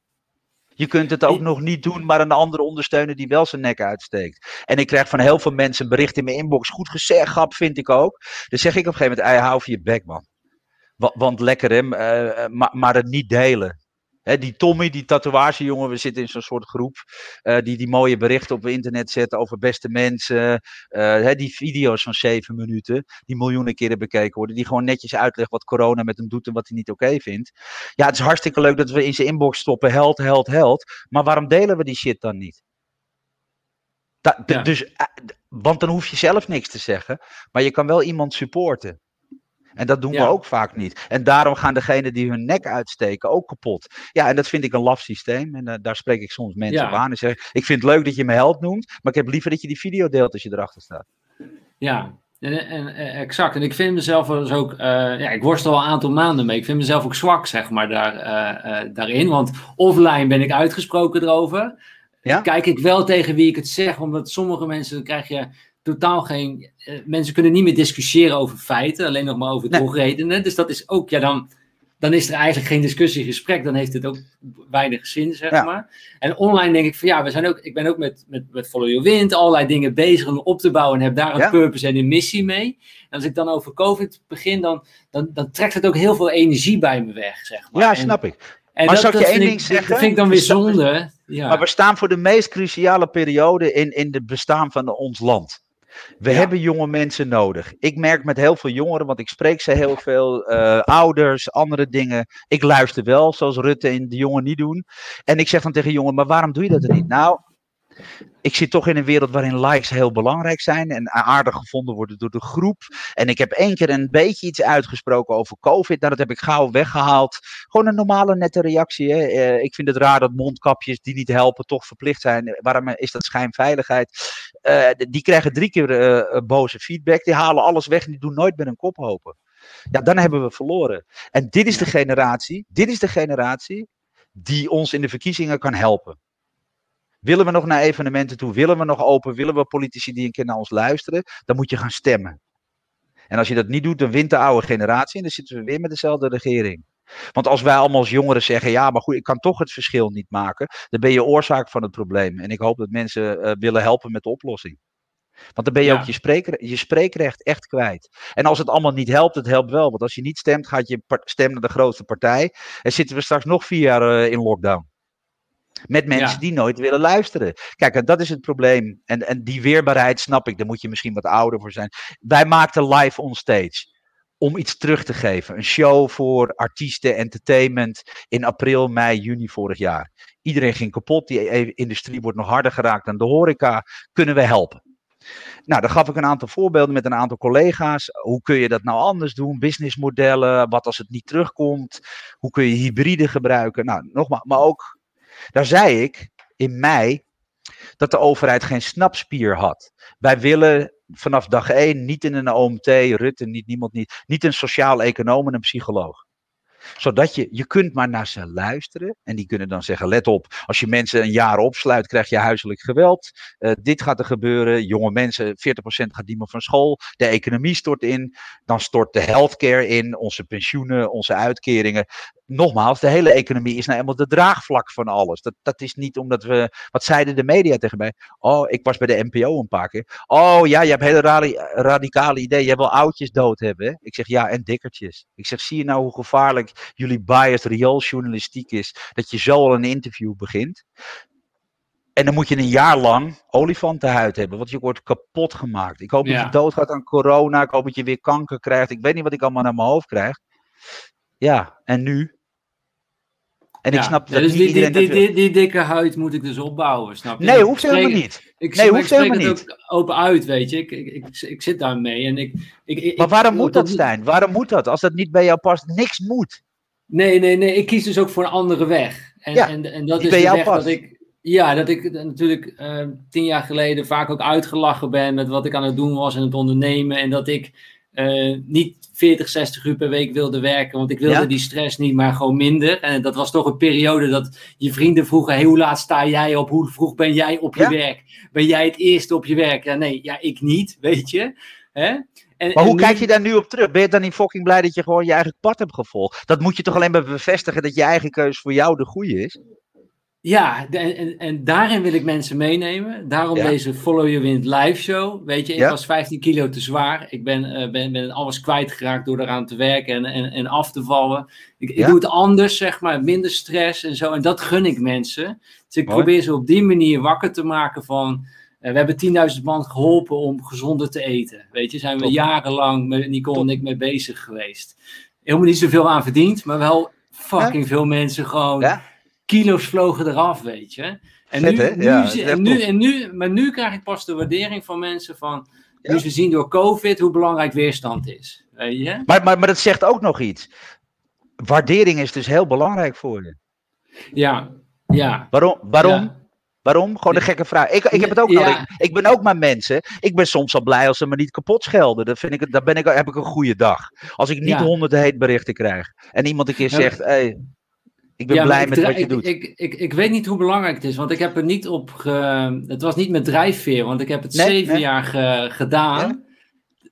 Je kunt het ook nog niet doen, maar een andere ondersteunen die wel zijn nek uitsteekt. En ik krijg van heel veel mensen bericht in mijn inbox. Goed gezegd, grap vind ik ook. Dan zeg ik op een gegeven moment: hou voor je bek, man. Want, lekker, hè, uh, maar, maar het niet delen die Tommy, die tatoeagejongen, we zitten in zo'n soort groep. Uh, die die mooie berichten op internet zet over beste mensen. Uh, die video's van zeven minuten, die miljoenen keren bekeken worden. Die gewoon netjes uitlegt wat corona met hem doet en wat hij niet oké vindt. Ja, het is hartstikke leuk dat we in zijn inbox stoppen. Held, held, held. Maar waarom delen we die shit dan niet? Dus, eh, want dan hoef je zelf niks te zeggen. Maar je kan wel iemand supporten. En dat doen we ook vaak niet. En daarom gaan degenen die hun nek uitsteken ook kapot. Ja, en dat vind ik een laf systeem. En uh, daar spreek ik soms mensen ja. op aan en zeg: Ik vind het leuk dat je me held noemt, maar ik heb liever dat je die video deelt als je erachter staat. Ja, en, en, exact. En ik vind mezelf dus ook, uh, ja, ik worstel al een aantal maanden mee. Ik vind mezelf ook zwak, zeg maar, daar, uh, daarin. Want offline ben ik uitgesproken erover. Ja? Kijk ik wel tegen wie ik het zeg, omdat sommige mensen, dan krijg je totaal geen. Uh, mensen kunnen niet meer discussiëren over feiten, alleen nog maar over nee. redenen. Dus dat is ook, ja, dan, dan is er eigenlijk geen discussie, gesprek. Dan heeft het ook weinig zin, zeg ja. maar. En online denk ik van ja, we zijn ook, ik ben ook met, met, met Follow Your Wind allerlei dingen bezig om op te bouwen en heb daar een ja. purpose en een missie mee. En als ik dan over COVID begin, dan, dan, dan trekt het ook heel veel energie bij me weg, zeg maar. Ja, snap en, ik. En maar dat, zou ik je één ding zeggen? Dat vind ik dan weer zonde. Ja. Maar we staan voor de meest cruciale periode in, in het bestaan van ons land. We ja. hebben jonge mensen nodig. Ik merk met heel veel jongeren, want ik spreek ze heel veel, uh, ouders, andere dingen. Ik luister wel, zoals Rutte en de jongen niet doen. En ik zeg dan tegen jongeren, maar waarom doe je dat er niet? Nou, ik zit toch in een wereld waarin likes heel belangrijk zijn en aardig gevonden worden door de groep. En ik heb één keer een beetje iets uitgesproken over COVID. Nou, dat heb ik gauw weggehaald. Gewoon een normale, nette reactie. Hè. Uh, ik vind het raar dat mondkapjes die niet helpen toch verplicht zijn. Waarom is dat schijnveiligheid? Uh, die krijgen drie keer uh, boze feedback. Die halen alles weg en die doen nooit met een kop open. Ja, dan hebben we verloren. En dit is de generatie, dit is de generatie die ons in de verkiezingen kan helpen. Willen we nog naar evenementen toe? Willen we nog open? Willen we politici die een keer naar ons luisteren? Dan moet je gaan stemmen. En als je dat niet doet, dan wint de oude generatie en dan zitten we weer met dezelfde regering. Want als wij allemaal als jongeren zeggen, ja, maar goed, ik kan toch het verschil niet maken, dan ben je oorzaak van het probleem. En ik hoop dat mensen uh, willen helpen met de oplossing. Want dan ben je ja. ook je, spreek, je spreekrecht echt kwijt. En als het allemaal niet helpt, het helpt wel. Want als je niet stemt, gaat je stem naar de grootste partij. En zitten we straks nog vier jaar uh, in lockdown. Met mensen die nooit willen luisteren. Kijk, dat is het probleem. En, en die weerbaarheid snap ik. Daar moet je misschien wat ouder voor zijn. Wij maakten live on stage. Om iets terug te geven. Een show voor artiesten, entertainment. In april, mei, juni vorig jaar. Iedereen ging kapot. Die e-, industrie wordt nog harder geraakt dan de horeca. Kunnen we helpen? Nou, dan gaf ik een aantal voorbeelden met een aantal collega's. Hoe kun je dat nou anders doen? Businessmodellen, wat als het niet terugkomt? Hoe kun je hybride gebruiken? Nou, nogmaals, maar ook, daar zei ik in mei dat de overheid geen snapspier had. Wij willen vanaf dag één niet in een OMT, Rutte, niet, niemand niet, niet een sociaal econoom en een psycholoog zodat je, je kunt maar naar ze luisteren. En die kunnen dan zeggen, let op, als je mensen een jaar opsluit, krijg je huiselijk geweld. Uh, dit gaat er gebeuren. Jonge mensen, 40% gaat niet meer van school. De economie stort in. Dan stort de healthcare in. Onze pensioenen, onze uitkeringen nogmaals, de hele economie is nou eenmaal de draagvlak van alles. Dat, dat is niet omdat we. Wat zeiden de media tegen mij? Oh, ik was bij de NPO een paar keer. Oh ja, je hebt hele radicale ideeën. Je wil oudjes dood hebben. Hè? Ik zeg ja, en dikkertjes. Ik zeg, zie je nou hoe gevaarlijk jullie biased riooljournalistiek is? Dat je zo al een interview begint. En dan moet je een jaar lang olifantenhuid hebben, want je wordt kapot gemaakt. Ik hoop dat je doodgaat aan corona. Ik hoop dat je weer kanker krijgt. Ik weet niet wat ik allemaal naar mijn hoofd krijg. Ja, en nu? En ik snap dat dus die, die, die, die, die, dikke huid moet ik dus opbouwen, snap je? Nee, hoeft helemaal niet. Ik, nee, hoeft helemaal niet. ook open uit, weet je. Ik, ik, ik, ik zit daarmee en ik... ik, maar waarom moet dat, Stijn? Waarom moet dat? Als dat niet bij jou past, niks moet. Nee, nee, nee. Ik kies dus ook voor een andere weg. En, ja, en, en dat is de weg past. dat ik... Ja, dat ik natuurlijk uh, tien jaar geleden vaak ook uitgelachen ben met wat ik aan het doen was en het ondernemen. En dat ik uh, niet 40, 60 uur per week wilde werken. Want ik wilde die stress niet, maar gewoon minder. En dat was toch een periode dat je vrienden vroegen: hey, hoe laat sta jij op? Hoe vroeg ben jij op je werk? Ben jij het eerste op je werk? Ja, nee, ja, ik niet, weet je. Hè? En, maar hoe kijk je daar nu op terug? Ben je dan niet fucking blij dat je gewoon je eigen pad hebt gevolgd? Dat moet je toch alleen maar bevestigen dat je eigen keuze voor jou de goede is? Ja, en, en, daarin wil ik mensen meenemen. Daarom deze Follow Your Wind live show. Weet je, ik was 15 kilo te zwaar. Ik ben, uh, ben, ben alles kwijtgeraakt door eraan te werken en, en, en af te vallen. Ik, ik doe het anders, zeg maar, minder stress en zo. En dat gun ik mensen. Dus ik probeer ze op die manier wakker te maken van... Uh, we hebben 10.000 man geholpen om gezonder te eten. Weet je, zijn we jarenlang met Nicole en ik mee bezig geweest. Helemaal niet zoveel aan verdiend, maar wel fucking veel mensen gewoon kilo's vlogen eraf, weet je. En, nu, nu, en, nu, en nu, maar nu krijg ik pas de waardering van mensen van, nu ze zien door COVID hoe belangrijk weerstand is. Weet je? Maar, maar, maar dat zegt ook nog iets. Waardering is dus heel belangrijk voor je. Ja, ja. Waarom? Waarom? Waarom? Gewoon een gekke vraag. Ik, ik heb het ook nodig. Ik, ben ook maar mensen. Ik ben soms al blij als ze me niet kapot schelden. Dan, vind ik, dan ben ik, heb ik een goede dag. Als ik niet honderden heet berichten krijg. En iemand een keer zegt: hey, ik ben blij met wat je doet. Ik, ik, ik, weet niet hoe belangrijk het is, want ik heb er niet op. Ge... Het was niet met drijfveer, want ik heb het zeven jaar gedaan.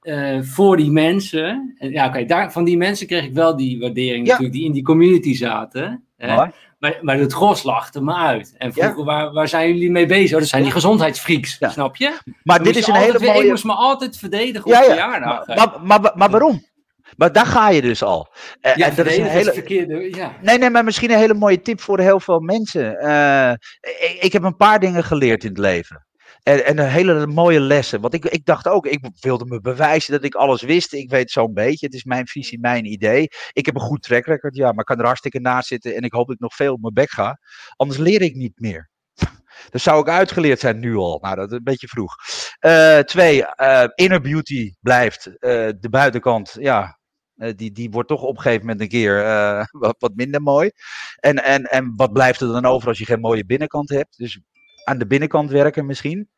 Uh, voor die mensen. En, ja, oké, daar van die mensen kreeg ik wel die waardering natuurlijk, die in die community zaten. Hè? Maar, maar het gros lachte me uit. En vroegen, waar, waar zijn jullie mee bezig? Oh, dat zijn die gezondheidsfreaks, snap je? Maar dit is een hele mooie... Ik moest me altijd verdedigen op verjaardag. Maar, maar, maar, maar waarom? Maar daar ga je dus al. Uh, ja, dat is een hele... verkeerde. Ja. Nee, nee, maar misschien een hele mooie tip voor heel veel mensen. Uh, ik, ik, heb een paar dingen geleerd in het leven. En, en een hele mooie lessen. Want ik, ik dacht ook, ik wilde me bewijzen dat ik alles wist. Ik weet zo'n beetje. Het is mijn visie, mijn idee. Ik heb een goed track record, ja, maar ik kan er hartstikke naast zitten. En ik hoop dat ik nog veel op mijn bek ga. Anders leer ik niet meer. Dan zou ik uitgeleerd zijn nu al. Nou, dat is een beetje vroeg. Uh, twee, uh, inner beauty blijft. Uh, de buitenkant, ja, uh, die, die wordt toch op een gegeven moment een keer uh, wat, wat, minder mooi. En, en, en wat blijft er dan over als je geen mooie binnenkant hebt? Dus aan de binnenkant werken misschien.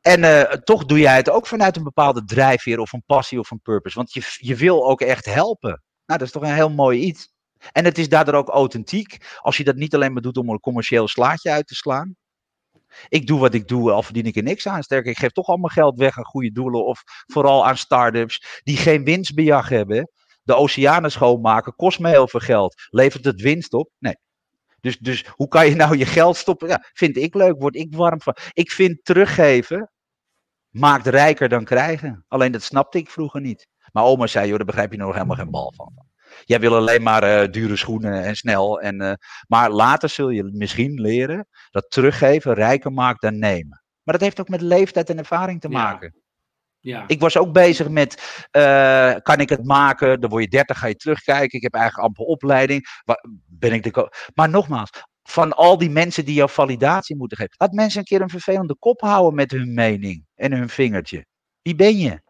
En uh, toch doe jij het ook vanuit een bepaalde drijfveer of een passie of een purpose. Want je, je wil ook echt helpen. Nou, dat is toch een heel mooi iets. En het is daardoor ook authentiek. Als je dat niet alleen maar doet om een commercieel slaatje uit te slaan. Ik doe wat ik doe, al verdien ik er niks aan. Sterker, ik geef toch allemaal geld weg aan goede doelen. Of vooral aan start-ups die geen winstbejag hebben. De oceanen schoonmaken kost me heel veel geld. Levert het winst op? Nee. Dus, dus hoe kan je nou je geld stoppen? Ja, vind ik leuk, word ik warm van. Ik vind teruggeven maakt rijker dan krijgen. Alleen dat snapte ik vroeger niet. Maar oma zei, joh, daar begrijp je nog helemaal geen bal van. Jij wil alleen maar dure schoenen en snel. En, maar later zul je misschien leren dat teruggeven rijker maakt dan nemen. Maar dat heeft ook met leeftijd en ervaring te maken. Ja. Ik was ook bezig met, uh, kan ik het maken? Dan word je 30, ga je terugkijken. Ik heb eigenlijk amper opleiding. Ben ik de maar nogmaals, van al die mensen die jou validatie moeten geven. Laat mensen een keer een vervelende kop houden met hun mening en hun vingertje. Wie ben je?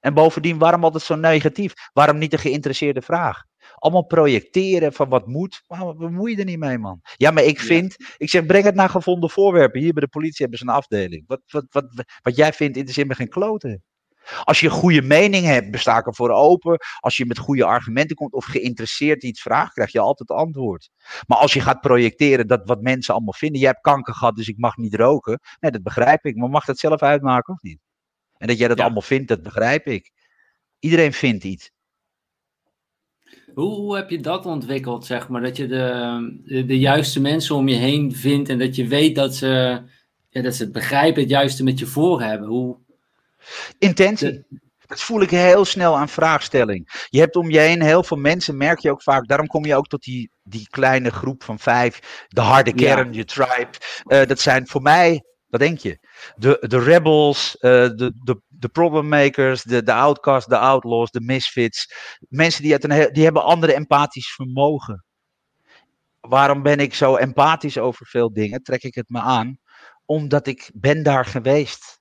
En bovendien, waarom altijd zo negatief? Waarom niet een geïnteresseerde vraag? Allemaal projecteren van wat moet. Waarom bemoei je er niet mee, man? Ja, maar ik vind. Ik zeg, breng het naar gevonden voorwerpen. Hier bij de politie hebben ze een afdeling. Wat, wat, wat, wat jij vindt, interesseert me geen kloten. Als je een goede mening hebt, besta ik ervoor open. Als je met goede argumenten komt of geïnteresseerd iets vraagt, krijg je altijd antwoord. Maar als je gaat projecteren dat wat mensen allemaal vinden, jij hebt kanker gehad, dus ik mag niet roken. Nee, dat begrijp ik. Maar mag dat zelf uitmaken of niet? En dat jij dat allemaal vindt, dat begrijp ik. Iedereen vindt iets. Hoe, hoe, heb je dat ontwikkeld, zeg maar? Dat je de, de, juiste mensen om je heen vindt en dat je weet dat ze, ja, dat ze het begrijpen, het juiste met je voor hebben. Hoe... Intentie. Dat voel ik heel snel aan vraagstelling. Je hebt om je heen heel veel mensen, merk je ook vaak. Daarom kom je ook tot die, die kleine groep van vijf. De harde kern, je tribe. Uh, dat zijn voor mij wat denk je? De, de rebels, uh, de, de, de problem makers, de, de outcasts, de outlaws, de misfits. Mensen die, uit een, die hebben andere empathisch vermogen. Waarom ben ik zo empathisch over veel dingen? Trek ik het me aan? Omdat ik ben daar geweest.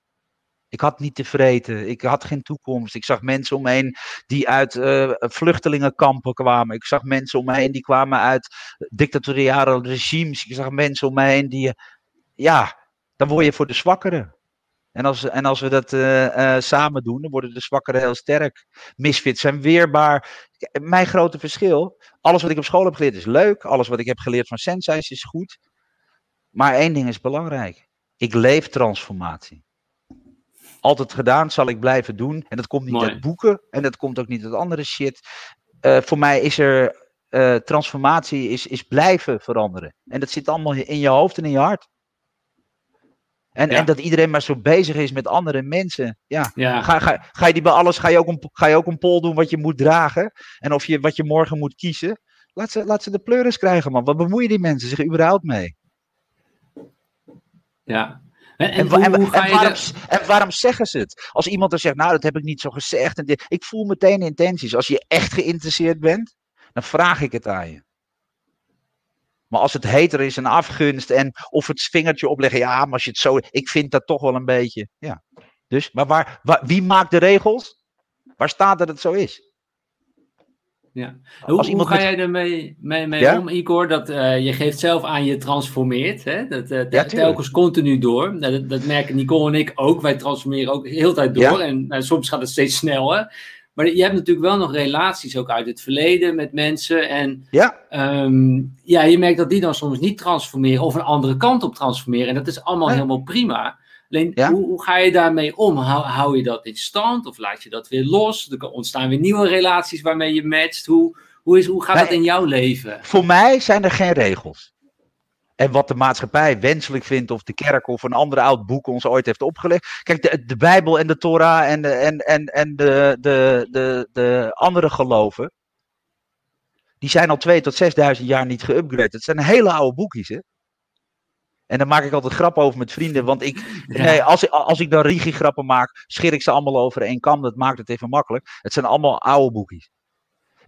Ik had niet tevreden. Ik had geen toekomst. Ik zag mensen om me heen die uit uh, vluchtelingenkampen kwamen. Ik zag mensen om me heen die kwamen uit dictatoriale regimes. Ik zag mensen om me heen die, ja, dan word je voor de zwakkeren. En als, en als we dat uh, uh, samen doen, dan worden de zwakkeren heel sterk. Misfits zijn weerbaar. Mijn grote verschil, alles wat ik op school heb geleerd is leuk. Alles wat ik heb geleerd van Sensei's is goed. Maar één ding is belangrijk. Ik leef transformatie. Altijd gedaan, zal ik blijven doen. En dat komt niet uit boeken. En dat komt ook niet uit andere shit. Uh, voor mij is er transformatie is, is blijven veranderen. En dat zit allemaal in je hoofd en in je hart. En, en dat iedereen maar zo bezig is met andere mensen. Ja. Ga, ga, ga je die bij alles, ga je, ook een, ga je ook een poll doen wat je moet dragen? En of je, wat je morgen moet kiezen? Laat ze, laat ze de pleuris krijgen, man. Wat bemoeien die mensen zich überhaupt mee? Ja. En, en, hoe, en, waarom, en, waarom, zeggen ze het? Als iemand er zegt, nou, dat heb ik niet zo gezegd. En dit, ik voel meteen intenties. Als je echt geïnteresseerd bent, dan vraag ik het aan je. Maar als het heter is en afgunst en of het vingertje opleggen, ja, maar als je het zo. Ik vind dat toch wel een beetje. Ja. Dus, maar waar, waar, wie maakt de regels? Waar staat dat het zo is? Ja. Hoe, hoe ga jij ermee mee, mee om, Igor? Dat, uh, je geeft zelf aan, je transformeert. Hè? Dat, uh, ja, telkens continu door. Nou, dat, dat, merken Nicole en ik ook. Wij transformeren ook heel tijd door. En uh, soms gaat het steeds sneller. Maar je hebt natuurlijk wel nog relaties ook uit het verleden met mensen. En ja. Ehm, ja, je merkt dat die dan soms niet transformeren of een andere kant op transformeren. En dat is allemaal helemaal prima. Alleen, hoe, hoe, ga je daarmee om? Hou, hou, je dat in stand of laat je dat weer los? Er ontstaan weer nieuwe relaties waarmee je matcht. Hoe, hoe, is, hoe gaat dat in jouw leven? Voor mij zijn er geen regels. En wat de maatschappij wenselijk vindt, of de kerk of een ander oud boek ons ooit heeft opgelegd. Kijk, de, de Bijbel en de Torah en de, en, en, en de, de, de, de andere geloven. Die zijn al 2 tot 6000 jaar niet geüpgraded. Het zijn hele oude boekjes, hè? En daar maak ik altijd grap over met vrienden. Want ik, nee, als, als ik dan rigi-grappen maak, scheer ik ze allemaal over één kam. Dat maakt het even makkelijk. Het zijn allemaal oude boekjes.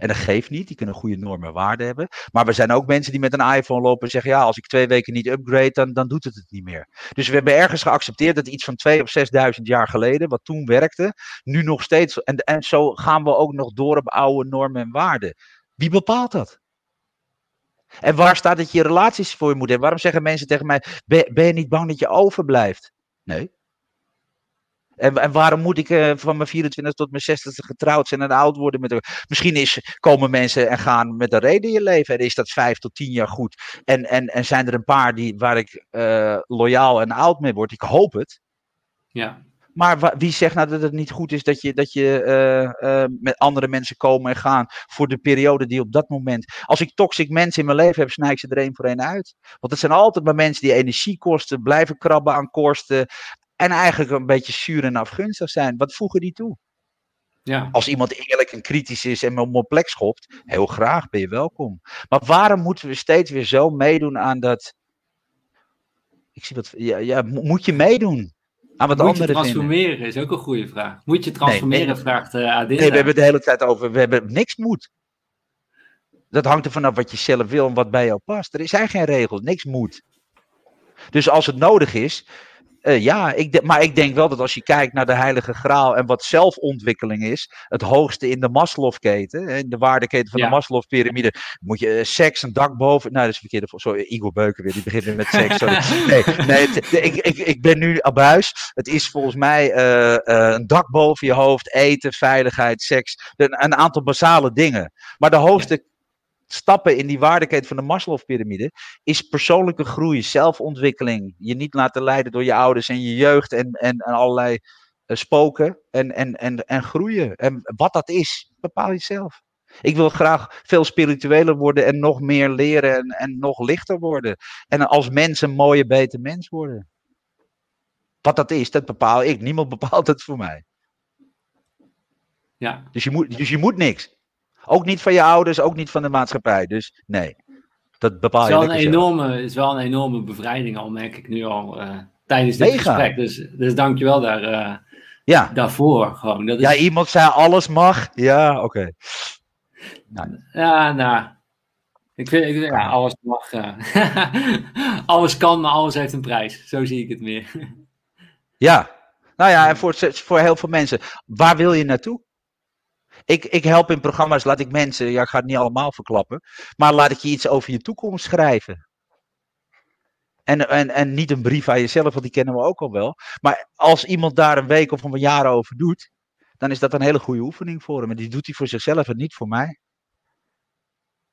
En dat geeft niet, die kunnen goede normen en waarden hebben. Maar we zijn ook mensen die met een iPhone lopen en zeggen: ja, als ik twee weken niet upgrade, dan, dan doet het het niet meer. Dus we hebben ergens geaccepteerd dat iets van 2 of 6000 jaar geleden, wat toen werkte, nu nog steeds. En, en zo gaan we ook nog door op oude normen en waarden. Wie bepaalt dat? En waar staat dat je relaties voor je moet hebben? Waarom zeggen mensen tegen mij: ben je niet bang dat je overblijft? Nee. En, en waarom moet ik uh, van mijn 24 tot mijn 60 getrouwd zijn en oud worden? Met Misschien is, komen mensen en gaan met een reden in je leven. En is dat vijf tot tien jaar goed. En, en, en zijn er een paar die, waar ik uh, loyaal en oud mee word? Ik hoop het. Ja. Maar wie zegt nou dat het niet goed is dat je, dat je uh, uh, met andere mensen komen en gaan voor de periode die op dat moment. Als ik toxic mensen in mijn leven heb, snij ik ze er één voor één uit. Want het zijn altijd maar mensen die energie kosten, blijven krabben aan kosten, en eigenlijk een beetje zuur en afgunstig zijn. Wat voegen die toe? Ja. Als iemand eerlijk en kritisch is en me op mijn plek schopt, heel graag ben je welkom. Maar waarom moeten we steeds weer zo meedoen aan dat. Ik zie wat. Ja, ja moet je meedoen? Aan wat moet je transformeren is ook een goede vraag. Moet je transformeren, nee, vraagt uh, Nee, we hebben het de hele tijd over. We hebben niks moet. Dat hangt er vanaf wat je zelf wil en wat bij jou past. Er zijn geen regels, niks moet. Dus als het nodig is, uh, ja, ik maar ik denk wel dat als je kijkt naar de Heilige Graal en wat zelfontwikkeling is, het hoogste in de Maslow-keten, in de waardeketen van de Maslow-pyramide, moet je uh, seks, een dak boven. Nou, dat is verkeerde. Sorry, Igor Beuken weer, die begint met seks. Sorry. Nee, nee ik, ik, ik ben nu abuis. Het is volgens mij uh, een dak boven je hoofd, eten, veiligheid, seks. Een, een aantal basale dingen. Maar de hoogste stappen in die waardeketen van de Maslow-pyramide is persoonlijke groei, zelfontwikkeling. Je niet laten leiden door je ouders en je jeugd en, en, en allerlei uh, spoken en, en, en, en groeien. En wat dat is, bepaal je zelf. Ik wil graag veel spiritueler worden en nog meer leren en, en nog lichter worden. En als mens een mooie, beter mens worden. Wat dat is, dat bepaal ik. Niemand bepaalt het voor mij. Ja. Dus, je moet, dus je moet niks. Ook niet van je ouders, ook niet van de maatschappij. Dus nee, dat bepaal je Het is wel een enorme, is wel een enorme bevrijding al, merk ik nu al uh, tijdens dit Mega. gesprek. Dus, dus dank je wel daar, uh, ja. daarvoor. Gewoon. Dat is... Ja, iemand zei alles mag. Ja, oké. Nou. Ja, nou... Ik vind, ik, ja, alles mag. Uh, alles kan, maar alles heeft een prijs. Zo zie ik het meer. ja, nou ja, en voor, voor heel veel mensen. Waar wil je naartoe? Ik, ik help in programma's, laat ik mensen, ja, ik ga het niet allemaal verklappen, maar laat ik je iets over je toekomst schrijven. En, en, en niet een brief aan jezelf, want die kennen we ook al wel. Maar als iemand daar een week of een jaar over doet, dan is dat een hele goede oefening voor hem. En die doet hij voor zichzelf en niet voor mij.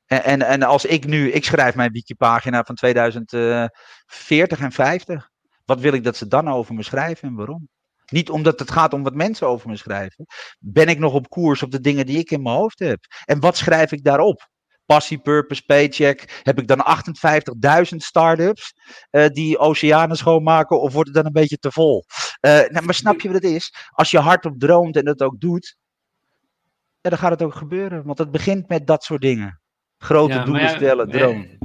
En, en, en als ik nu, ik schrijf mijn wikipagina van 2040 en 50. Wat wil ik dat ze dan over me schrijven en waarom? Niet omdat het gaat om wat mensen over me schrijven. Ben ik nog op koers op de dingen die ik in mijn hoofd heb? En wat schrijf ik daarop? Passie, purpose, paycheck. Heb ik dan 58.000 start-ups uh, die oceanen schoonmaken? Of wordt het dan een beetje te vol? Uh, nou, maar snap je wat het is? Als je hardop droomt en dat ook doet, ja, dan gaat het ook gebeuren. Want het begint met dat soort dingen. Grote doelen stellen, dromen.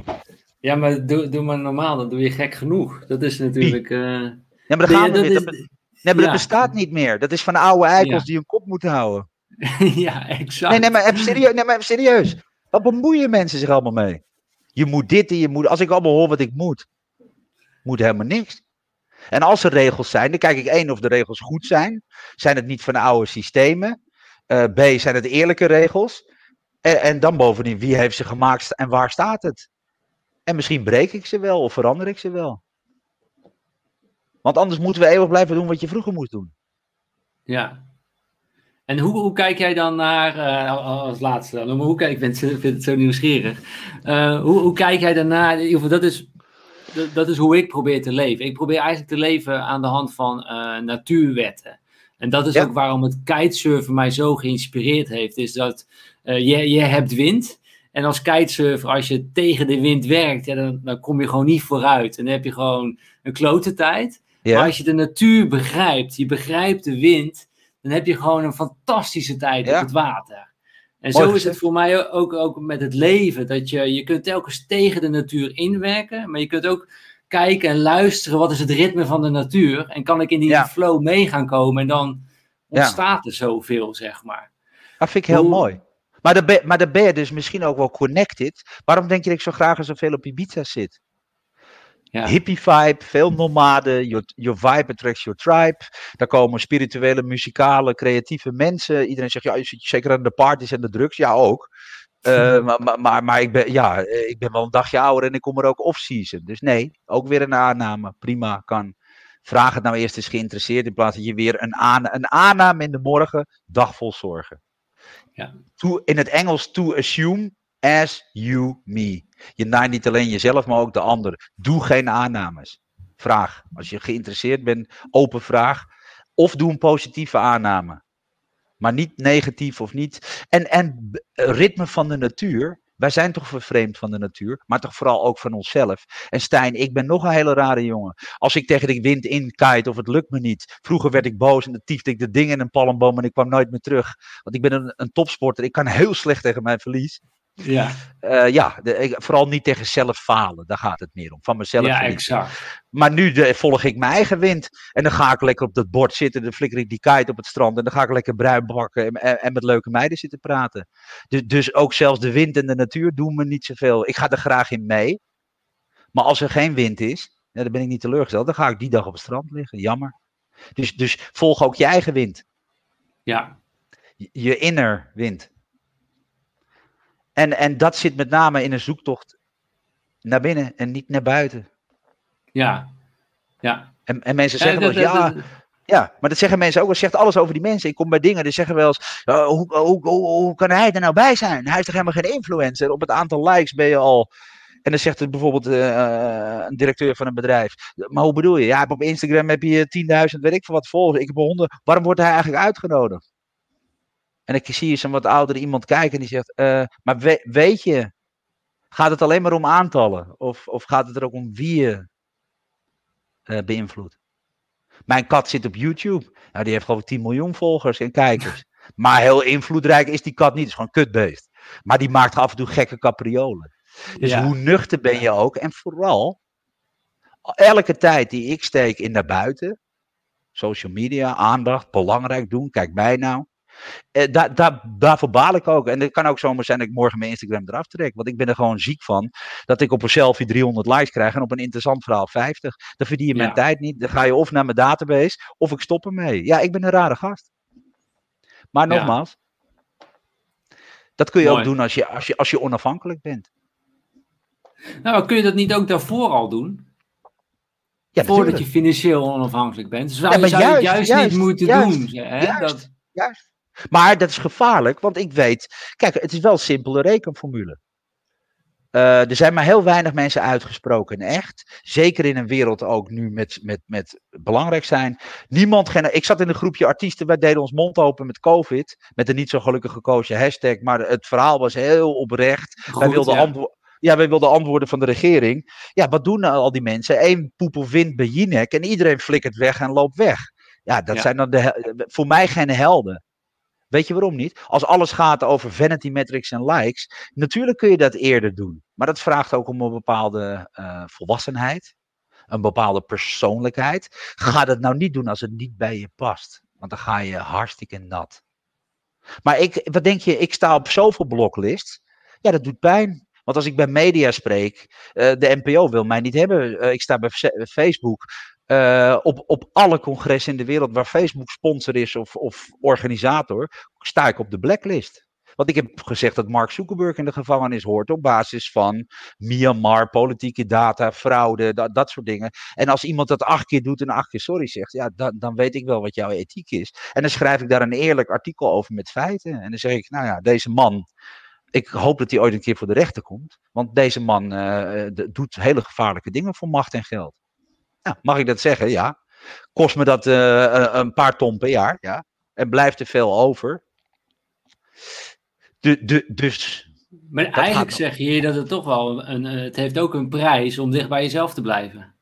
Ja, maar doe, doe maar normaal, dan doe je gek genoeg. Dat is natuurlijk. Uh... Ja, maar dan gaan we weer. Nee, maar dat bestaat niet meer. Dat is van oude eikels die hun kop moeten houden. ja, exact. Nee, nee, maar even serieus. Nee, maar even serieus. Wat bemoeien mensen zich allemaal mee? Je moet dit en je moet... Als ik allemaal hoor wat ik moet, moet helemaal niks. En als er regels zijn, dan kijk ik één of de regels goed zijn. Zijn het niet van oude systemen? Uh, B, zijn het eerlijke regels? En, en dan bovendien, wie heeft ze gemaakt en waar staat het? En misschien breek ik ze wel of verander ik ze wel. Want anders moeten we eeuwig blijven doen wat je vroeger moest doen. Ja. En hoe, hoe kijk jij dan naar, uh, als laatste, dan, hoe kijk, ik vind, vind het zo nieuwsgierig. Uh, hoe, hoe kijk jij daarnaar? In ieder geval, dat is, dat, is hoe ik probeer te leven. Ik probeer eigenlijk te leven aan de hand van uh, natuurwetten. En dat is ook waarom het kitesurfen mij zo geïnspireerd heeft. Is dat je, je hebt wind. En als kitesurfer, als je tegen de wind werkt, ja, dan, dan kom je gewoon niet vooruit. En dan heb je gewoon een klote tijd. Ja. Maar als je de natuur begrijpt, je begrijpt de wind, dan heb je gewoon een fantastische tijd op het water. En zo is het voor mij ook, ook met het leven. Dat je, je kunt telkens tegen de natuur inwerken, maar je kunt ook kijken en luisteren wat is het ritme van de natuur. En kan ik in die flow mee gaan komen en dan ontstaat er zoveel, zeg maar. Dat vind ik heel mooi. Maar dan, ben, maar dan ben je dus misschien ook wel connected. Waarom denk je dat ik zo graag en zoveel op Ibiza zit? Ja. Hippie vibe, veel nomaden. Your, your vibe attracts your tribe. Daar komen spirituele, muzikale, creatieve mensen. Iedereen zegt, ja, je zit zeker aan de parties en de drugs. Ja, ook. Uh, maar, maar, maar, ik, ben, ja, ik ben wel een dagje ouder en ik kom er ook off-season. Dus nee, ook weer een aanname. Prima, kan. Vraag het nou eerst eens geïnteresseerd in plaats dat je weer een, aan, een aanname in de morgen, dag vol zorgen. Ja. To, in het Engels to assume as you me. Je naait niet alleen jezelf, maar ook de ander. Doe geen aannames. Vraag. Als je geïnteresseerd bent, open vraag. Of doe een positieve aanname. Maar niet negatief of niet. En, en ritme van de natuur. Wij zijn toch vervreemd van de natuur, maar toch vooral ook van onszelf. En Stijn, ik ben nog een hele rare jongen. Als ik tegen de wind in kite of het lukt me niet. Vroeger werd ik boos en dan tiefde ik de dingen in een palmboom en ik kwam nooit meer terug. Want ik ben een, een topsporter, ik kan heel slecht tegen mijn verlies. Ja, uh, ja de, vooral niet tegen zelf falen. Daar gaat het meer om. Van mezelf. Ja, exact. Maar nu de, volg ik mijn eigen wind. En dan ga ik lekker op dat bord zitten. Dan flikker ik die kite op het strand. En dan ga ik lekker bruin bakken. En, en, met leuke meiden zitten praten. Dus, dus ook zelfs de wind en de natuur doen me niet zoveel. Ik ga er graag in mee. Maar als er geen wind is, ja, dan ben ik niet teleurgesteld. Dan ga ik die dag op het strand liggen. Jammer. Dus, dus volg ook je eigen wind. Ja. Je inner wind. En, en dat zit met name in een zoektocht naar binnen en niet naar buiten. Ja, ja. En, en mensen zeggen wel ja, ja, maar dat zeggen mensen ook. Dat zegt alles over die mensen. Ik kom bij dingen, die zeggen wel eens, uh, hoe, hoe, hoe, hoe, kan hij er nou bij zijn? Hij is toch helemaal geen influencer? Op het aantal likes ben je al... En dan zegt het bijvoorbeeld uh, een directeur van een bedrijf. Maar hoe bedoel je? Ja, op Instagram heb je 10.000, weet ik veel wat volgers. Ik heb 100. Waarom wordt hij eigenlijk uitgenodigd? En ik zie eens een wat oudere iemand kijken en die zegt, uh, maar we, weet je, gaat het alleen maar om aantallen? Of, of gaat het er ook om wie je uh, beïnvloedt? Mijn kat zit op YouTube. Nou, die heeft geloof ik 10 miljoen volgers en kijkers. Maar heel invloedrijk is die kat niet. Het is gewoon kutbeest. Maar die maakt af en toe gekke capriolen. Dus ja. hoe nuchter ben je ook? En vooral, elke tijd die ik steek in naar buiten, social media, aandacht, belangrijk doen, kijk mij nou. Eh, daar, daar, daarvoor baal ik ook. En het kan ook zomaar zijn dat ik morgen mijn Instagram eraf trek. Want ik ben er gewoon ziek van. Dat ik op een selfie 300 likes krijg en op een interessant verhaal 50. Dan verdien je mijn tijd niet. Dan ga je of naar mijn database of ik stop ermee. Ja, ik ben een rare gast. Maar nogmaals. Ja. Dat kun je Mooi. ook doen als je, als, je, als je onafhankelijk bent. Nou, kun je dat niet ook daarvoor al doen? Ja, Voordat je financieel onafhankelijk bent. Dus zou, ja, zou juist, je het juist, juist niet moeten juist, doen. Hè? Dat... juist. Maar dat is gevaarlijk, want ik weet. Kijk, het is wel een simpele rekenformule. Uh, er zijn maar heel weinig mensen uitgesproken echt. Zeker in een wereld ook nu met, met, met belangrijk zijn. Niemand. Ik zat in een groepje artiesten. Wij deden ons mond open met COVID. Met een niet zo gelukkig gekozen hashtag. Maar het verhaal was heel oprecht. Goed, wij wilden ja. antwoorden. Ja, wij wilden antwoorden van de regering. Ja, wat doen nou al die mensen? Eén poep of wind bij Jinek en iedereen flikkert weg en loopt weg. Ja, dat ja. zijn dan de, voor mij geen helden. Weet je waarom niet? Als alles gaat over vanity metrics en likes, natuurlijk kun je dat eerder doen. Maar dat vraagt ook om een bepaalde uh, volwassenheid, een bepaalde persoonlijkheid. Ga dat nou niet doen als het niet bij je past, want dan ga je hartstikke nat. Maar ik, wat denk je, ik sta op zoveel bloklists. Ja, dat doet pijn. Want als ik bij media spreek, uh, de NPO wil mij niet hebben. Uh, ik sta bij Facebook. Uh, op, op alle congressen in de wereld waar Facebook sponsor is of, of organisator, sta ik op de blacklist. Want ik heb gezegd dat Mark Zuckerberg in de gevangenis hoort op basis van Myanmar, politieke data, fraude, dat, dat soort dingen. En als iemand dat acht keer doet en acht keer sorry zegt, ja, dan, dan weet ik wel wat jouw ethiek is. En dan schrijf ik daar een eerlijk artikel over met feiten. En dan zeg ik, nou ja, deze man, ik hoop dat hij ooit een keer voor de rechter komt. Want deze man uh, doet hele gevaarlijke dingen voor macht en geld. Ja, mag ik dat zeggen? Ja. Kost me dat uh, een paar ton per jaar? Ja. En blijft er veel over? De, de, dus. Maar eigenlijk zeg je dat het toch wel. Een, het heeft ook een prijs om dicht bij jezelf te blijven.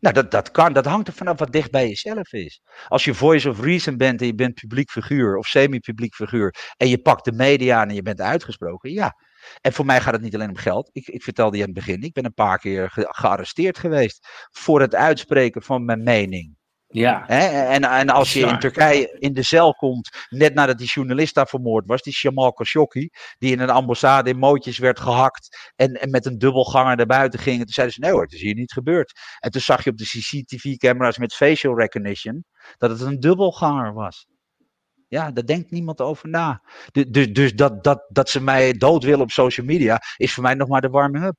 Nou, dat, dat kan. Dat hangt er vanaf wat dicht bij jezelf is. Als je voice of reason bent en je bent publiek figuur of semi-publiek figuur. en je pakt de media aan en je bent uitgesproken. Ja, en voor mij gaat het niet alleen om geld. Ik, ik vertelde je aan het begin, ik ben een paar keer ge gearresteerd geweest voor het uitspreken van mijn mening. Ja. En, en als je in Turkije in de cel komt, net nadat die journalist daar vermoord was, die Jamal Khashoggi, die in een ambassade in mootjes werd gehakt en, en met een dubbelganger naar buiten ging. En toen zeiden ze, nee hoor, het is hier niet gebeurd. En toen zag je op de CCTV-camera's met facial recognition dat het een dubbelganger was. Ja, daar denkt niemand over na. Dus, dus dat, dat, dat ze mij dood willen op social media, is voor mij nog maar de warming-up.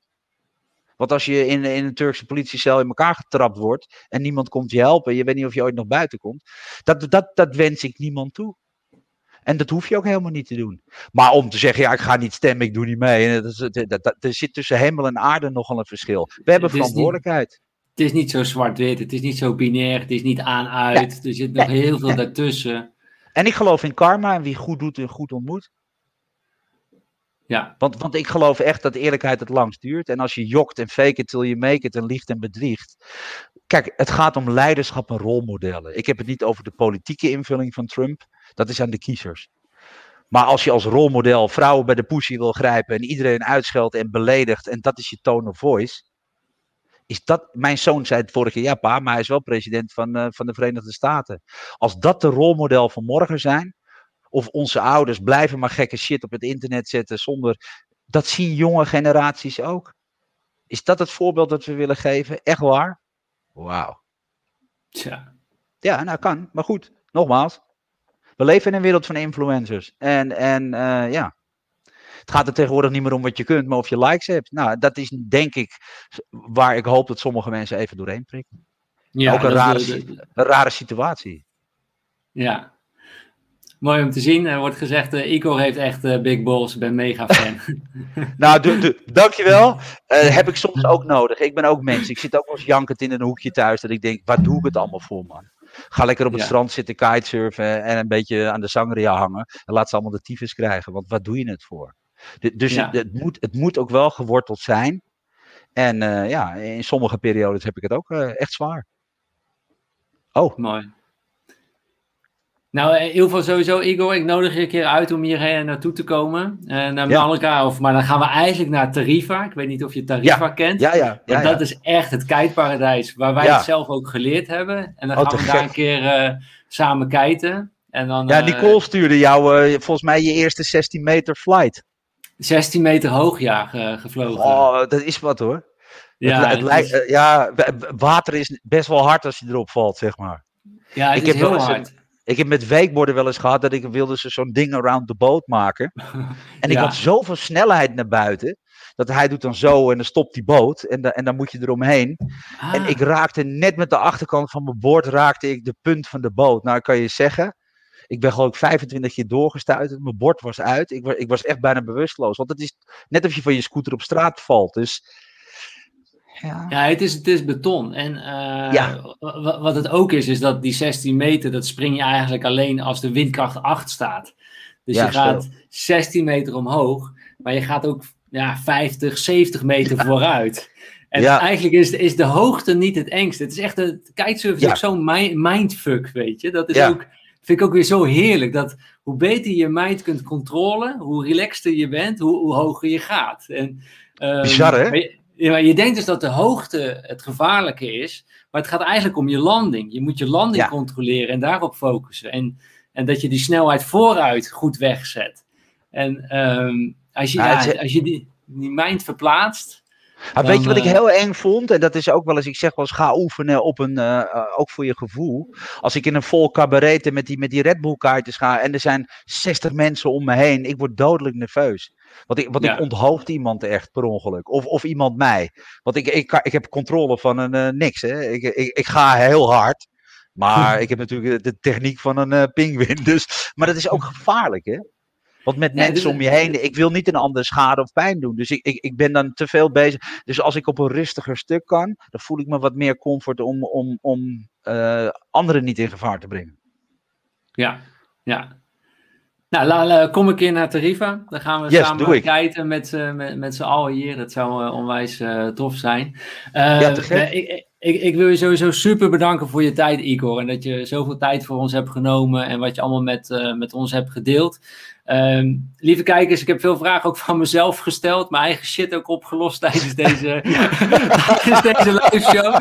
Want als je in, in een Turkse politiecel in elkaar getrapt wordt en niemand komt je helpen, je weet niet of je ooit nog buiten komt, dat, dat, dat wens ik niemand toe. En dat hoef je ook helemaal niet te doen. Maar om te zeggen, ja, ik ga niet stemmen, ik doe niet mee. Dat, dat, dat, er zit tussen hemel en aarde nogal een verschil. We hebben verantwoordelijkheid. het is niet zo zwart-wit, het is niet zo binair, het is niet aan-uit. Ja. Er zit nog heel veel daartussen. En ik geloof in karma en wie goed doet en goed ontmoet. Ja. Want, want ik geloof echt dat eerlijkheid het langst duurt. En als je jokt en fake it till you make it en liegt en bedriegt. Kijk, het gaat om leiderschap en rolmodellen. Ik heb het niet over de politieke invulling van Trump. Dat is aan de kiezers. Maar als je als rolmodel vrouwen bij de pussy wil grijpen en iedereen uitscheldt en beledigt en dat is je tone of voice. Is dat, mijn zoon zei het vorige jaar, ja pa, maar hij is wel president van, uh, van de Verenigde Staten. Als dat de rolmodel van morgen zijn, of onze ouders blijven maar gekke shit op het internet zetten zonder. Dat zien jonge generaties ook. Is dat het voorbeeld dat we willen geven? Echt waar? Wauw. Tja. Ja, nou kan. Maar goed, nogmaals. We leven in een wereld van influencers. En, en uh, ja. Het gaat er tegenwoordig niet meer om wat je kunt, maar of je likes hebt. Nou, dat is denk ik waar ik hoop dat sommige mensen even doorheen prikken. Ja, ook een rare, een rare situatie. Ja, Mooi om te zien. Er wordt gezegd, uh, Igor heeft echt uh, big balls. Ik ben mega fan. nou, dankjewel. Uh, heb ik soms ook nodig. Ik ben ook mens. Ik zit ook wel eens jankend in een hoekje thuis. Dat ik denk, waar doe ik het allemaal voor, man? Ga lekker op het strand zitten kitesurfen en een beetje aan de sangria hangen. En laat ze allemaal de tyfus krijgen. Want wat doe je het voor? Dus het, het, moet, het moet ook wel geworteld zijn. En ja, in sommige periodes heb ik het ook echt zwaar. Oh. Mooi. Nou, in ieder geval sowieso, Igor, ik nodig je een keer uit om hierheen naartoe te komen. Uh, naar Malaga, of, maar dan gaan we eigenlijk naar Tarifa. Ik weet niet of je Tarifa kent. Ja, ja. ja, dat is echt het kiteparadijs, waar wij het zelf ook geleerd hebben. En dan oh, gaan we daar een keer samen kiten. En dan, ja, Nicole stuurde jou volgens mij je eerste 16 meter flight. 16 meter hoog, ja, gevlogen. Oh, dat is wat hoor. Ja, het, het lijkt, ja, water is best wel hard als je erop valt, zeg maar. Ja, het ik is heb heel hard. Ik heb met weekborden wel eens gehad dat ik wilde ze zo'n ding around the boat maken. En ik had zoveel snelheid naar buiten. Dat hij doet dan zo en dan stopt die boot. En, da en dan moet je eromheen. En ah. ik raakte net met de achterkant van mijn bord raakte ik de punt van de boot. Nou, kan je zeggen. Ik ben geloof ik 25 keer doorgestuurd. Mijn bord was uit. Ik was, ik was echt bijna bewusteloos. Want het is net of je van je scooter op straat valt. Dus ja, ja het, is, het is beton. En uh, wat het ook is, is dat die 16 meter, dat spring je eigenlijk alleen als de windkracht 8 staat. Dus je gaat 16 meter omhoog, maar je gaat ook ja, 50, 70 meter vooruit. En eigenlijk is, is de hoogte niet het engste. Het is echt, een kitesurfen is ook zo'n mindfuck, weet je. Dat is ook, vind ik ook weer zo heerlijk. Dat hoe beter je mind kunt controleren, hoe relaxter je bent, hoe, hoe hoger je gaat. En, um, Bizar, hè? Ja, je denkt dus dat de hoogte het gevaarlijke is, maar het gaat eigenlijk om je landing. Je moet je landing controleren en daarop focussen. En, en dat je die snelheid vooruit goed wegzet. En um, als je, ja, als je die, die mind verplaatst. Ah, weet je wat ik eh, heel eng vond? En dat is ook wel eens, ik zeg wel eens, ga oefenen op een, uh, ook voor je gevoel. Als ik in een vol cabaret met die, met die Red Bull kaartjes ga en er zijn 60 mensen om me heen, ik word dodelijk nerveus. Want ik, want ik onthoofd iemand echt per ongeluk. Of, of iemand mij. Want ik, ik, ik heb controle van een uh, niks. Hè. Ik, ik, ik ga heel hard. Maar ik heb natuurlijk de techniek van een uh, pinguïn. Dus, maar dat is ook gevaarlijk, hè? Want met mensen om je heen, ik wil niet een ander schade of pijn doen. Dus ik, ik, ik ben dan te veel bezig. Dus als ik op een rustiger stuk kan, dan voel ik me wat meer comfort om, om, om uh, anderen niet in gevaar te brengen. Ja, ja. Nou, kom een keer naar Tarifa. Dan gaan we samen kijken met, uh, met, met z'n allen hier. Dat zou uh, onwijs uh, tof zijn. ja, ik, ik, ik, wil je sowieso super bedanken voor je tijd, Igor. En dat je zoveel tijd voor ons hebt genomen en wat je allemaal met, met ons hebt gedeeld. Um, lieve kijkers, ik heb veel vragen ook van mezelf gesteld. Mijn eigen shit ook opgelost tijdens deze, tijdens deze live show.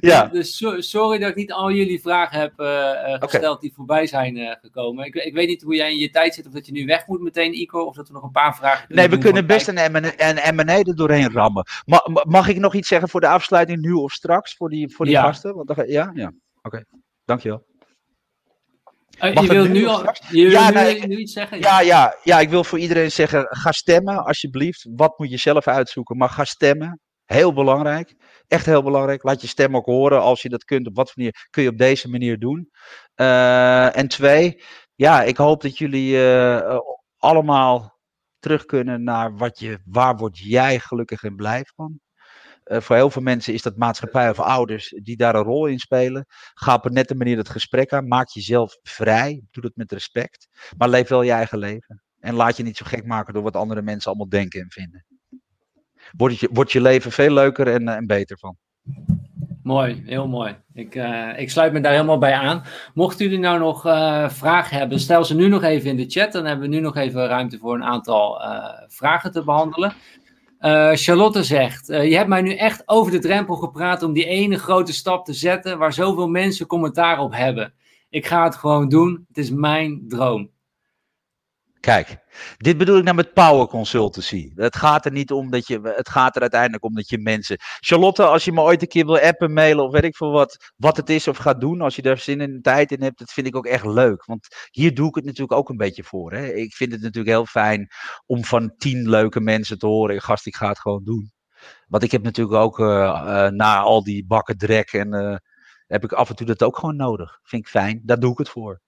Ja. Dus sorry dat ik niet al jullie vragen heb uh, gesteld die voorbij zijn uh, gekomen. Ik, ik, weet niet hoe jij in je tijd zit, of dat je nu weg moet meteen, Ico, of dat we nog een paar vragen Nee, we kunnen best een M&A er doorheen rammen. Mag, mag ik nog iets zeggen voor de afsluiting, nu of straks, voor die, voor die ja. gasten? Want, ja, ja. Oké, okay. dankjewel. Uh, je wil nu, al, je ja, nu, nu, iets zeggen? Ja, ja, ja, ik wil voor iedereen zeggen, ga stemmen alsjeblieft. Wat moet je zelf uitzoeken, maar ga stemmen. Heel belangrijk. Echt heel belangrijk. Laat je stem ook horen als je dat kunt. Op wat manier kun je op deze manier doen. Uh, en twee, ja, ik hoop dat jullie uh, allemaal terug kunnen naar wat je, waar word jij gelukkig en blij van. Uh, voor heel veel mensen is dat maatschappij of ouders die daar een rol in spelen. Ga op een nette manier het gesprek aan. Maak jezelf vrij. Doe dat met respect. Maar leef wel je eigen leven. En laat je niet zo gek maken door wat andere mensen allemaal denken en vinden. Wordt je, je leven veel leuker en, en beter van. Mooi, heel mooi. Ik, uh, ik sluit me daar helemaal bij aan. Mochten jullie nou nog vragen hebben, stel ze nu nog even in de chat. Dan hebben we nu nog even ruimte voor een aantal vragen te behandelen. Charlotte zegt: Je hebt mij nu echt over de drempel gepraat om die ene grote stap te zetten waar zoveel mensen commentaar op hebben. Ik ga het gewoon doen. Het is mijn droom. Kijk, dit bedoel ik nou met power consultancy. Het gaat er niet om dat je, het gaat er uiteindelijk om dat je mensen. Charlotte, als je me ooit een keer wil appen, mailen of weet ik veel wat, wat het is of gaat doen, als je daar zin en tijd in hebt, dat vind ik ook echt leuk. Want hier doe ik het natuurlijk ook een beetje voor. Hè. Ik vind het natuurlijk heel fijn om van tien leuke mensen te horen, gast, ik ga het gewoon doen. Want ik heb natuurlijk ook uh, uh, na al die bakken drek en uh, heb ik af en toe dat ook gewoon nodig. Vind ik fijn, daar doe ik het voor.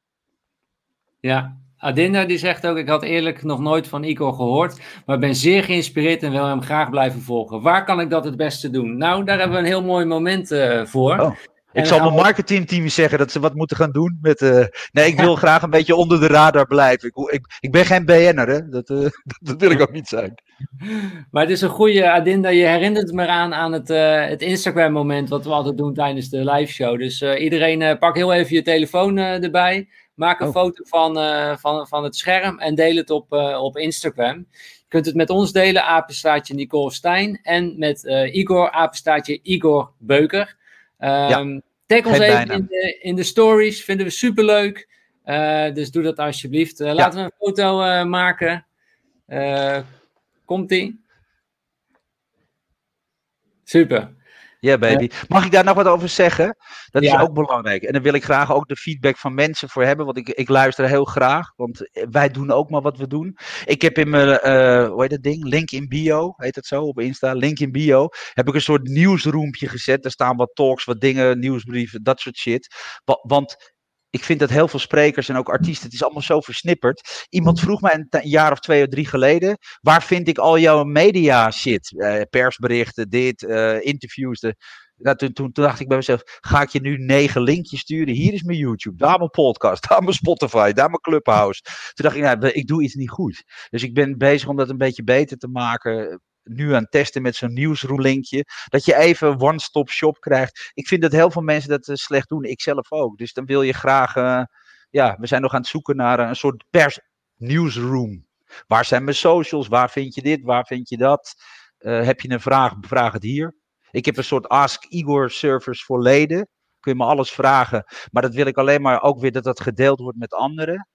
Ja, Adinda die zegt ook, ik had eerlijk nog nooit van Igor gehoord, maar ben zeer geïnspireerd en wil hem graag blijven volgen. Waar kan ik dat het beste doen? Nou, daar hebben we een heel mooi moment uh, voor. Oh. Ik zal mijn marketingteam zeggen dat ze wat moeten gaan doen met. Uh, nee, ik wil graag een beetje onder de radar blijven. Ik, ik, ik ben geen BN'er, hè? Dat, uh, dat, wil ik ook niet zijn. Maar het is een goede, Adinda. Je herinnert me aan, aan het, uh, het Instagram-moment wat we altijd doen tijdens de live show. Dus iedereen pak heel even je telefoon erbij. Maak een oh. foto van, uh, van, van het scherm en deel het op, uh, op Instagram. Je kunt het met ons delen, apenstaatje Nicole Stijn. En met uh, Igor, apenstaatje Igor Beuker. Um, ja. Tag ons even in de, in de stories, vinden we superleuk. dus doe dat alsjeblieft. Laten we een foto maken. Komt-ie? Super. Ja, baby. Mag ik daar nog wat over zeggen? Dat is ook belangrijk. En dan wil ik graag ook de feedback van mensen voor hebben. Want ik, ik luister heel graag. Want wij doen ook maar wat we doen. Ik heb in mijn, uh, hoe heet dat ding? Link in bio, heet het zo op Insta. Link in bio. Heb ik een soort nieuwsroompje gezet. Daar staan wat talks, wat dingen, nieuwsbrieven, dat soort shit. Want ik vind dat heel veel sprekers en ook artiesten, het is allemaal zo versnipperd. Iemand vroeg mij een, jaar of twee of drie geleden, waar vind ik al jouw media shit? Uh, persberichten, dit, uh, interviews. Nou, toen, dacht ik bij mezelf, ga ik je nu negen linkjes sturen? Hier is mijn YouTube, daar mijn podcast, daar mijn Spotify, daar mijn Clubhouse. Toen dacht ik, nou, ik doe iets niet goed. Dus ik ben bezig om dat een beetje beter te maken nu aan het testen met zo'n nieuwsroelinkje. Dat je even one-stop shop krijgt. Ik vind dat heel veel mensen dat uh, slecht doen. Ik zelf ook. Dus dan wil je graag. Uh, ja, we zijn nog aan het zoeken naar een soort pers newsroom. Waar zijn mijn socials? Waar vind je dit? Waar vind je dat? Heb je een vraag? Vraag het hier. Ik heb een soort Ask Igor service voor leden. Kun je me alles vragen. Maar dat wil ik alleen maar ook weer dat dat gedeeld wordt met anderen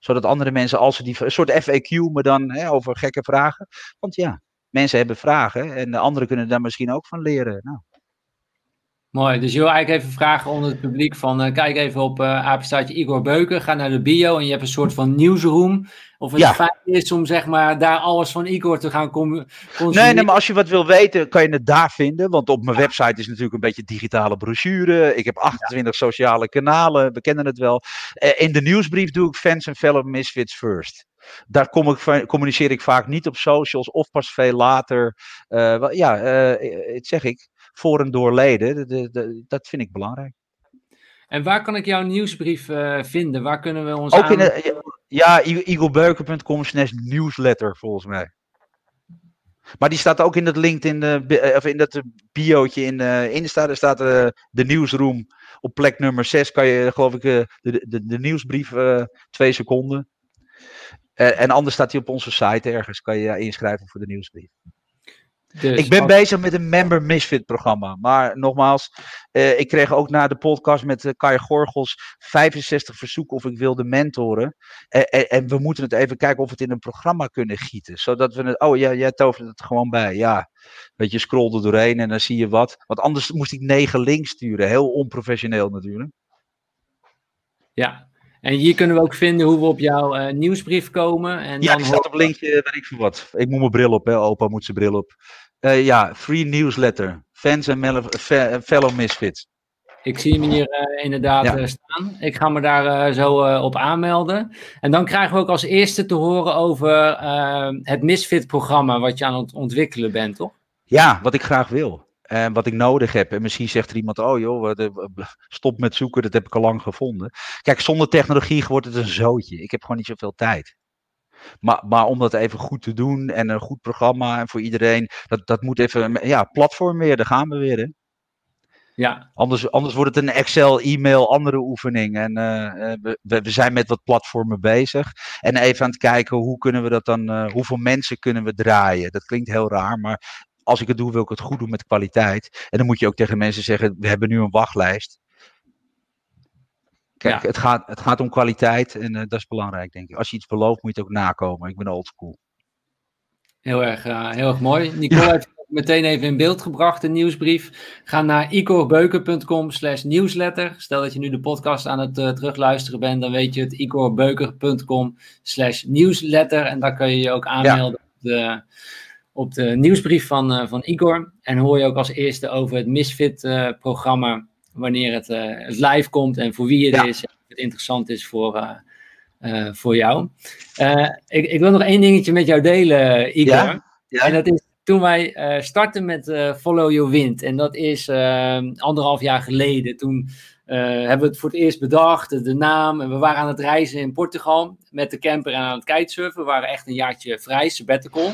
zodat andere mensen, als ze die een soort FAQ, maar dan hè, over gekke vragen. Want ja, mensen hebben vragen en de anderen kunnen daar misschien ook van leren. Nou. Mooi, dus je wil eigenlijk even vragen onder het publiek van uh, kijk even op uh, Igor Beuken, ga naar de bio en je hebt een soort van nieuwsroom. Of het fijn is om zeg maar daar alles van Igor te gaan consumeren. Nee, nee, maar als je wat wil weten, kan je het daar vinden. Want op mijn website is natuurlijk een beetje digitale brochure. Ik heb 28 sociale kanalen, we kennen het wel. Uh, in de nieuwsbrief doe ik fans en fellow misfits first. Daar kom ik, communiceer ik vaak niet op socials of pas veel later. Uh, ja, uh, zeg ik, voor en door leden. dat vind ik belangrijk. En waar kan ik jouw nieuwsbrief uh, vinden? Waar kunnen we ons Ook aan... in de, ja, eaglebeuken.com slash newsletter volgens mij. Maar die staat ook in dat LinkedIn, uh, of in dat biootje in uh, Insta. Daar staat uh, de nieuwsroom op plek nummer 6. Kan je, geloof ik, de, de, de nieuwsbrief twee seconden. Uh, en anders staat hij op onze site ergens. Kan je je inschrijven voor de nieuwsbrief. Dus, ik ben bezig met een Member Misfit programma. Maar nogmaals, uh, ik kreeg ook na de podcast met uh, Kai Gorgels 65 verzoeken of ik wilde mentoren. en, en we moeten het even kijken of we het in een programma kunnen gieten. Zodat we het. Oh ja, jij tovert het gewoon bij. Ja. Weet je, scroll er doorheen en dan zie je wat. Want anders moest ik negen links sturen. Heel onprofessioneel natuurlijk. Ja, en hier kunnen we ook vinden hoe we op jouw uh, nieuwsbrief komen. En ja, dan staat op linkje, weet ik veel wat. Ik moet mijn bril op, hè. Opa moet zijn bril op. Uh, ja, free newsletter. Fans en fellow misfits. Ik zie hem hier uh, inderdaad ja. staan. Ik ga me daar zo op aanmelden. En dan krijgen we ook als eerste te horen over het Misfit-programma wat je aan het ontwikkelen bent, toch? Ja, wat ik graag wil. En wat ik nodig heb. En misschien zegt er iemand, oh joh, stop met zoeken, dat heb ik al lang gevonden. Kijk, zonder technologie wordt het een zootje. Ik heb gewoon niet zoveel tijd. Maar, maar om dat even goed te doen en een goed programma en voor iedereen, dat, dat moet even, ja, platform weer, daar gaan we weer. Hè? Ja. Anders, anders wordt het een Excel, e-mail, andere oefening. En uh, we, we zijn met wat platformen bezig. En even aan het kijken hoe kunnen we dat dan, uh, hoeveel mensen kunnen we draaien. Dat klinkt heel raar, maar als ik het doe, wil ik het goed doen met kwaliteit. En dan moet je ook tegen mensen zeggen, we hebben nu een wachtlijst. Kijk, het, gaat, het gaat om kwaliteit en uh, dat is belangrijk, denk ik. Als je iets belooft, moet je het ook nakomen. Ik ben oldschool. Heel erg, uh, heel erg mooi. Nicole ja. heeft meteen even in beeld gebracht, de nieuwsbrief. Ga naar ikorbeuker.com slash nieuwsletter. Stel dat je nu de podcast aan het uh, terugluisteren bent, dan weet je het ikorbeuker.com slash nieuwsletter. En daar kun je je ook aanmelden ja. op, de, op de nieuwsbrief van, uh, van Igor. En hoor je ook als eerste over het Misfit-programma, wanneer het, uh, het live komt en voor wie het ja. is. Het interessant is voor, voor jou. Ik, ik, wil nog één dingetje met jou delen, Igor. Ja? Ja. En dat is toen wij uh, startten met uh, Follow Your Wind. En dat is uh, anderhalf jaar geleden. Toen hebben we het voor het eerst bedacht, de naam. En we waren aan het reizen in Portugal met de camper en aan het kitesurfen. We waren echt een jaartje vrij, sabbatical.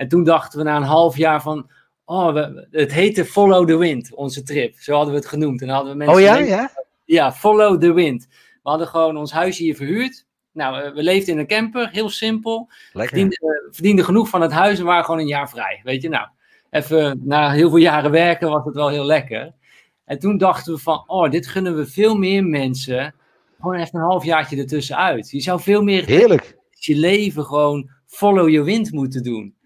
En toen dachten we na een half jaar van... Oh, we, het heette Follow the Wind, onze trip. Zo hadden we het genoemd. En dan hadden we mensen oh ja, ja? Ja, Follow the Wind. We hadden gewoon ons huisje hier verhuurd. Nou, we leefden in een camper, heel simpel. Verdienden, uh, verdiende genoeg van het huis en waren gewoon een jaar vrij. Weet je, nou, even na heel veel jaren werken was het wel heel lekker. En toen dachten we van, oh, dit gunnen we veel meer mensen. Gewoon even een halfjaartje ertussenuit. Je zou veel meer Heerlijk. je leven gewoon follow your wind moeten doen.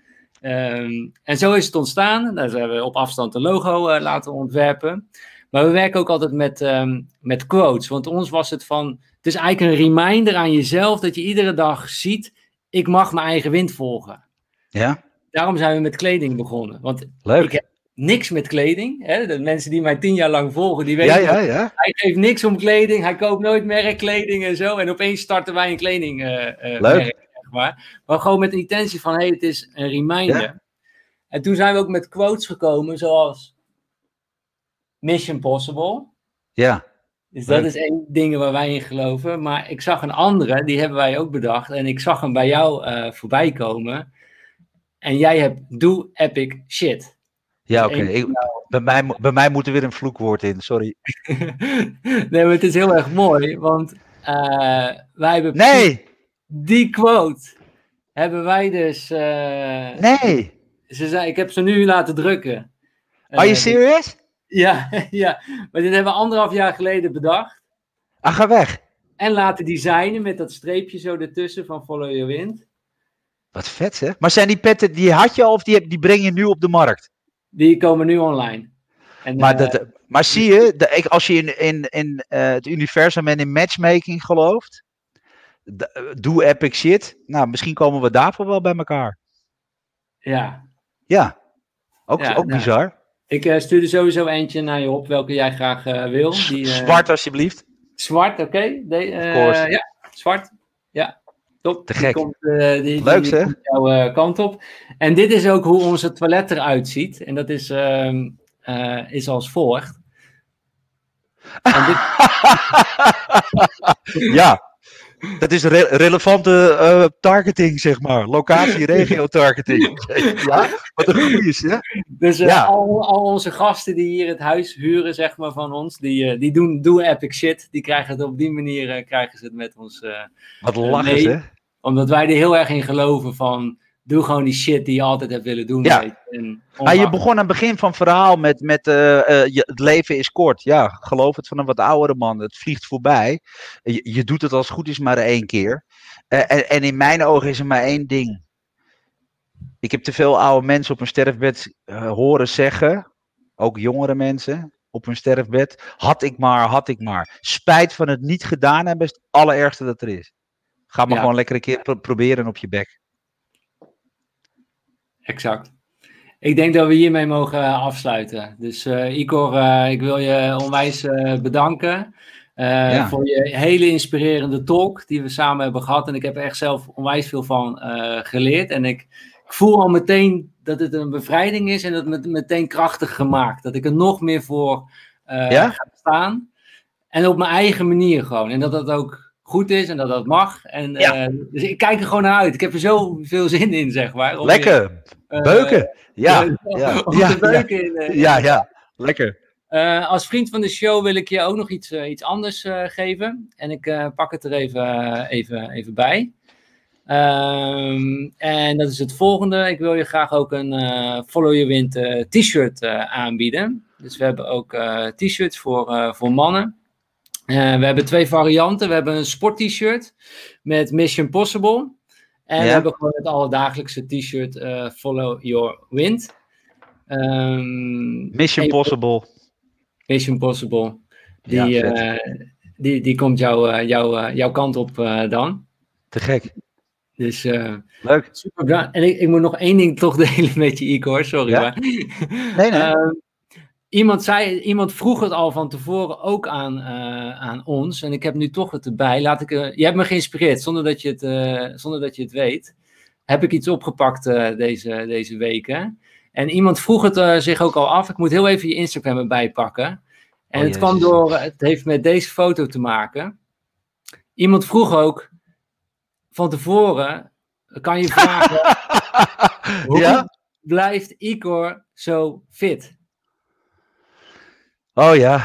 Um, en zo is het ontstaan. Daar hebben we op afstand een logo uh, laten ontwerpen. Maar we werken ook altijd met, um, met quotes. Want ons was het van. Het is eigenlijk een reminder aan jezelf dat je iedere dag ziet: ik mag mijn eigen wind volgen. Ja. Daarom zijn we met kleding begonnen. Want Leuk. ik heb niks met kleding. Hè? De mensen die mij tien jaar lang volgen, die weten. Ja, ja, ja. Hij geeft niks om kleding. Hij koopt nooit merkkleding en zo. En opeens starten wij een kleding. Uh, uh, Leuk. Merk, maar. maar gewoon met de intentie van: hey, het is een reminder. Ja. En toen zijn we ook met quotes gekomen, zoals. Mission Possible. Ja. Dus dat is één ding waar wij in geloven. Maar ik zag een andere, die hebben wij ook bedacht. En ik zag hem bij jou uh, voorbij komen. En jij hebt Do Epic Shit. Ja, oké. Okay. Bij, mij, bij mij moet er weer een vloekwoord in, sorry. nee, maar het is heel erg mooi, want uh, wij hebben... Nee! Die quote hebben wij dus... Uh, nee! Ze zei, ik heb ze nu laten drukken. Are you serious? Ja, ja, maar dit hebben we anderhalf jaar geleden bedacht. Ah, ga weg. En laten designen met dat streepje zo ertussen van Follow Your Wind. Wat vet, hè? Maar zijn die petten, die had je al of die, die breng je nu op de markt? Die komen nu online. En, maar, uh, dat, maar zie je, als je in, in, in uh, het universum en in matchmaking gelooft, doe epic shit. Nou, misschien komen we daarvoor wel bij elkaar. Ja. Ja, ook, ja, ook nou, bizar. Ik uh, stuur er sowieso eentje naar je op, welke jij graag uh, wil. Die, uh, zwart alsjeblieft. Zwart, oké. Okay. ja, zwart. Ja, top. Te gek. Die komt, die, die, Leuk hè? Jouw kant op. En dit is ook hoe onze toilet eruit ziet. En dat is, ehm, is als volgt. dit... ja, dat is re relevante uh, targeting, zeg maar. Locatie, regio targeting. ja, wat een goede is, hè? Dus uh, ja. al, al, onze gasten die hier het huis huren, zeg maar, van ons, die, uh, die doen, doen epic shit. Die krijgen het op die manier, krijgen ze het met ons Wat lachen ze, hè? Omdat wij er heel erg in geloven van, doe gewoon die shit die je altijd hebt willen doen. Ja. Weet. En ah, je begon aan het begin van het verhaal met, met uh, uh, je, het leven is kort. Ja, geloof het van een wat oudere man. Het vliegt voorbij. Je, je doet het als het goed is maar één keer. Uh, en, en, in mijn ogen is er maar één ding. Ik heb te veel oude mensen op een sterfbed horen zeggen. Ook jongere mensen op hun sterfbed. Had ik maar, had ik maar. Spijt van het niet gedaan hebben is het allerergste dat er is. Ga maar ja. gewoon lekker een keer pro proberen op je bek. Exact. Ik denk dat we hiermee mogen afsluiten. Dus uh, Igor, uh, ik wil je onwijs uh, bedanken ja. voor je hele inspirerende talk die we samen hebben gehad. En ik heb er echt zelf onwijs veel van geleerd. En ik, ik, voel al meteen dat het een bevrijding is en dat het meteen krachtig gemaakt. Dat ik er nog meer voor ja? ga staan. En op mijn eigen manier gewoon. En dat dat ook goed is en dat dat mag. En, dus ik kijk er gewoon naar uit. Ik heb er zoveel zin in, zeg maar. Lekker. beuken. Ja. ja. ja. beuken in, ja, ja. Lekker. als vriend van de show wil ik je ook nog iets, iets anders geven. En ik pak het er even, even, even bij. Um, en dat is het volgende. Ik wil je graag ook een Follow Your Wind t-shirt aanbieden. Dus we hebben ook t-shirts voor, voor mannen. We hebben twee varianten. We hebben een sport t-shirt met Mission Possible. En we hebben gewoon het alledagelijkse t-shirt Follow Your Wind. Um, Mission Possible. Mission Possible. Die, ja, die, die komt jou, jou, jouw kant op dan. Te gek. Dus Leuk. super En ik, ik, moet nog één ding toch delen met je, Igor. Sorry. Maar. Nee, nee. Iemand, zei, iemand vroeg het al van tevoren ook aan, uh, aan ons. En ik heb nu toch het erbij. Laat ik, je hebt me geïnspireerd zonder dat je het, zonder dat je het weet. Heb ik iets opgepakt deze, deze weken. En iemand vroeg het zich ook al af. Ik moet heel even je Instagram erbij pakken. En oh, het kwam door, het heeft met deze foto te maken. Iemand vroeg ook, van tevoren kan je vragen: hoe ja? blijft Igor zo fit? Oh ja.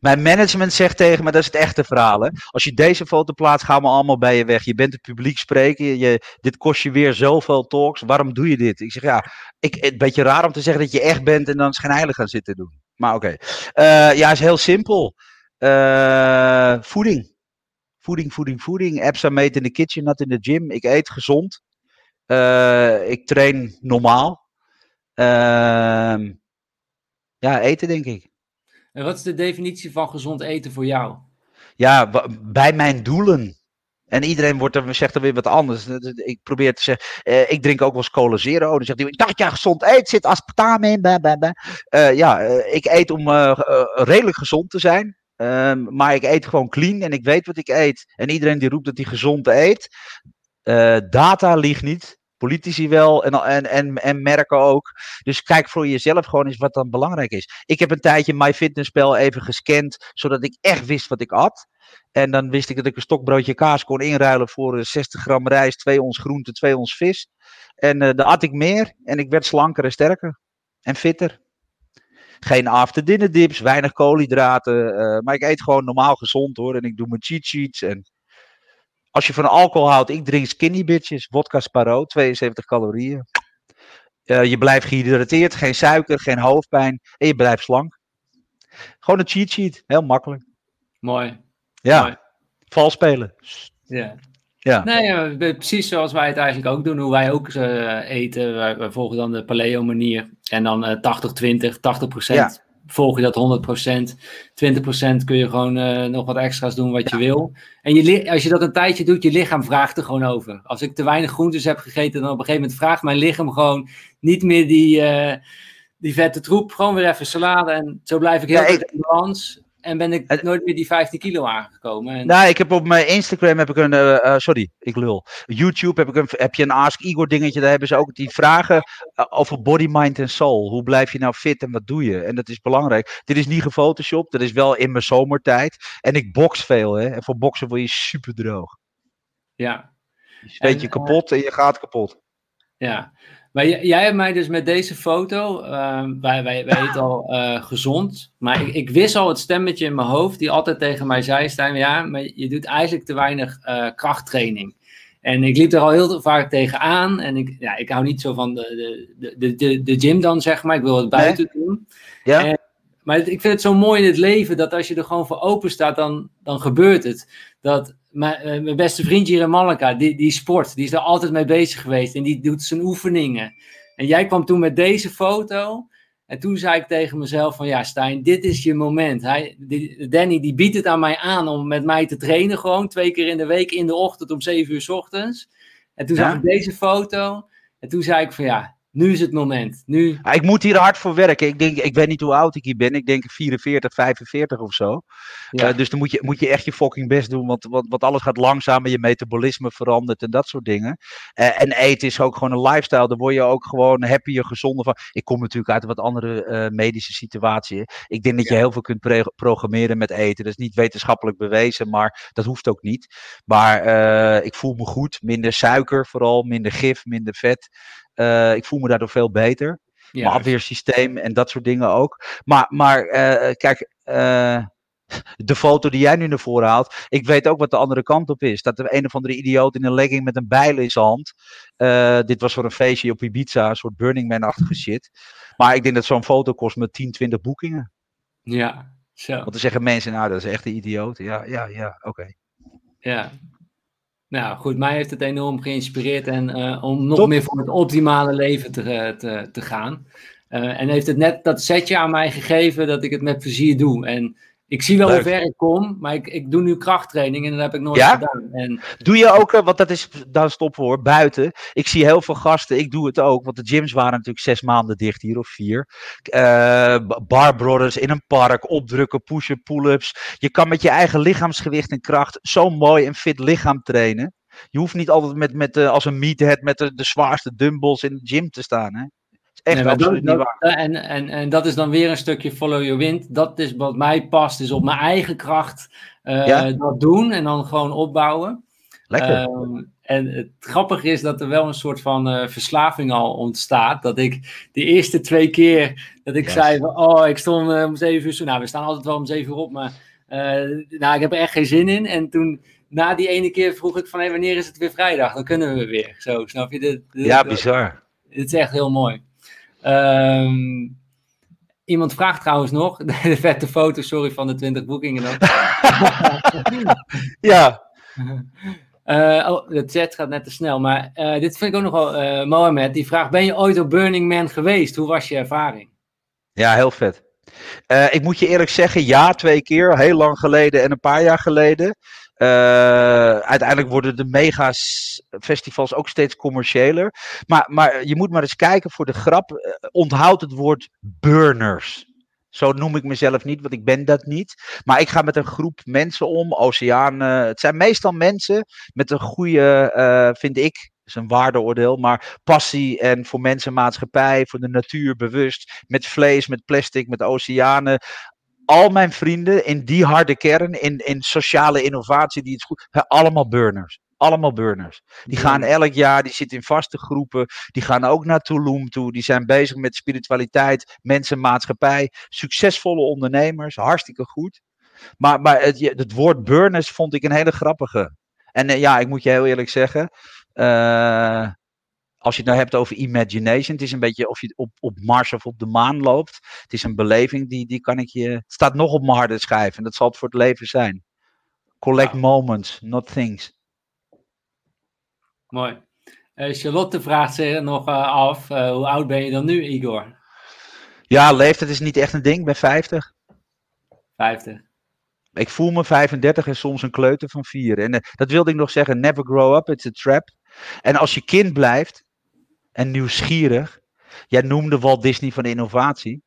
Mijn management zegt tegen me, dat is het echte verhaal. Hè? Als je deze foto plaatst, gaan we allemaal bij je weg. Je bent het publiek spreken. Je, dit kost je weer zoveel talks. Waarom doe je dit? Ik zeg ja, ik, het een beetje raar om te zeggen dat je echt bent en dan schijnheilig gaan zitten doen. Maar oké. Okay. Uh, ja, is heel simpel. Uh, voeding. Voeding, voeding, voeding. Apps are made in the kitchen, not in the gym. Ik eet gezond. Uh, ik train normaal. Uh, ja, eten denk ik. En wat is de definitie van gezond eten voor jou? Ja, bij mijn doelen. En iedereen wordt er, zegt er weer wat anders. Ik probeer te zeggen, uh, ik drink ook wel eens cola zero. Dan zegt hij, ik dacht ja, gezond eet, zit aspartame in. Uh, ja, uh, ik eet om redelijk gezond te zijn. Um, maar ik eet gewoon clean en ik weet wat ik eet. En iedereen die roept dat hij gezond eet, data ligt niet. Politici wel en, en, en, en merken ook. Dus kijk voor jezelf gewoon eens wat dan belangrijk is. Ik heb een tijdje MyFitnessPal even gescand, zodat ik echt wist wat ik at. En dan wist ik dat ik een stokbroodje kaas kon inruilen voor 60 gram rijst, 2 ons groente, 2 ons vis. En uh, dan at ik meer en ik werd slanker en sterker. En fitter. Geen after dinner dips, weinig koolhydraten. Uh, maar ik eet gewoon normaal gezond hoor. En ik doe mijn cheat sheets. En als je van alcohol houdt, ik drink skinny bitches. Vodka Sparo, 72 calorieën. Uh, je blijft gehydrateerd, geen suiker, geen hoofdpijn. En je blijft slank. Gewoon een cheat sheet, heel makkelijk. Mooi. Ja, Mooi. vals spelen. Ja. Ja. Nee, precies zoals wij het eigenlijk ook doen. Hoe wij ook uh, eten. Wij, volgen dan de paleo manier. En dan uh, 80-20, 80%, volg je dat 100%. 20% kun je gewoon uh, nog wat extra's doen wat je wil. En je, als je dat een tijdje doet, je lichaam vraagt er gewoon over. Als ik te weinig groentes heb gegeten, dan op een gegeven moment vraagt mijn lichaam gewoon niet meer die, uh, die vette troep. Gewoon weer even salade. En zo blijf ik heel ja, ik... in balans. En ben ik nooit meer die 15 kilo aangekomen. En... Nou, ik heb op mijn Instagram heb ik een, uh, sorry, ik lul. YouTube heb, ik een, heb je een Ask Igor dingetje. Daar hebben ze ook die vragen uh, over body, mind en soul. Hoe blijf je nou fit en wat doe je? En dat is belangrijk. Dit is niet gefotoshopt, dat is wel in mijn zomertijd. En ik box veel, hè. En voor boksen word je super droog. Ja. Je weet je kapot en je gaat kapot. Ja, maar jij hebt mij dus met deze foto, uh, wij, wij, wij eten al uh, gezond, maar ik, ik, wist al het stemmetje in mijn hoofd die altijd tegen mij zei, Stijn, ja, maar je doet eigenlijk te weinig uh, krachttraining. En ik liep er al heel vaak tegenaan en ik, ja, ik hou niet zo van de, de, de, de, de gym dan, zeg maar, ik wil het buiten doen. Ja. En, maar ik vind het zo mooi in het leven dat als je er gewoon voor open staat, dan, dan gebeurt het. Dat mijn, uh, mijn beste vriendje hier in die, die sport, die is er altijd mee bezig geweest en die doet zijn oefeningen. En jij kwam toen met deze foto en toen zei ik tegen mezelf van ja Stijn, dit is je moment. Hij, die, Danny die biedt het aan mij aan om met mij te trainen gewoon twee keer in de week in de ochtend om zeven uur s ochtends. En toen zag ik deze foto en toen zei ik van ja, nu is het moment. Nu... ik moet hier hard voor werken. Ik, denk, ik weet niet hoe oud ik hier ben. Ik denk 44, 45 of zo. Ja. dus dan moet je, moet je echt je fucking best doen. Want, want, want alles gaat langzamer. Je metabolisme verandert en dat soort dingen. en eten is ook gewoon een lifestyle. Daar word je ook gewoon happier, gezonder van. Ik kom natuurlijk uit een wat andere medische situatie. Ik denk dat je heel veel kunt programmeren met eten. Dat is niet wetenschappelijk bewezen, maar dat hoeft ook niet. Maar ik voel me goed. Minder suiker vooral, minder gif, minder vet. Uh, ik voel me daardoor veel beter. Ja. Mijn afweersysteem en dat soort dingen ook. Maar, maar uh, kijk, uh, de foto die jij nu naar voren haalt. Ik weet ook wat de andere kant op is. Dat er een of andere idioot in een legging met een bijl in zijn hand. dit was voor een feestje op Ibiza, een soort Burning Man-achtige shit. Maar ik denk dat zo'n foto kost me 10, 20 boekingen. Ja, zo. Want dan zeggen mensen, nou, dat is echt een idioot. Ja, ja, ja, oké. Ja, nou goed, mij heeft het enorm geïnspireerd en, uh, om nog meer voor het optimale leven te, eh, te, te gaan. Uh, en heeft het net dat setje aan mij gegeven dat ik het met plezier doe. En ik zie wel hoe ver ik kom, maar ik, ik doe nu krachttraining en dat heb ik nooit gedaan. En... Doe je ook, want dat is, daar stop voor, buiten. Ik zie heel veel gasten, ik doe het ook, want de gyms waren natuurlijk zes maanden dicht hier of vier. Uh, bar brothers in een park, opdrukken, pushen, pull-ups. Je kan met je eigen lichaamsgewicht en kracht zo'n mooi en fit lichaam trainen. Je hoeft niet altijd met, met, uh, als een meathead met de, de zwaarste dumbbells in de gym te staan. Hè? Echt absoluut niet waar. En, en, en dat is dan weer een stukje follow your wind. Dat is wat mij past, is op mijn eigen kracht uh, dat doen en dan gewoon opbouwen. Lekker. Uh, en het grappige is dat er wel een soort van uh, verslaving al ontstaat. Dat ik de eerste twee keer dat ik zei van, oh, ik stond uh, om zeven uur. Nou, we staan altijd wel om zeven uur op, maar nou, ik heb er echt geen zin in. En toen, na die ene keer vroeg ik van, hey, wanneer is het weer vrijdag? Dan kunnen we weer. Zo, snap je? De, ja, bizar. Het is echt heel mooi. Um, iemand vraagt trouwens nog, de vette foto, sorry, van de 20 boekingen dan. ja. Uh, oh, de chat gaat net te snel, maar uh, dit vind ik ook nog wel, uh, Mohamed, die vraagt, ben je ooit op Burning Man geweest? Hoe was je ervaring? Ja, heel vet. ik moet je eerlijk zeggen, ja, twee keer, heel lang geleden en een paar jaar geleden. Uh, uiteindelijk worden de mega-festivals ook steeds commerciëler. Maar, maar je moet maar eens kijken voor de grap. Uh, onthoud het woord burners. Zo noem ik mezelf niet, want ik ben dat niet. Maar ik ga met een groep mensen om, oceanen. Het zijn meestal mensen met een goede, vind ik, is een waardeoordeel, maar passie en voor mensen, maatschappij, voor de natuur bewust, met vlees, met plastic, met oceanen al mijn vrienden in die harde kern, in, in sociale innovatie, die het goed, allemaal burners. Allemaal burners. Die gaan elk jaar, die zitten in vaste groepen. Die gaan ook naar Tulum toe. Die zijn bezig met spiritualiteit, mensen, maatschappij. Succesvolle ondernemers, hartstikke goed. Maar, maar het, het woord burners vond ik een hele grappige. En uh, ja, ik moet je heel eerlijk zeggen. Uh, als je het nou hebt over imagination, het is een beetje of je op, op Mars of op de maan loopt. Het is een beleving, die, die kan ik je. Het staat nog op mijn harde schijf en dat zal het voor het leven zijn. Collect moments, not things. Mooi. Uh, Charlotte vraagt zich nog uh, af: uh, hoe oud ben je dan nu, Igor? Ja, leeftijd is niet echt een ding, ik ben 50. 50. Ik voel me 35 en soms een kleuter van 4. En dat wilde ik nog zeggen: never grow up, it's a trap. En als je kind blijft, en nieuwsgierig. Jij noemde Walt Disney van innovatie.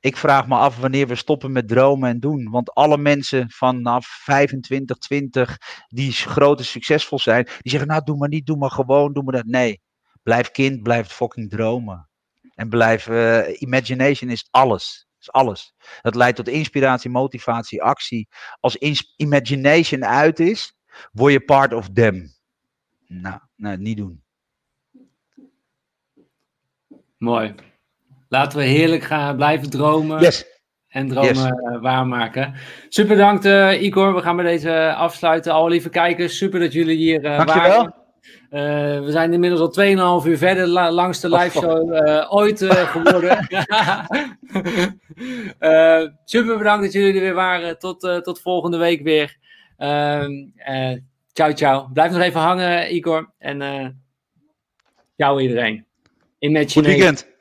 Ik vraag me af wanneer we stoppen met dromen en doen. Want alle mensen vanaf 25, 20 die groot succesvol zijn, die zeggen: Nou, doe maar niet, doe maar gewoon, doe maar dat. Nee, blijf kind, blijf fucking dromen. En blijf, uh, imagination is alles. Is alles. Dat leidt tot inspiratie, motivatie, actie. Als imagination uit is, word je part of them. Nou, nou niet doen. Mooi. Laten we heerlijk gaan blijven dromen. Yes. En dromen yes. Eh, waarmaken. Super bedankt, uh, Igor. We gaan bij deze afsluiten. Al lieve kijkers, super dat jullie hier uh, Dankjewel. waren. Uh, we zijn inmiddels al 2,5 uur verder, la langste live show uh, ooit uh, geworden. super bedankt dat jullie er weer waren. Tot, tot volgende week weer. Ehm, ciao, ciao. Blijf nog even hangen, Igor. En ciao iedereen. Imagination. Goed weekend.